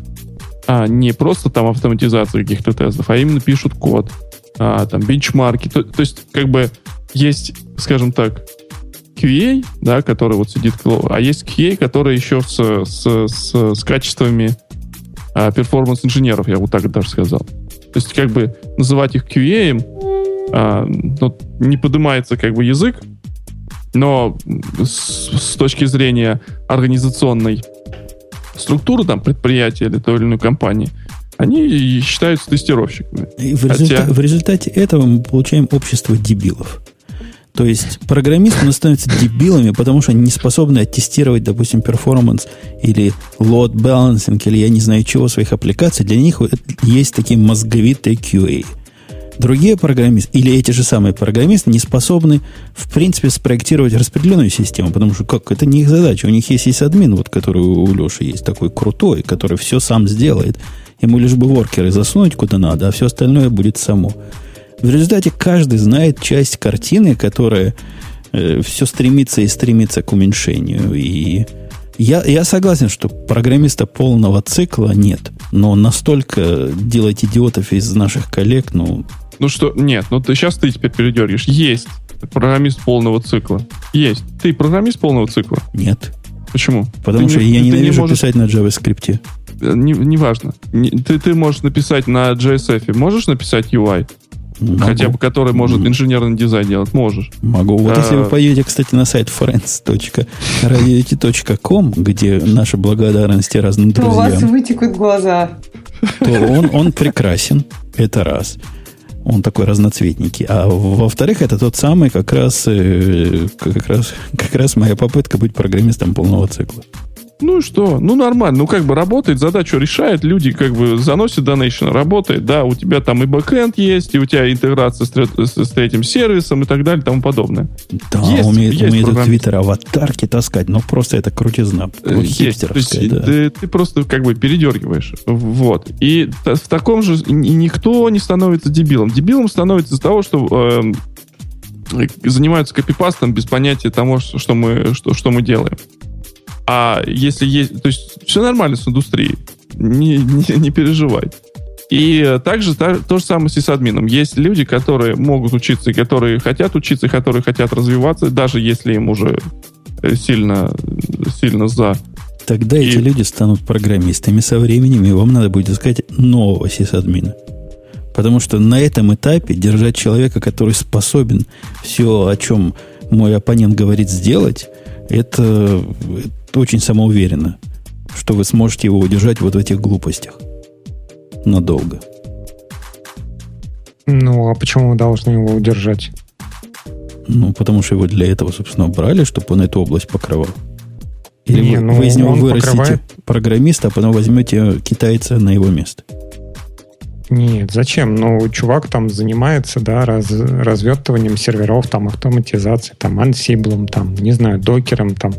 а не просто там автоматизацию каких-то тестов, а именно пишут код, а, там бенчмарки. То, то есть как бы есть, скажем так, QA, да, который вот сидит, а есть QA, который еще с, с, с, с качествами перформанс-инженеров, я вот так даже сказал. То есть как бы называть их QA, а, ну, не поднимается как бы язык, но с, с точки зрения организационной структуры там, предприятия или той или иной компании, они считаются тестировщиками. И в, результа- в результате этого мы получаем общество дебилов. То есть программисты становятся дебилами, потому что они не способны оттестировать, допустим, перформанс или load balancing, или я не знаю чего своих аппликаций. Для них есть такие мозговитые QA. Другие программисты, или эти же самые программисты, не способны, в принципе, спроектировать распределенную систему, потому что как это не их задача. У них есть админ, вот, который у Леши есть, такой крутой, который все сам сделает. Ему лишь бы воркеры засунуть куда надо, а все остальное будет само. В результате каждый знает часть картины, которая э, все стремится и стремится к уменьшению. И я, я согласен, что программиста полного цикла нет. Но настолько делать идиотов из наших коллег, ну... Ну что, нет, ну ты сейчас ты теперь передергаешь. Есть программист полного цикла. Есть. Ты программист полного цикла? Нет. Почему? Потому ты что не, я ненавижу не можешь... писать на JavaScript. Неважно. Не, важно. не, ты, ты можешь написать на JSF. Можешь написать UI? Могу. Хотя бы который может инженерный дизайн делать, можешь. Могу. Вот а, если вы пойдете, кстати, на сайт friends.radioit.com, где наши благодарности разным то друзьям. у вас вытекут глаза. То он, он прекрасен. Это раз. Он такой разноцветненький. А во-вторых, это тот самый как раз, э, как раз, как раз моя попытка быть программистом полного цикла. Ну и что? Ну нормально. Ну как бы работает, задачу решает, люди как бы заносят донейшн, работает, да, у тебя там и бэкэнд есть, и у тебя интеграция с, с, с третьим сервисом и так далее, и тому подобное. Да, есть, умеет, есть умеет в Твиттер аватарки таскать, но просто это крутизна. Вот есть. То есть, да. ты, ты просто как бы передергиваешь. Вот. И в таком же никто не становится дебилом. Дебилом становится из-за того, что э, занимаются копипастом без понятия того, что мы, что, что мы делаем. А если есть... То есть все нормально с индустрией. Не, не, не переживай. И также то, то же самое с сисадмином. Есть люди, которые могут учиться, которые хотят учиться, которые хотят развиваться, даже если им уже э, сильно, сильно за. Тогда и... эти люди станут программистами со временем, и вам надо будет искать нового сисадмина. Потому что на этом этапе держать человека, который способен все, о чем мой оппонент говорит, сделать, это, очень самоуверенно, что вы сможете его удержать вот в этих глупостях надолго. Ну, а почему мы должны его удержать? Ну, потому что его для этого, собственно, брали, чтобы он эту область покрывал. Или Не, вы, ну, вы из него вырастите покрывает... программиста, а потом возьмете китайца на его место. Нет, зачем? Ну, чувак там занимается, да, раз, развертыванием серверов, там, автоматизацией, там, ансиблом, там, не знаю, докером, там,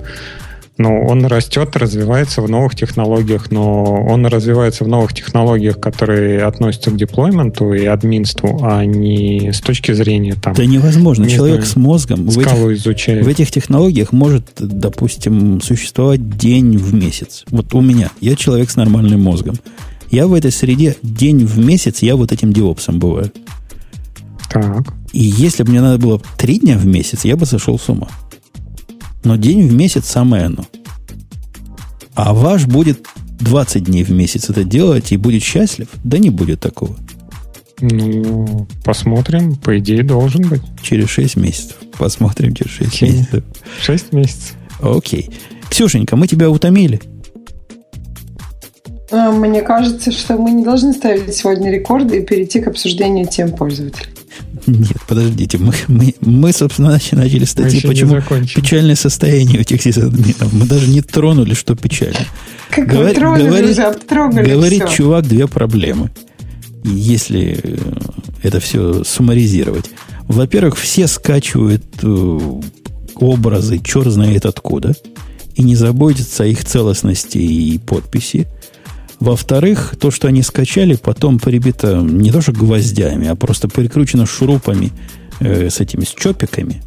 ну, он растет, развивается в новых технологиях, но он развивается в новых технологиях, которые относятся к деплойменту и админству, а не с точки зрения там... Да невозможно. Не Человек знаю, с мозгом в этих, изучает. в этих технологиях может, допустим, существовать день в месяц. Вот у меня. Я человек с нормальным мозгом. Я в этой среде день в месяц, я вот этим девопсом бываю. Так. И если бы мне надо было три дня в месяц, я бы сошел с ума. Но день в месяц самое оно. А ваш будет 20 дней в месяц это делать и будет счастлив? Да не будет такого. Ну, посмотрим. По идее, должен быть. Через 6 месяцев. Посмотрим через 6 через месяцев. 6 месяцев. Окей. Ксюшенька, мы тебя утомили. А, мне кажется, что мы не должны ставить сегодня рекорды и перейти к обсуждению тем пользователей. Нет, подождите, мы, мы, мы собственно, начали статьи, почему печальное состояние у этих сисадминов. Мы даже не тронули, что печально. Как Говор, тронули, говорит, уже обтрогали Говорит все. чувак две проблемы. Если э, это все суммаризировать. Во-первых, все скачивают э, образы, черт знает откуда, и не заботятся о их целостности и подписи. Во-вторых, то, что они скачали, потом прибито не то что гвоздями, а просто прикручено шурупами э, с этими с чопиками.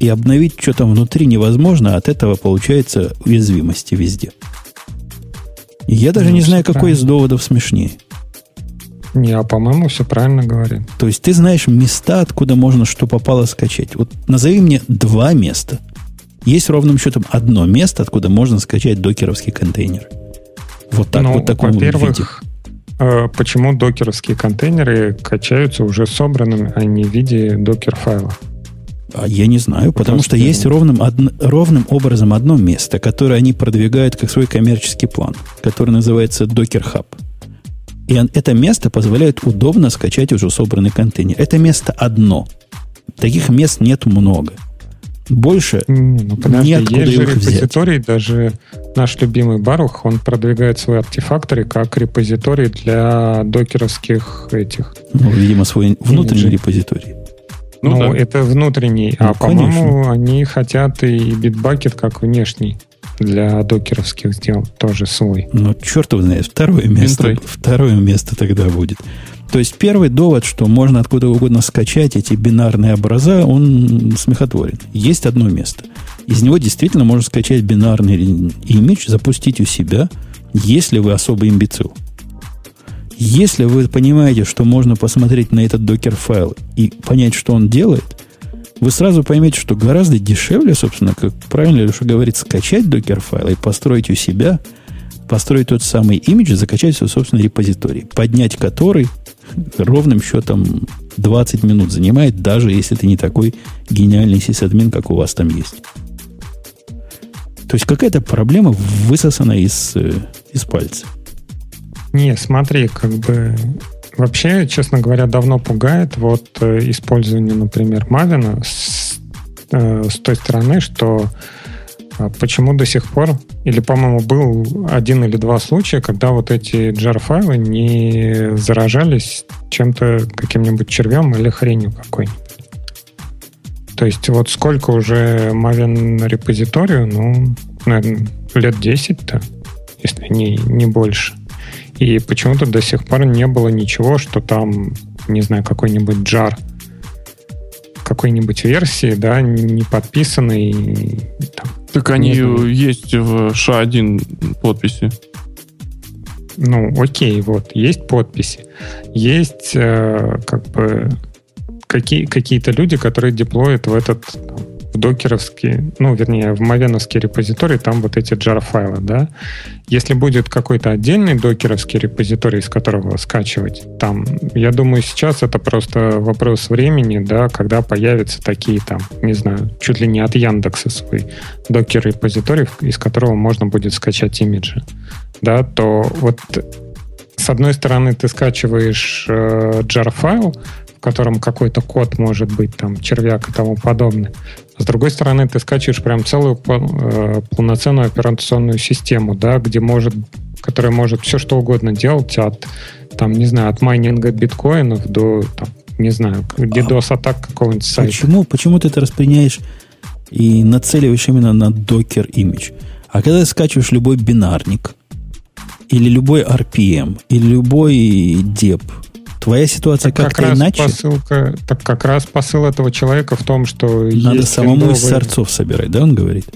И обновить что там внутри невозможно, от этого получается уязвимости везде. Я даже ну, не знаю, какой правильно. из доводов смешнее. Не, а по-моему, все правильно говорит. То есть ты знаешь места, откуда можно что попало скачать. Вот назови мне два места. Есть ровным счетом одно место, откуда можно скачать докеровский контейнер. Вот так, ну, вот таком во-первых, э, почему докеровские контейнеры качаются уже собранными, а не в виде докер-файла? А я не знаю, потому, потому что, что есть ровным, одно, ровным образом одно место, которое они продвигают как свой коммерческий план, который называется Docker Hub. И это место позволяет удобно скачать уже собранный контейнер. Это место одно. Таких мест нет много. Больше ну, подожди, неоткуда есть же репозиторий, взять. даже наш любимый Барух, он продвигает свой артефакторий как репозиторий для докеровских этих. Ну, видимо, свой внутренний репозиторий. Ну, ну да. это внутренний. Ну, а, по-моему, они хотят и битбакет как внешний для докеровских сделать тоже свой. Ну, черт его знает. Второе место, второе место тогда будет. То есть первый довод, что можно откуда угодно скачать эти бинарные образа, он смехотворен. Есть одно место. Из него действительно можно скачать бинарный имидж, запустить у себя, если вы особый имбецил. Если вы понимаете, что можно посмотреть на этот докер-файл и понять, что он делает, вы сразу поймете, что гораздо дешевле, собственно, как правильно Леша говорит, скачать докер-файл и построить у себя, построить тот самый имидж и закачать свой собственный репозиторий, поднять который ровным счетом 20 минут занимает, даже если ты не такой гениальный сисадмин, как у вас там есть. То есть какая-то проблема высосана из, э, из пальца. Не, смотри, как бы вообще, честно говоря, давно пугает вот э, использование, например, Мавина с, э, с той стороны, что э, почему до сих пор, или, по-моему, был один или два случая, когда вот эти jar-файлы не заражались чем-то, каким-нибудь червем или хренью какой-нибудь. То есть вот сколько уже Maven репозиторию, ну, наверное, лет 10-то, если не, не больше. И почему-то до сих пор не было ничего, что там, не знаю, какой-нибудь джар какой-нибудь версии, да, не подписанный. Там, так они есть в SHA-1 подписи. Ну, окей, вот, есть подписи. Есть э, как бы какие, какие-то люди, которые деплоят в этот докеровский, ну, вернее, в мавеновский репозиторий, там вот эти jar-файлы, да. Если будет какой-то отдельный докеровский репозиторий, из которого скачивать, там, я думаю, сейчас это просто вопрос времени, да, когда появятся такие там, не знаю, чуть ли не от Яндекса свой докер-репозиторий, из которого можно будет скачать имиджи, да, то вот с одной стороны ты скачиваешь э, jar-файл, котором какой-то код может быть, там, червяк и тому подобное. С другой стороны, ты скачиваешь прям целую э, полноценную операционную систему, да, где может, которая может все что угодно делать от, там, не знаю, от майнинга биткоинов до, там, не знаю, DDoS-атак какого-нибудь сайта. Почему, почему ты это распределяешь и нацеливаешь именно на докер имидж? А когда ты скачиваешь любой бинарник, или любой RPM, или любой деп, Твоя ситуация так как-то как иначе? Посылка, так как раз посыл этого человека в том, что Надо самому виндовые... из сорцов собирать, да, он говорит?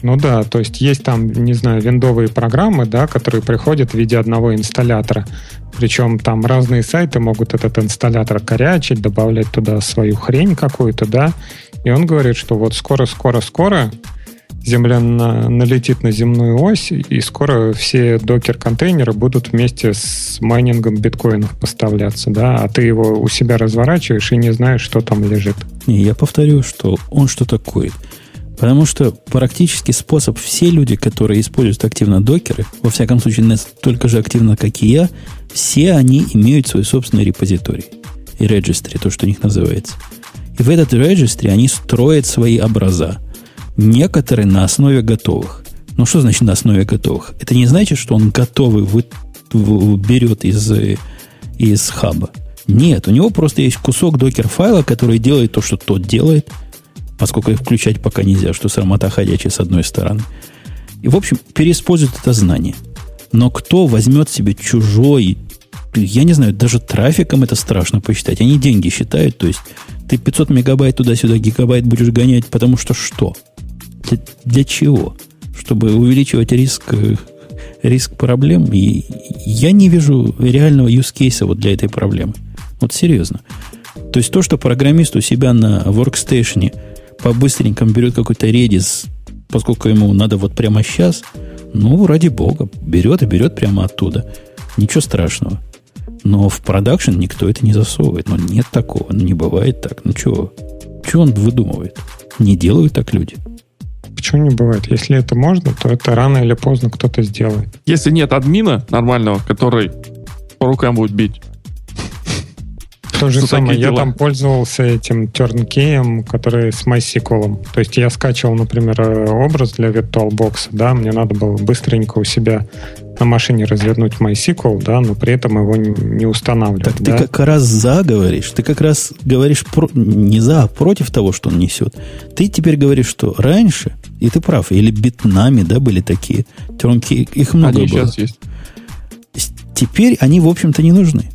Ну да, то есть есть там, не знаю, виндовые программы, да, которые приходят в виде одного инсталлятора. Причем там разные сайты могут этот инсталлятор корячить, добавлять туда свою хрень какую-то, да. И он говорит, что вот скоро-скоро-скоро Земля на, налетит на земную ось, и скоро все докер-контейнеры будут вместе с майнингом биткоинов поставляться, да, а ты его у себя разворачиваешь и не знаешь, что там лежит. Не, я повторю, что он что такое. Потому что практически способ, все люди, которые используют активно докеры, во всяком случае настолько же активно, как и я, все они имеют свой собственный репозиторий и registry, то, что у них называется. И в этот registry они строят свои образа. Некоторые на основе готовых. Ну, что значит на основе готовых? Это не значит, что он готовый вы, вы, берет из, из хаба. Нет, у него просто есть кусок докер-файла, который делает то, что тот делает, поскольку их включать пока нельзя, что срамота ходячая с одной стороны. И, в общем, переиспользует это знание. Но кто возьмет себе чужой, я не знаю, даже трафиком это страшно посчитать. Они деньги считают, то есть ты 500 мегабайт туда-сюда, гигабайт будешь гонять, потому что что? Для, для чего? Чтобы увеличивать риск, э, риск проблем. И я не вижу реального use вот для этой проблемы. Вот серьезно. То есть то, что программист у себя на workstation по-быстренькому берет какой-то редис, поскольку ему надо вот прямо сейчас, ну, ради бога, берет и берет прямо оттуда. Ничего страшного. Но в продакшн никто это не засовывает. Ну, нет такого. Ну, не бывает так. Ну, чего? Чего он выдумывает? Не делают так люди. Почему не бывает? Если это можно, то это рано или поздно кто-то сделает. Если нет админа нормального, который по рукам будет бить, то же самое. Я там пользовался этим тернкеем, который с MySQL. То есть я скачивал, например, образ для VirtualBox, да, мне надо было быстренько у себя на машине развернуть MySQL, да, но при этом его не не устанавливать. Так да. ты как раз за говоришь. Ты как раз говоришь про- не за, а против того, что он несет. Ты теперь говоришь, что раньше, и ты прав, или битнами, да, были такие. Тернки, их много они было. сейчас есть. Теперь они, в общем-то, не нужны.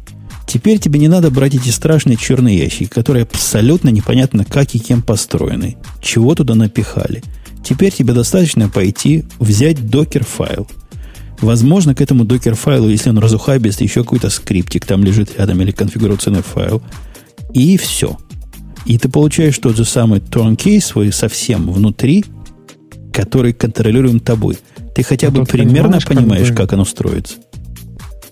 Теперь тебе не надо брать эти страшные черные ящики, которые абсолютно непонятно как и кем построены. Чего туда напихали. Теперь тебе достаточно пойти, взять докер-файл. Возможно, к этому докер-файлу, если он разухабист, еще какой-то скриптик там лежит рядом или конфигурационный файл. И все. И ты получаешь тот же самый turnkey свой совсем внутри, который контролируем тобой. Ты хотя Ну, бы тут примерно понимаешь, как понимаешь, бы- как оно строится.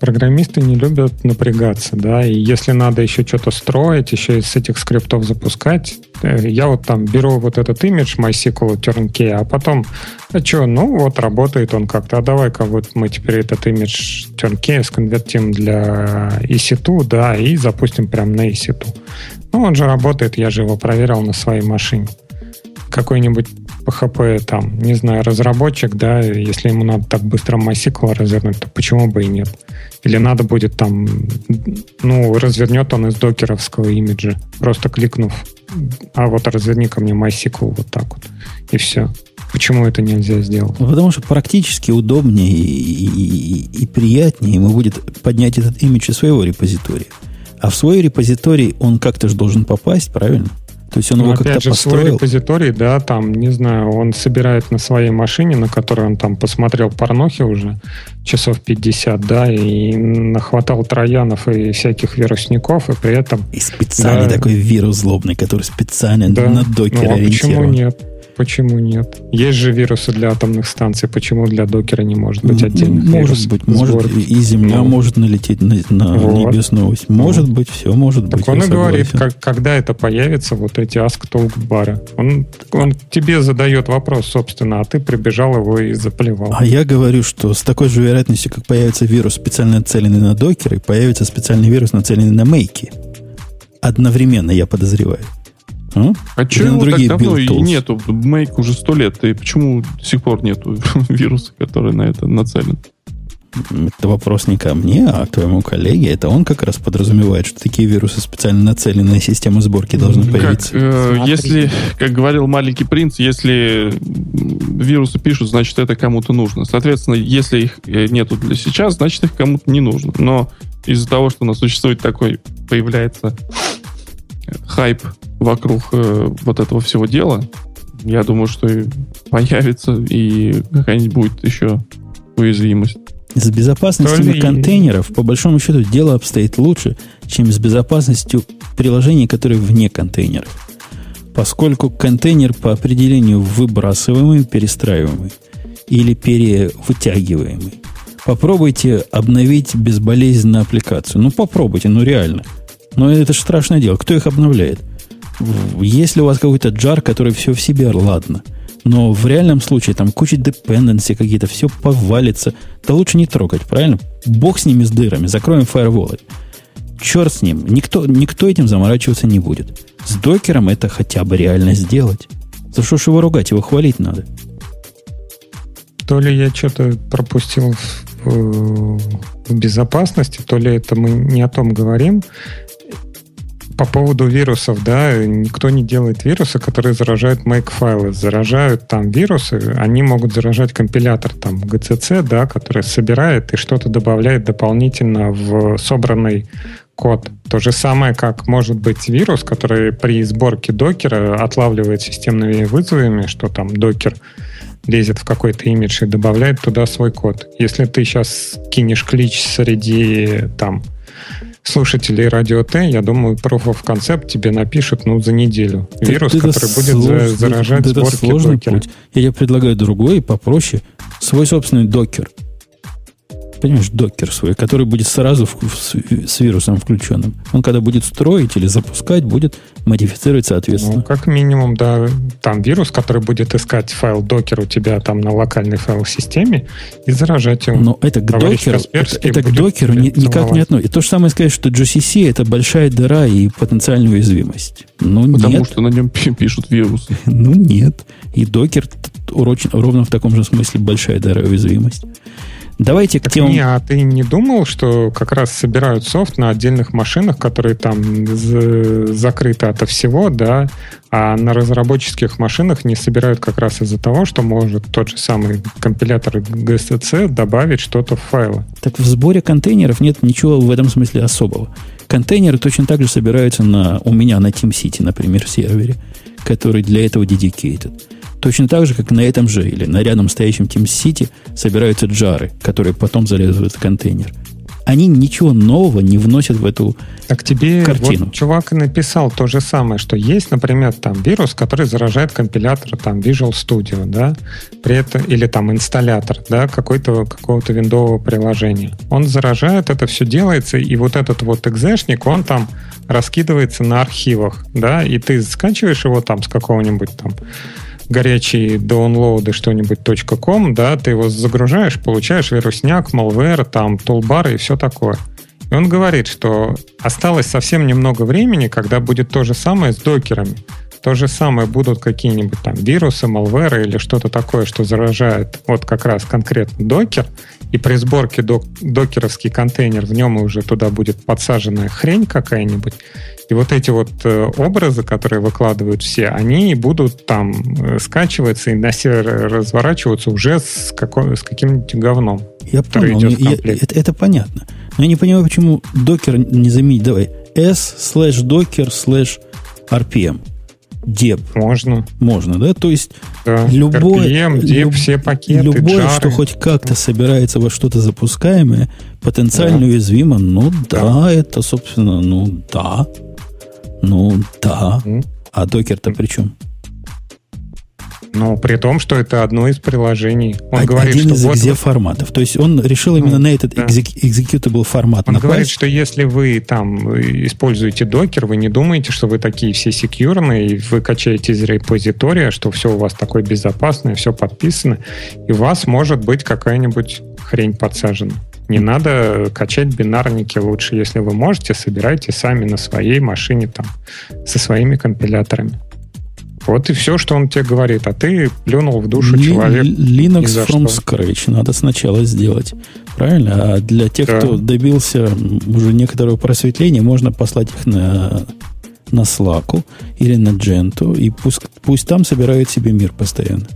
Программисты не любят напрягаться, да, и если надо еще что-то строить, еще из этих скриптов запускать, э, я вот там беру вот этот имидж MySQL turnkey, а потом, а что, ну вот работает он как-то, а давай-ка вот мы теперь этот имидж turnkey сконвертим для EC2, да, и запустим прям на EC2. Ну, он же работает, я же его проверил на своей машине. Какой-нибудь PHP там, не знаю, разработчик, да, если ему надо так быстро MySQL развернуть, то почему бы и нет? Или надо будет там, ну, развернет он из докеровского имиджа, просто кликнув, а вот разверни ко мне MySQL вот так вот, и все. Почему это нельзя сделать? Ну, потому что практически удобнее и, и- и приятнее ему будет поднять этот имидж из своего репозитория. А в свой репозиторий он как-то же должен попасть, правильно? То есть он Ну, его как-то опять же, свой построил. репозиторий, да, там, не знаю, он собирает на своей машине, на которой он там посмотрел порнохи уже часов 50, да, и нахватал троянов и всяких вирусников, и при этом И специальный Да. такой вирус злобный, который специально Да. на докере Ну, а почему нет? Почему нет? Есть же вирусы для атомных станций. Почему для докера не может быть отдельных Может вирусов? быть, может, Сборки? и Земля Ну. может налететь на, на Вот. небесную ось. Может быть, все может быть. Так он я и говорит, как, когда это появится, вот эти ask talk бары. Он, он тебе задает вопрос, собственно, а ты прибежал его и заплевал. А я говорю, что с такой же вероятностью, как появится вирус, специально нацеленный на докеры, появится специальный вирус, нацеленный на мейки. Одновременно, я подозреваю. А? А на его так давно и нету? Make уже сто лет. И почему до сих пор нету вируса, который на это нацелен? Это вопрос не ко мне, а к твоему коллеге. Это он как раз подразумевает, что такие вирусы специально нацеленные на систему сборки должны Как, появиться. э, Смотри. если, как говорил маленький принц, если вирусы пишут, значит это кому-то нужно. Соответственно, если их э, нету для сейчас, значит их кому-то не нужно. Но из-за того, что у нас существует такой, появляется э, хайп вокруг э, вот этого всего дела, я думаю, что и появится и какая-нибудь будет еще уязвимость. С безопасностью ли- контейнеров, по большому счету, дело обстоит лучше, чем с безопасностью приложений, которые вне контейнеров. Поскольку контейнер по определению выбрасываемый, перестраиваемый или перевытягиваемый. Попробуйте обновить безболезненно аппликацию. Ну, попробуйте, ну реально. Но это же страшное дело. Кто их обновляет? Если у вас какой-то джар, который все в себе, ладно. Но в реальном случае там куча dependency какие-то, все повалится. Да лучше не трогать, правильно? Бог с ними, с дырами, закроем фаерволы. Черт с ним, никто, никто этим заморачиваться не будет. С докером это хотя бы реально сделать. За что ж его ругать, его хвалить надо. То ли я что-то пропустил в, э, в безопасности, то ли это мы не о том говорим. По поводу вирусов, да, никто не делает вирусы, которые заражают make-файлы. Заражают там вирусы, они могут заражать компилятор там GCC, да, который собирает и что-то добавляет дополнительно в собранный код. То же самое, как может быть вирус, который при сборке докера отлавливает системными вызовами, что там докер лезет в какой-то имидж и добавляет туда свой код. Если ты сейчас кинешь клич среди там слушателей радио Т, я думаю, Proof of Concept тебе напишут ну, за неделю. Вирус, Это который будет слож- заражать это сборки сложный докера. путь. Я тебе предлагаю другой, попроще. Свой собственный докер. Понимаешь, докер свой, который будет сразу в, в, с вирусом включенным. Он когда будет строить или запускать, будет модифицировать соответственно. Ну, как минимум, да, там вирус, который будет искать файл докер у тебя там на локальной файл-системе и заражать его. Но это к докеру, это, это к докеру ни, никак не относится. И то же самое сказать, что GCC это большая дыра и потенциальная уязвимость. Ну, Потому нет. что на нем пишут вирусы. Ну, нет. И докер ровно в таком же смысле большая дыра уязвимость. Давайте к темам... Не, а ты не думал, что как раз собирают софт на отдельных машинах, которые там закрыты ото всего, да, а на разработческих машинах не собирают как раз из-за того, что может тот же самый компилятор GSC добавить что-то в файлы. Так в сборе контейнеров нет ничего в этом смысле особого. Контейнеры точно так же собираются на, у меня на TeamCity, например, сервере, который для этого dedicated. Точно так же, как на этом же или на рядом стоящем TeamCity собираются джары, которые потом залезают в контейнер. Они ничего нового не вносят в эту так тебе картину. Вот чувак написал то же самое, что есть, например, там вирус, который заражает компилятор там Visual Studio, да, при этом, или там инсталлятор, да, какой-то какого-то виндового приложения. Он заражает, это все делается, и вот этот вот экзешник, он там раскидывается на архивах, да, и ты скачиваешь его там с какого-нибудь там горячие downloады что-нибудь .com, да, ты его загружаешь, получаешь вирусняк, malware, там, тулбары и все такое. И он говорит, что осталось совсем немного времени, когда будет то же самое с докерами. То же самое будут какие-нибудь там вирусы, malware или что-то такое, что заражает вот как раз конкретно докер, и при сборке док- докеровский контейнер, в нем уже туда будет подсаженная хрень какая-нибудь, и вот эти вот э, образы, которые выкладывают все, они будут там э, скачиваться и на сервере разворачиваться уже с, с каким-нибудь говном. Я понял, я, это, это понятно. Но я не понимаю, почему докер не заменить. Давай, s slash docker slash rpm. Deb. Можно. Можно, да? То есть да. любой, RPM, Deb, люб, все пакеты, любое, джары. что хоть как-то собирается во что-то запускаемое, потенциально да. уязвимо, ну да, да, это, собственно, ну да. Ну, да. Mm. А докер-то при чем? Ну, при том, что это одно из приложений. Он Один говорит, из что вот... форматов. То есть он решил именно ну, на этот да. executable формат Он напасть. говорит, что если вы там используете докер, вы не думаете, что вы такие все секьюрные, и вы качаете из репозитория, что все у вас такое безопасное, все подписано, и у вас может быть какая-нибудь хрень подсажена. Не надо качать бинарники лучше. Если вы можете, собирайте сами на своей машине там со своими компиляторами. Вот и все, что он тебе говорит. А ты плюнул в душу Ли- человек. Linux from что. scratch надо сначала сделать. Правильно? А для тех, да. кто добился уже некоторого просветления, можно послать их на, на Slack или на Gentoo, и пусть, пусть там собирают себе мир постоянно.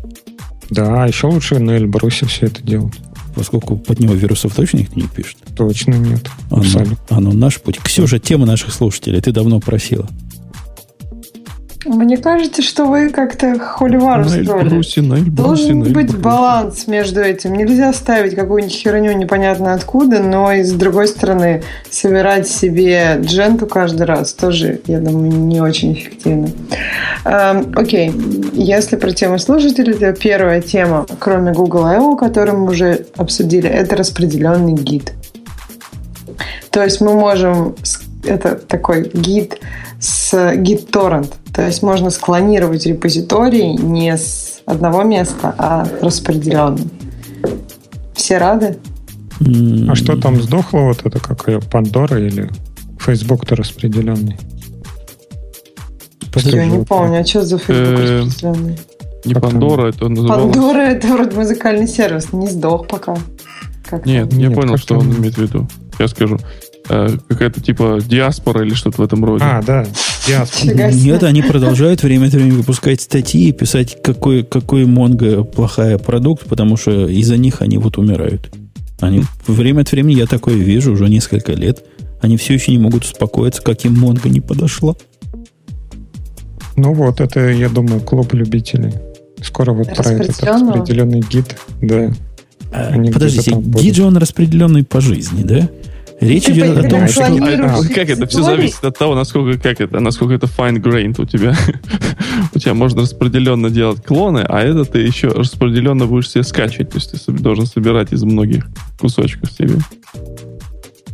Да, а еще лучше на Эльбрусе все это делать поскольку под него вирусов точно никто не пишет. Точно нет. Оно, оно наш путь. Ксюша, тема наших слушателей, ты давно просила. Мне кажется, что вы как-то холивар устроили. Должен быть баланс между этим. Нельзя ставить какую-нибудь херню непонятно откуда, но и с другой стороны собирать себе дженту каждый раз тоже, я думаю, не очень эффективно. Эм, окей, если про тему слушателей, то первая тема, кроме Google I.O., которую мы уже обсудили, это распределенный гид. То есть мы можем... Это такой гид с торрент то есть можно склонировать репозиторий не с одного места, а распределенно. Все рады? А что там сдохло? Вот это как ее Пандора или Facebook-то распределенный? Я не помню, а что за Facebook э, распределенный? Не Пандора, это называлось... Пандора это вроде музыкальный сервис, не сдох пока. Нет, я понял, что он имеет в виду. Я скажу. Э, какая-то типа диаспора или что-то в этом роде. А, да, диаспора. Нет, они продолжают время от времени выпускать статьи и писать, какой, какой Монго плохая продукт, потому что из-за них они вот умирают. Они время от времени я такое вижу уже несколько лет. Они все еще не могут успокоиться, как им Монго не подошла. Ну вот, это, я думаю, клуб любителей. Скоро вот про этот распределенный гид, да. А, подождите, гид же он распределенный по жизни, да? Речь идет о том, что... А, их как это? Все зависит от того, насколько, как это, насколько это fine-grained у тебя. у тебя можно распределенно делать клоны, а это ты еще распределенно будешь себе скачивать. То есть ты должен собирать из многих кусочков себе.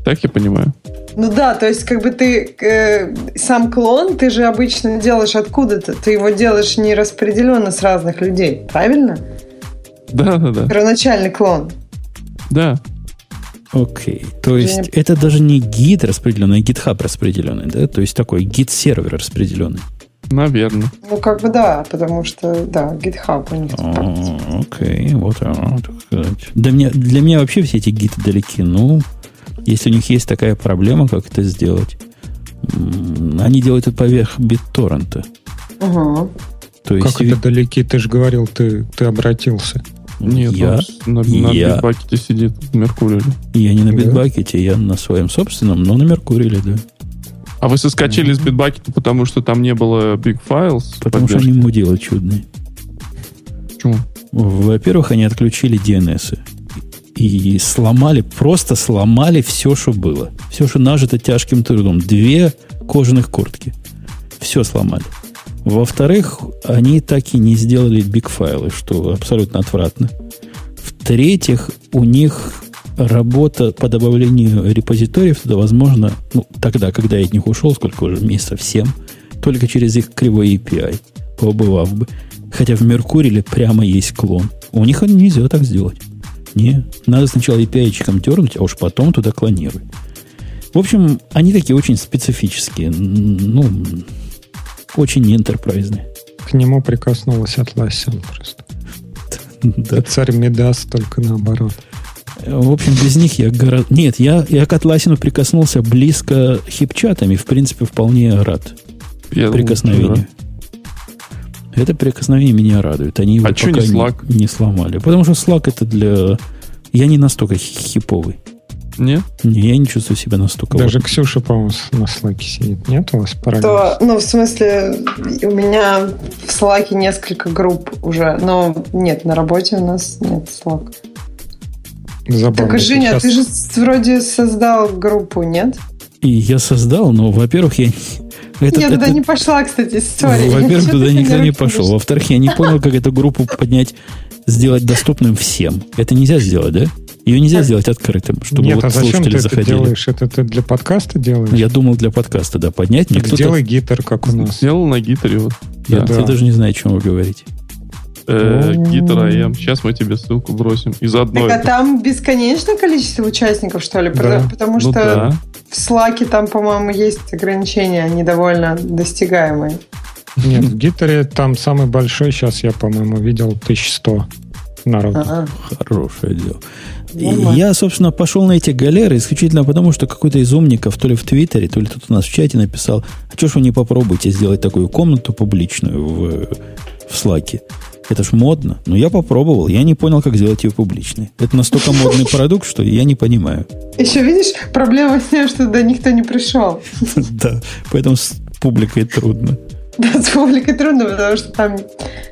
Так я понимаю? Ну да, то есть как бы ты э, сам клон, ты же обычно делаешь откуда-то, ты его делаешь не распределенно с разных людей, правильно? Да, да, да. Первоначальный клон. Да. Окей. То есть Я- это даже не гид распределенный, а GitHub распределенный, да? То есть такой гид-сервер распределенный. Наверное. Ну как бы да, потому что да, GitHub у них. А, Окей, вот оно, так сказать. Для меня, для меня вообще все эти гиты далеки. Ну, если у них есть такая проблема, как это сделать, они делают это поверх BitTorrent. Угу. То есть Как это далеки? Ты же говорил, ты, ты обратился. Нет, я, он на, на я- битбакете сидит в Меркурии. я не на Да. битбакете, я на своем собственном, но на Меркуриле, да. А вы соскочили с битбакета, потому что там не было Big Files? Потому что они мудилы чудные. Почему? Во-первых, они отключили DNS. И сломали, просто сломали все, что было. Все, что нажито тяжким трудом. Две кожаных куртки. Все сломали. Во-вторых, они так и не сделали биг-файлы, что абсолютно отвратно. В-третьих, у них работа по добавлению репозиториев туда возможно, ну, тогда, когда я от них ушел, сколько уже, месяцев 7, только через их кривой API, побывав бы. Хотя в Меркуриле прямо есть клон. У них нельзя так сделать. Не, надо сначала API-чиком дернуть, а уж потом туда клонировать. В общем, они такие очень специфические. Ну, очень не энтерпрайзные. К нему прикоснулась Atlassian просто. Да. Царь Медас только наоборот. В общем, без них я гораздо... Нет, я, я к Атласину прикоснулся близко хипчатами. В принципе, вполне рад Я прикосновению. Это прикосновение меня радует. Они его А пока не Slack? не сломали. Потому что Slack это для... Я не настолько хи- хиповый. Нет? Не, я не чувствую себя настолько... Даже вот- Ксюша, по-моему, на слайке сидит. Нет у вас То, программ? ну, в смысле, у меня в Slack несколько групп уже, но нет, на работе у нас нет Slack. Забавно. Так, Женя, Сейчас ты же вроде создал группу, нет? И я создал, но, во-первых, я... Это, я туда это- не пошла, кстати, история. Во-первых, туда никто не пошел. Во-вторых, я не понял, как эту группу поднять, сделать доступным всем. Это нельзя сделать, да? Ее нельзя сделать открытым, чтобы Нет, вот а зачем слушатели ты это заходили. делаешь? Это ты для подкаста делаешь? Я думал для подкаста, да, поднять. Так кто-то... сделай гитар, как у нас. Сделал на гитаре вот. Я, Да. я даже не знаю, о чем вы говорите. Э. Гитара АМ. Сейчас мы тебе ссылку бросим. И заодно... Так, а там бесконечное количество участников, что ли? Потому, Да. потому Ну что да. в Slack там, по-моему, есть ограничения, они довольно достигаемые. Нет, в гитаре там самый большой сейчас я, по-моему, видел 1100 народу. Ага. Хорошее дело. Нормально. я, собственно, пошел на эти галеры исключительно потому, что какой-то из умников то ли в Твиттере, то ли тут у нас в чате написал, а что ж вы не попробуйте сделать такую комнату публичную в, в Слаке? Это ж модно. Но я попробовал, я не понял, как сделать ее публичной. Это настолько модный продукт, что я не понимаю. Еще видишь, проблема с тем, что туда никто не пришел. Да, поэтому с публикой трудно. Да, с публикой трудно, потому что там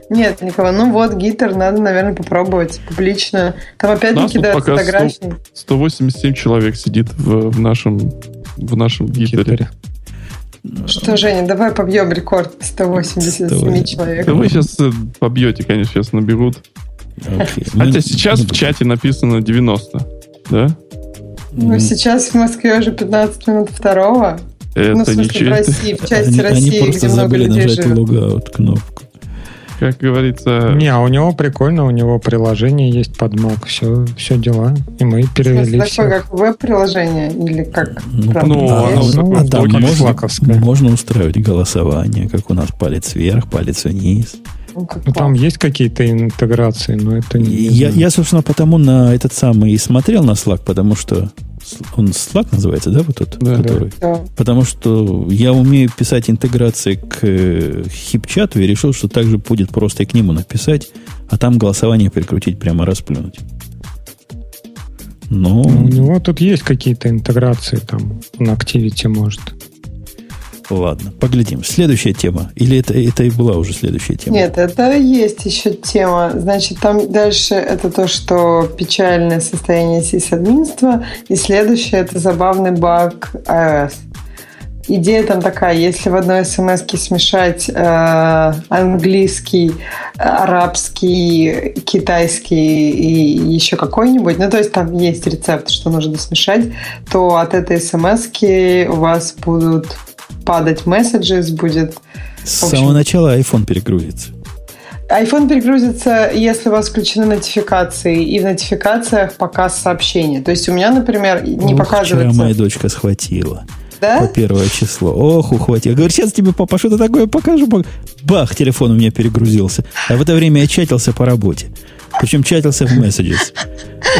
нет никого. Ну вот, гитар надо, наверное, попробовать публично. Там опять Нас не кидают фотографии. 187 человек сидит в, в нашем в нашем гитаре. гитаре. Что, Женя, давай побьем рекорд 187 108. человек. Да вы сейчас побьете, конечно, сейчас наберут. Окей. Хотя Мы- сейчас в чате написано 90. Да? Ну, сейчас в Москве уже 15 минут второго. Это ну, в смысле, в ничего. России, в части они, России, они просто где много забыли людей нажать логаут кнопку. Как говорится, Не, а у него прикольно, у него приложение есть под Mac, все, все дела. И мы В перевели такое, все. как веб-приложение или как? Ну, ну, оно а такое там блоки можно, можно устраивать голосование, как у нас палец вверх, палец вниз. Ну, Ну, там есть какие-то интеграции, но это не... Я, знаю. я, собственно, потому на этот самый и смотрел на Slack, потому что он Slack называется, да, вот тот, Да, который? Да. Потому что я умею писать интеграции к э, хипчату и решил, что также будет просто и к нему написать, а там голосование прикрутить прямо расплюнуть. Но Ну, у него тут есть какие-то интеграции, там, он Activity может. Ладно, поглядим. Следующая тема. Или это, это и была уже следующая тема? Нет, это есть еще тема. Значит, там дальше это то, что печальное состояние сисадминства. И следующее это забавный баг iOS. Идея там такая, если в одной смс смешать э, английский, арабский, китайский и еще какой-нибудь, ну то есть там есть рецепт, что нужно смешать, то от этой смс у вас будут падать месседжи, будет... С общем, самого начала iPhone перегрузится. iPhone перегрузится, если у вас включены нотификации, и в нотификациях показ сообщения. То есть у меня, например, не Ух, показывается... Вчера моя дочка схватила. Да? По первое число. Ох, ухватил. Говорю, сейчас тебе, папа, что-то такое покажу. Бах, телефон у меня перегрузился. А в это время я чатился по работе. Причем чатился в Messages.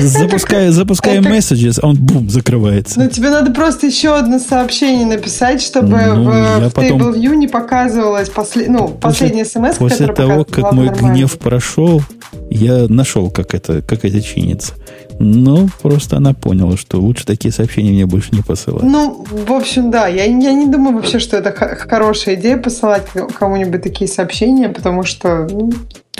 Запускаю, запускаю Messages, а он бум, закрывается. Ну, тебе надо просто еще одно сообщение написать, чтобы ну, в, в потом... Table View не показывалось послед... ну, последняя смс, После того, как мой нормально. гнев прошел, я нашел, как это, как это чинится. Ну, просто она поняла, что лучше такие сообщения мне больше не посылать. Ну, в общем, да. Я, я не думаю вообще, что это хорошая идея посылать кому-нибудь такие сообщения, потому что ну,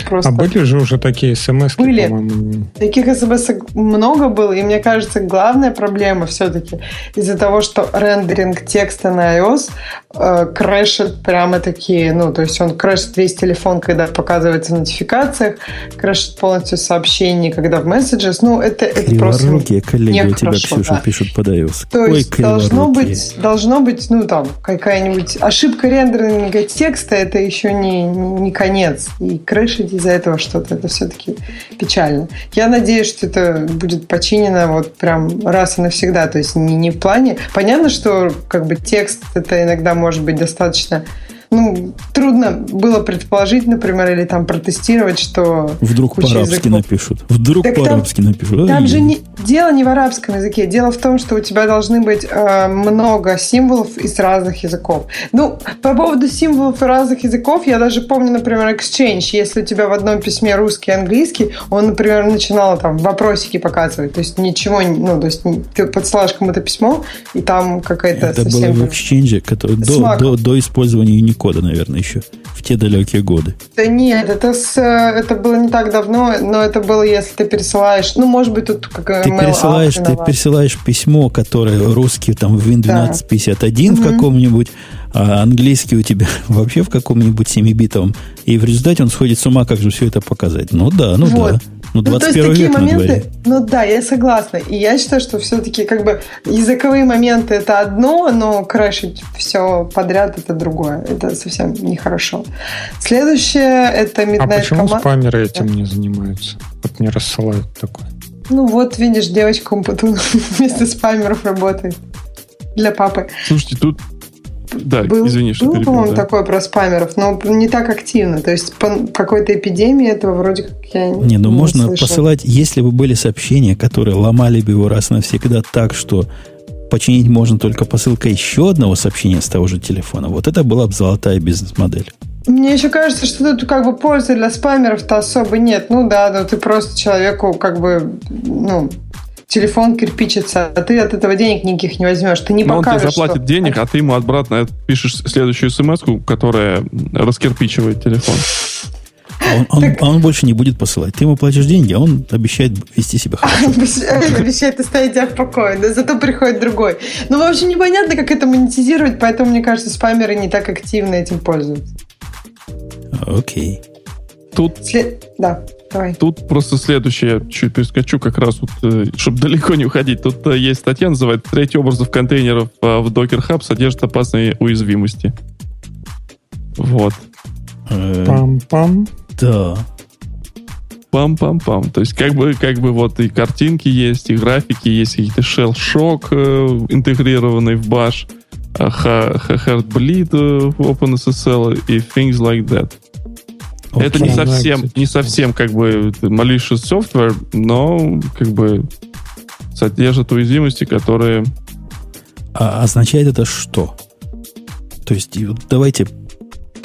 Просто... А были же уже такие смс Были. По-моему. Таких смс много было, и мне кажется, главная проблема все-таки из-за того, что рендеринг текста на iOS э, крэшит прямо такие, ну, то есть он крэшит весь телефон, когда показывается в нотификациях, крэшит полностью сообщение, когда в Messages, ну, это, это просто коллеги у тебя, Ксюша, да. пишут под iOS. То Ой, есть должно быть, должно быть, ну, там, какая-нибудь ошибка рендеринга текста, это еще не, не конец. И крэшит из-за этого что-то. Это все-таки печально. Я надеюсь, что это будет починено вот прям раз и навсегда. То есть не, не в плане... Понятно, что как бы текст это иногда может быть достаточно ну, трудно было предположить, например, или там протестировать, что... Вдруг по-арабски напишут. Вдруг так по-арабски там, напишут. Там же не, дело не в арабском языке. Дело в том, что у тебя должны быть э, много символов из разных языков. Ну, по поводу символов разных языков, я даже помню, например, Exchange. Если у тебя в одном письме русский и английский, он, например, начинал там вопросики показывать. То есть ничего, ну, то есть ты подсылаешь кому-то письмо, и там какая-то Это совсем... было в Exchange, который до, до, до использования Unicode кода, наверное, еще в те далекие годы. Да нет, это, с, это было не так давно, но это было, если ты пересылаешь, ну, может быть, тут как ты пересылаешь, ты пересылаешь письмо, которое русский там в Win1251 да. в каком-нибудь, а английский у тебя вообще в каком-нибудь 7-битовом, и в результате он сходит с ума, как же все это показать. Ну да, ну вот. да. Ну, 21 ну, век моменты, на дворе. Ну да, я согласна. И я считаю, что все-таки как бы языковые моменты это одно, но крашить все подряд это другое. Это совсем нехорошо. Следующее это Midnight А почему Command... спамеры этим не занимаются? Вот не рассылают такое. Ну вот, видишь, девочка Умпутун вместо спамеров работает. Для папы. Слушайте, тут да, был, извини, что Был, по-моему, да. такой про спамеров, но не так активно. То есть по какой-то эпидемии этого вроде как я не Ну, не можно слышала. посылать, если бы были сообщения, которые ломали бы его раз навсегда так, что починить можно только посылкой еще одного сообщения с того же телефона. Вот это была бы золотая бизнес-модель. Мне еще кажется, что тут как бы пользы для спамеров-то особо нет. Ну да, да, ты просто человеку как бы, ну, телефон кирпичится, а ты от этого денег никаких не возьмешь. Ты не Но покажешь, он тебе заплатит что... денег, а ты ему обратно пишешь следующую смс которая раскирпичивает телефон. А он, он, а он больше не будет посылать. Ты ему платишь деньги, а он обещает вести себя хорошо. Обещает оставить тебя в покое, да, зато приходит другой. Ну, в общем, непонятно, как это монетизировать, поэтому, мне кажется, спамеры не так активно этим пользуются. Окей. Тут... Да. Давай. Тут просто следующее, я чуть перескочу как раз, вот, э, чтобы далеко не уходить. Тут э, есть статья, называется «Третий образов контейнеров э, в Docker Hub содержит опасные уязвимости». Вот. Пам-пам. Да. Пам-пам-пам. То есть как бы, как бы вот и картинки есть, и графики есть, какие-то shell shock интегрированный в Bash, Heartbleed в OpenSSL и things like that. Okay. Это не совсем, не совсем как бы malicious software, но как бы содержит уязвимости, которые... А означает это что? То есть давайте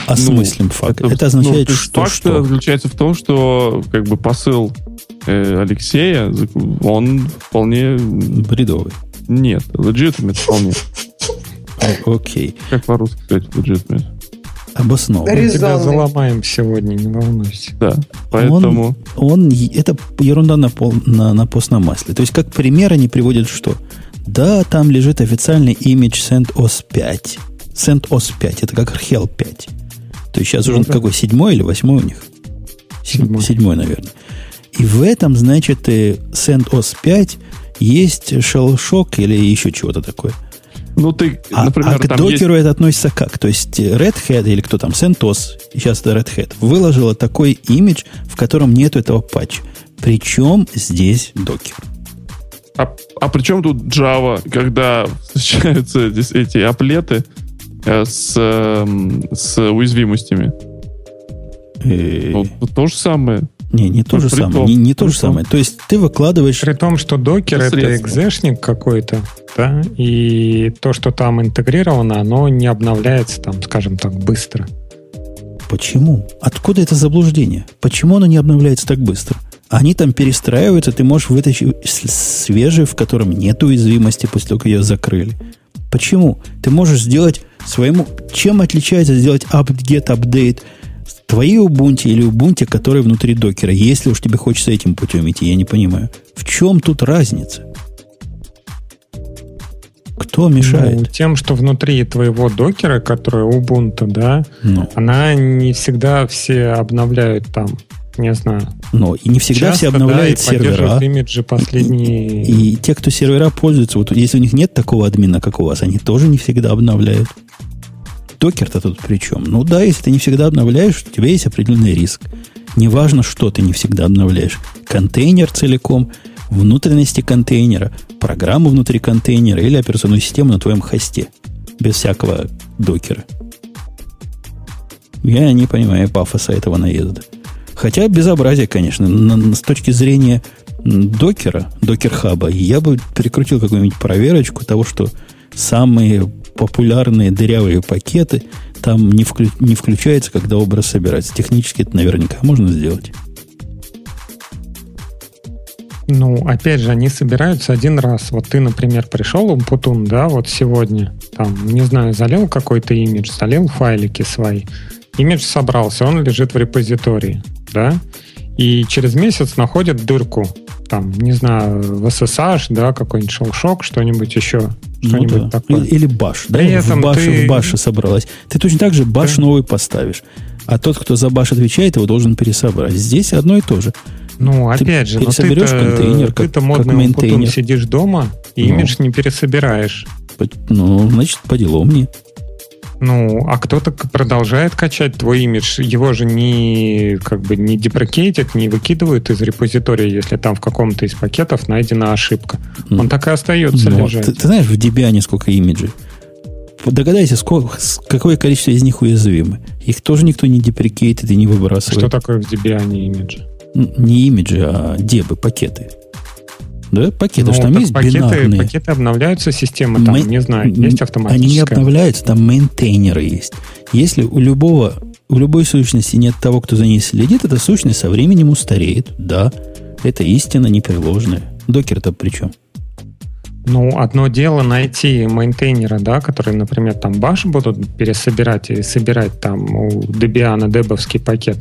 осмыслим ну, факт. Это, это означает, ну, что, факт что? заключается в том, что как бы посыл э, Алексея, он вполне... Бредовый. Нет, legitimate вполне. Окей. Как по-русски сказать legitimate? Обоснованно. Мы тебя заломаем сегодня, не волнуйся. Да, поэтому... Он, это ерунда на, пол, на, на постном масле. То есть, как пример они приводят что? Да, там лежит официальный имидж CentOS 5. CentOS 5, это как Hell 5. То есть сейчас Ну уже да. какой, седьмой или восьмой у них? Седь- Седьмой. Седьмой, наверное. И в этом, значит, CentOS 5 есть shock или еще чего-то такое. Ну, ты, А, например, а к там докеру это относится как? То есть э, Red Hat или кто там, CentOS, сейчас это Red Hat, выложила такой имидж, в котором нет этого патча. Причем здесь докер. А, а при чем тут Java, когда встречаются здесь эти аплеты э, с, эм, с уязвимостями? Э, Вот, вот то же самое. Не, не то ну, же самое. том, Не, не то при же том. самое. То есть ты выкладываешь... При том, что докер это экзешник какой-то, да, и то, что там интегрировано, оно не обновляется там, скажем так, быстро. Почему? Откуда это заблуждение? Почему оно не обновляется так быстро? Они там перестраиваются, ты можешь вытащить свежий, в котором нет уязвимости после того, как ее закрыли. Почему? Ты можешь сделать своему... Чем отличается сделать apt-get update твоей Ubuntu или Ubuntu, который внутри докера, если уж тебе хочется этим путем идти, я не понимаю. В чем тут разница? Кто Ну, мешает? тем, что внутри твоего докера, который Ubuntu, да, Ну, она не всегда все обновляют там, не знаю. но и не всегда Часто, все да, обновляют и поддерживают сервера. имиджи последние. И те, кто сервера пользуются, вот если у них нет такого админа, как у вас, они тоже не всегда обновляют. Докер-то тут при чем? Ну да, если ты не всегда обновляешь, у тебя есть определенный риск. Неважно, что ты не всегда обновляешь. Контейнер целиком, внутренности контейнера, программу внутри контейнера или операционную систему на твоем хосте. Без всякого докера. Я не понимаю пафоса этого наезда. Хотя безобразие, конечно. На- с точки зрения докера, докер-хаба, я бы прикрутил какую-нибудь проверочку того, что самые популярные дырявые пакеты там не, вклю- не включаются, когда образ собирается. Технически это наверняка можно сделать. Ну, опять же, они собираются один раз. Вот ты, например, пришел в Путун, да, вот сегодня, там, не знаю, залил какой-то имидж, залил файлики свои. Имидж собрался, он лежит в репозитории, да, и через месяц находят дырку, там, не знаю, в SSH, да, какой-нибудь шелшок, что-нибудь еще, Ну да. такое. Или, или баш. Да, При в этом баше, ты- в баше собралась. Ты точно так же баш Да. новый поставишь. А тот, кто за баш отвечает, его должен пересобрать. Здесь одно и то же. Ну, Ты опять же, ну пересоберешь ты-то, контейнер, как- ты-то как Умпутун maintainer. сидишь дома, и Ну. имидж не пересобираешь. Ну, значит, по делу мне. Ну, а кто-то продолжает качать твой имидж. Его же не как бы не деприкейтят, не выкидывают из репозитория, если там в каком-то из пакетов найдена ошибка. Ну, Он так и остается Ну, лежать. ты, ты знаешь, в Debian сколько имиджей? Догадайся, сколько, какое количество из них уязвимы. Их тоже никто не деприкейтит и не выбрасывает. Что такое в Debian имидж? Н- Не имиджи, а дебы, пакеты. Да, пакеты, Ну, что там так есть пакеты, бинарные. пакеты обновляются, система там, Мей- не знаю, есть Они не автоматическая. обновляются, там мейнтейнеры есть. Если у любого, у любой сущности нет того, кто за ней следит, эта сущность со временем устареет. Да, это истина непреложная. Докер-то при чем? Ну, одно дело найти мейнтейнера, да, которые, например, там баш будут пересобирать и собирать там у Debian дебовский пакет.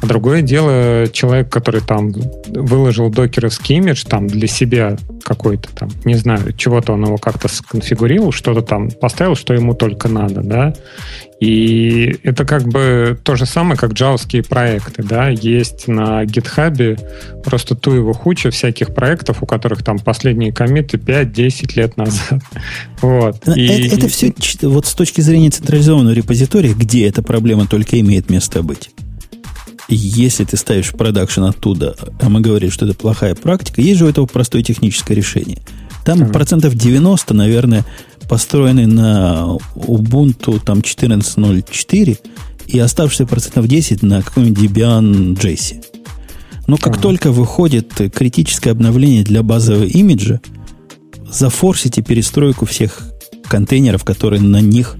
А другое дело человек, который там выложил докеровский имидж там для себя какой-то там, не знаю, чего-то он его как-то сконфигурировал, что-то там поставил, что ему только надо, да. И это как бы то же самое, как джавские проекты, да, есть на гитхабе просто ту его хуча всяких проектов, у которых там последние комиты 5-10 лет назад. Вот. Это, И- это все вот с точки зрения централизованного репозитория, где эта проблема только имеет место быть. И Если ты ставишь в продакшн оттуда, а мы говорим, что это плохая практика, есть же у этого простое техническое решение. Там Так. процентов 90, наверное, построены на Ubuntu там 14.04 и оставшиеся процентов 10 на каком-нибудь Debian JS. Но как Так. только выходит критическое обновление для базового имиджа, зафорсите перестройку всех контейнеров, которые на них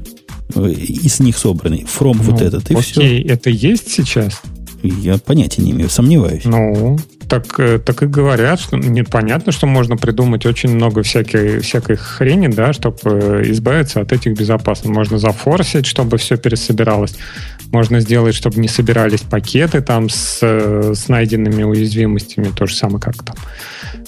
э, из них собраны. From вот Ну, этот, и все. Окей, это есть сейчас? Я понятия не имею, сомневаюсь. Ну, так, э, так и говорят, что нет, понятно, что можно придумать очень много всякой, всякой хрени, да, чтобы э, избавиться от этих безопасных. Можно зафорсить, чтобы все пересобиралось. Можно сделать, чтобы не собирались пакеты там с, с найденными уязвимостями, то же самое как там.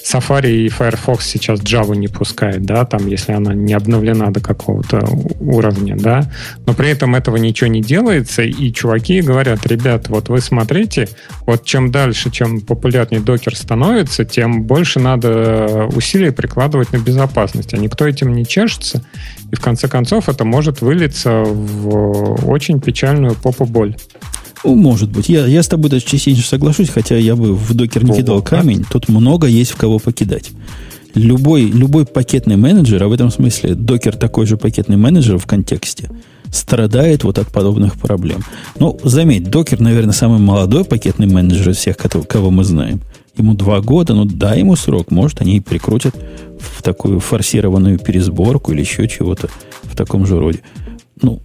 Safari и Firefox сейчас Java не пускает, да, там, если она не обновлена до какого-то уровня, да, но при этом этого ничего не делается, и чуваки говорят, ребят, вот вы смотрите, вот чем дальше, чем популярнее докер становится, тем больше надо усилий прикладывать на безопасность, а никто этим не чешется, и в конце концов это может вылиться в очень печальную попу-боль. Ну, может быть. Я, я с тобой даже частично соглашусь, хотя я бы в докер не кидал камень. Тут много есть в кого покидать. Любой, любой пакетный менеджер, а в этом смысле докер такой же пакетный менеджер в контексте, страдает вот от подобных проблем. Ну, заметь, докер, наверное, самый молодой пакетный менеджер из всех, кого мы знаем. Ему два года, ну дай ему срок, может, они и прикрутят в такую форсированную пересборку или еще чего-то в таком же роде. Ну,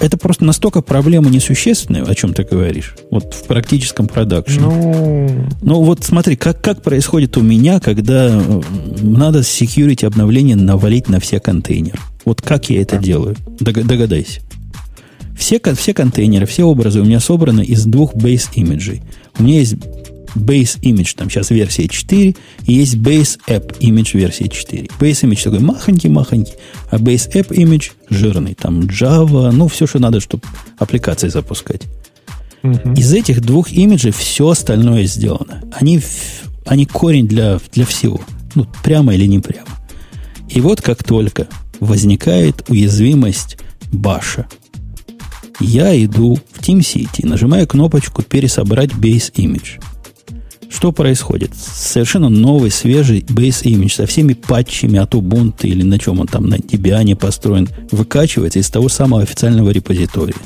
это просто настолько проблема несущественная, о чем ты говоришь, вот в практическом продакшене. Ну, ну вот смотри, как, как происходит у меня, когда надо security обновление навалить на все контейнеры. Вот как я это делаю? Догадайся. Все, все контейнеры, все образы у меня собраны из двух base имиджей. У меня есть base image, там сейчас версия 4, и есть base app image версия 4. Base image такой махонький-махонький, а base app image жирный. Там Java, ну, все, что надо, чтобы аппликации запускать. Угу. Из этих двух имиджей все остальное сделано. Они, они корень для, для всего. Ну, прямо или не прямо. И вот как только возникает уязвимость баша, я иду в TeamCity, нажимаю кнопочку «Пересобрать base image». Что происходит? Совершенно новый, свежий base image со всеми патчами от Ubuntu или на чем он там, на Debian построен, выкачивается из того самого официального репозитория.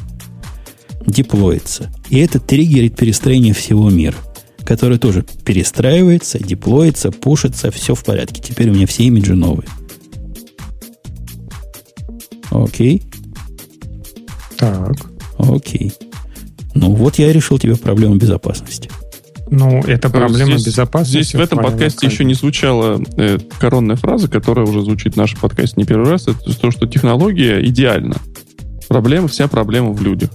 Деплоится. И это триггерит перестроение всего мира, который тоже перестраивается, деплоится, пушится, все в порядке. Теперь у меня все имиджи новые. Окей. Так. Окей. Ну вот я решил тебе проблему безопасности. Ну, это проблема здесь, безопасности. Здесь в этом подкасте еще не звучала э, коронная фраза, которая уже звучит в нашем подкасте не первый раз. Это то, что технология идеальна. Проблема, вся проблема в людях.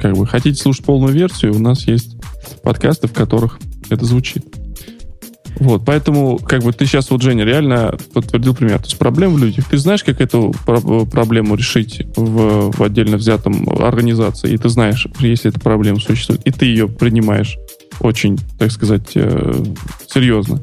Как бы хотите слушать полную версию, у нас есть подкасты, в которых это звучит. Вот, поэтому, как бы ты сейчас, вот, Женя, реально подтвердил пример. То есть проблема в людях. Ты знаешь, как эту проблему решить в, в отдельно взятом организации, и ты знаешь, если эта проблема существует, и ты ее принимаешь очень, так сказать, э, серьезно.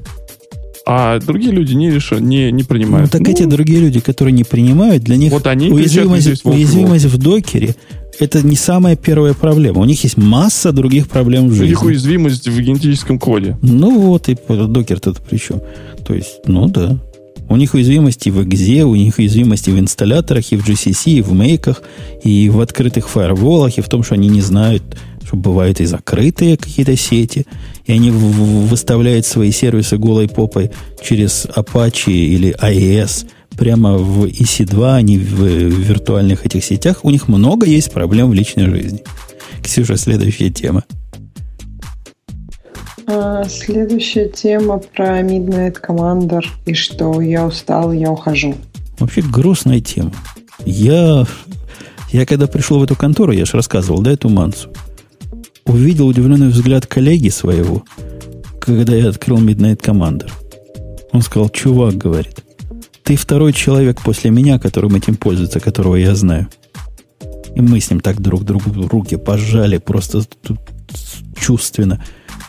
А другие люди не, реш... не, не принимают. Ну, так ну, эти другие люди, которые не принимают, для них вот они уязвимость, уязвимость в докере это не самая первая проблема. У них есть масса других проблем в жизни. У них уязвимость в генетическом коде. Ну вот, и докер-то при чем? То есть, ну да. У них уязвимости в EXE, у них уязвимости в инсталляторах, и в GCC, и в мейках, и в открытых фаерволах, и в том, что они не знают, что бывают и закрытые какие-то сети, и они выставляют свои сервисы голой попой через Apache или IIS прямо в EC2, а не в виртуальных этих сетях. У них много есть проблем в личной жизни. Ксюша, следующая тема. А, следующая тема про Midnight Commander и что я устал, я ухожу. Вообще грустная тема. Я, я когда пришел в эту контору, я же рассказывал, да, эту мансу, увидел удивленный взгляд коллеги своего, когда я открыл Midnight Commander. Он сказал, чувак, говорит, ты второй человек после меня, которым этим пользуется, которого я знаю. И мы с ним так друг другу руки пожали, просто чувственно.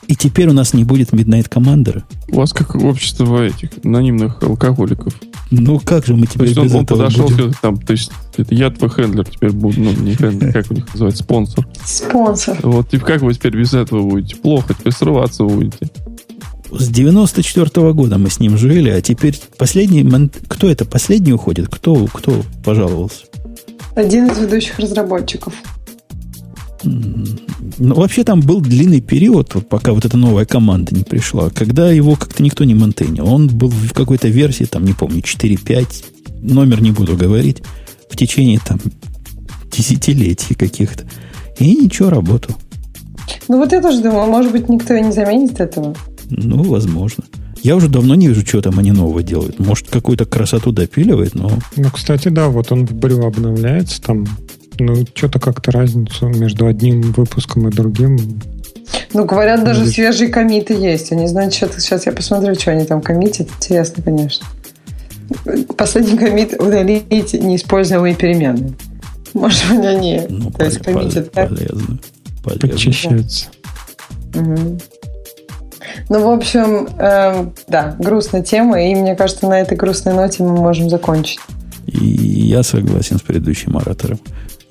И теперь у нас не будет Midnight Commander. У вас как общество этих анонимных алкоголиков. Ну как же мы теперь то есть он, он подошел, будем? там, то есть это я твой хендлер теперь буду, ну не хендлер, как у них называется, спонсор. Спонсор. Вот, и как вы теперь без этого будете? Плохо, теперь срываться будете. С 94 -го года мы с ним жили, а теперь последний... Кто это? Последний уходит? Кто, кто пожаловался? Один из ведущих разработчиков. Ну, вообще там был длинный период, пока вот эта новая команда не пришла, когда его как-то никто не монтейнил. Он был в какой-то версии, там, не помню, 4.5, номер не буду говорить, в течение там десятилетий каких-то. И ничего, работал. Ну вот я тоже думаю, может быть, никто и не заменит этого. Ну, возможно. Я уже давно не вижу, что там они нового делают. Может, какую-то красоту допиливает, но... Ну, кстати, да, вот он в Брю обновляется, там, ну, что-то как-то разницу между одним выпуском и другим. Ну, говорят, даже свежие комиты есть. Они знают, что Сейчас я посмотрю, что они там коммитят. Интересно, конечно. Последний комит удалить неиспользуемые переменные. Может быть, они Ну, то есть коммитят так. полезно. Полезно. Подчищается. Мгм. Ну, в общем, эм, да, грустная тема, и мне кажется, на этой грустной ноте мы можем закончить. И я согласен с предыдущим оратором.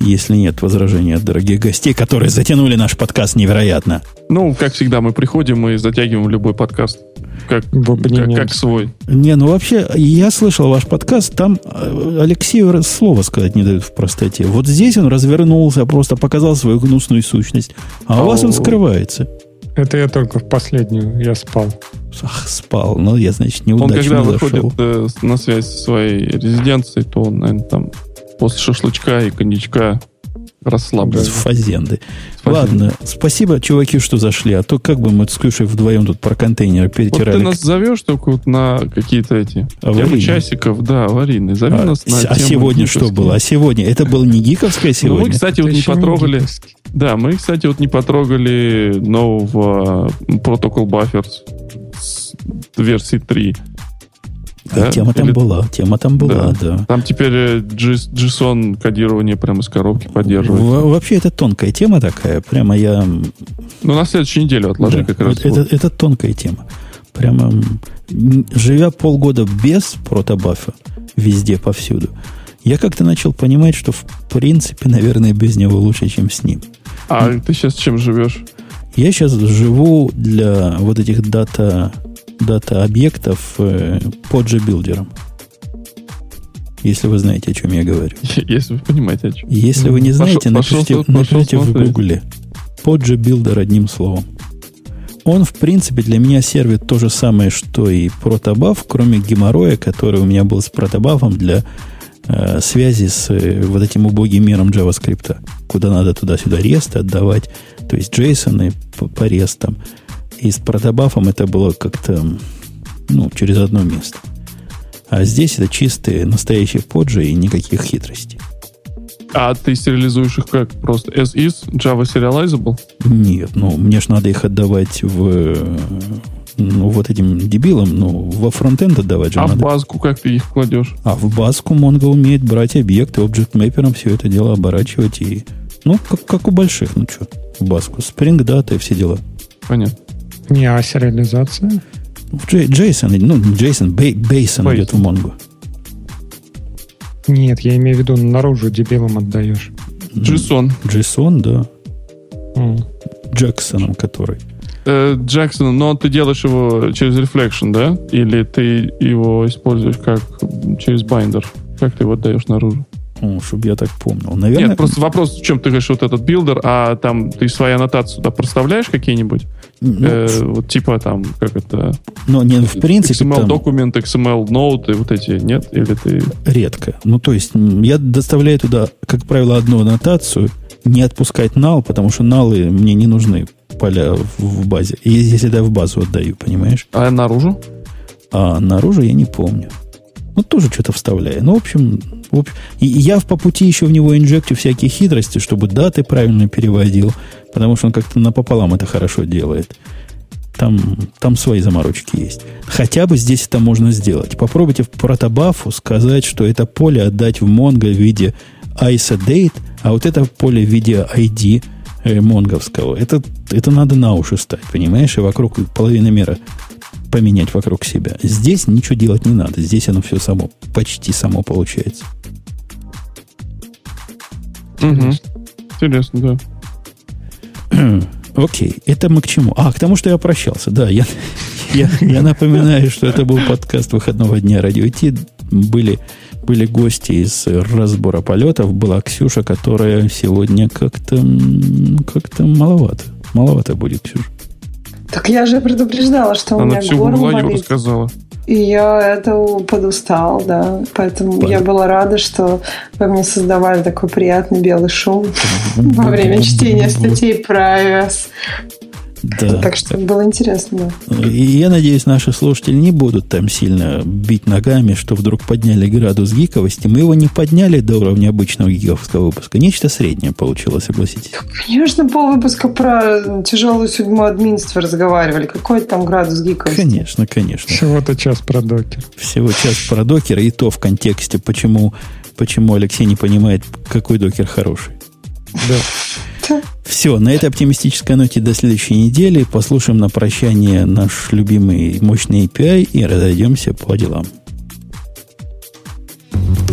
Если нет возражений от дорогих гостей, которые затянули наш подкаст невероятно. Ну, как всегда, мы приходим и затягиваем любой подкаст. Как, как, как свой. Не, ну вообще, я слышал ваш подкаст, там э, Алексею слова сказать не дают в простоте. Вот здесь он развернулся, просто показал свою гнусную сущность. А у вас он скрывается. Это я только в последнюю, я спал. Ах, спал. Ну, я, значит, Он неудачно когда зашел. выходит э, на связь со своей резиденцией, то он, наверное, там после шашлычка и коньячка расслаблен. С фазенды. Ладно, спасибо, чуваки, что зашли. А то как бы мы с Ксюшей вдвоем тут про контейнеры Вот перетирали. ты нас зовешь только вот на какие-то эти Аварийные. часиков, да, аварийные. Зови а, нас на а сегодня что гиковские. было? А сегодня? Это было не гиковское Ну, мы, сегодня? кстати, вот Это не еще не потрогали. гиковский. Да, мы, кстати, вот не потрогали нового Protocol Buffers с версии 3. А да? тема там Или- была. Тема там была, да. Там теперь э, JSON кодирование прямо из коробки поддерживается. Во- Вообще, это тонкая тема такая. Прямо я... Ну, на следующую неделю отложи да, как раз. это, это, это тонкая тема. Прямо живя полгода без протобафа, везде, повсюду, я как-то начал понимать, что в принципе, наверное, без него лучше, чем с ним. А ты сейчас чем живешь? Я сейчас живу для вот этих data, data объектов э, POJO билдером. Если вы знаете, о чем я говорю. Если вы понимаете, о чем. Если вы не Пошел- знаете, пошел напишите, пошел напишите в смотреть. гугле. POJO builder одним словом. Он, в принципе, для меня сервит то же самое, что и протобаф, кроме геморроя, который у меня был с протобафом для э, связи с э, вот этим убогим миром JavaScript, куда надо туда-сюда ресты отдавать, то есть JSON по, по рестам. И с протобафом это было как-то ну, через одно место. А здесь это чистые, настоящие поджи и никаких хитростей. А ты сериализуешь их как? Просто as is, Java serializable? Нет, ну, мне ж надо их отдавать в... Ну, вот этим дебилам, ну, во фронтенд отдавать же А в надо. базку как ты их кладешь? А в базку Mongo умеет брать объекты, объект мэпером все это дело оборачивать и... Ну, как, как у больших, ну что, в базку. Spring Data и все дела. Понятно. Не, а сериализация? В J- JSON, ну, Ba- Basin идет в Mongo. Нет, я имею в виду наружу дебилам отдаешь. JSON. JSON, да. Джексоном который. Э, Джексон, но ты делаешь его через Reflection, да? Или ты его используешь как через binder? Как ты его отдаешь наружу? Чтобы я так помнил. Наверное, Нет, просто вопрос, в чем ты говоришь вот этот builder, а там ты свои аннотации туда проставляешь какие-нибудь? ну, Э, вот типа там, как это... но не в принципе XML там- документ, XML ноды, вот эти, нет? Или ты... Редко. Ну, то есть, я доставляю туда, как правило, одну аннотацию, не отпускать нал, потому что налы мне не нужны поля в, в базе. И если я в базу отдаю, понимаешь? А наружу? А наружу я не помню. Ну, тоже что-то вставляю. Ну, в общем, в общем и, я по пути еще в него инжектю всякие хитрости, чтобы даты правильно переводил, потому что он как-то напополам это хорошо делает. Там, там свои заморочки есть. Хотя бы здесь это можно сделать. Попробуйте в протобафу сказать, что это поле отдать в Mongo в виде date, а вот это поле в виде ID э, монговского. Это, это надо на уши стать, понимаешь? И вокруг половины мира поменять вокруг себя. Здесь ничего делать не надо. Здесь оно все само, почти само получается. Угу. Интересно, да. Окей, это мы к чему? А, к тому, что я прощался. Да, я, я, я напоминаю, что это был подкаст выходного дня Радио Ти. Были, были гости из разбора полетов. Была Ксюша, которая сегодня как-то м, как-то маловато. Маловато будет, Ксюша. Так я же предупреждала, что у Она меня всю горло болит. рассказала. И я этого подустал, да. Поэтому Под... я была рада, что вы мне создавали такой приятный белый шум во время чтения статей про iOS. Да. Так что было интересно. И я надеюсь, наши слушатели не будут там сильно бить ногами, что вдруг подняли градус гиковости. Мы его не подняли до уровня обычного гиковского выпуска. Нечто среднее получилось, согласитесь. Конечно, пол выпуска про тяжелую судьбу админства разговаривали. Какой там градус гиковости? Конечно, конечно. Всего-то час про докер. Всего час про докер, и то в контексте, почему, почему Алексей не понимает, какой докер хороший. Да. Все, на этой оптимистической ноте до следующей недели. Послушаем на прощание наш любимый мощный API и разойдемся по делам.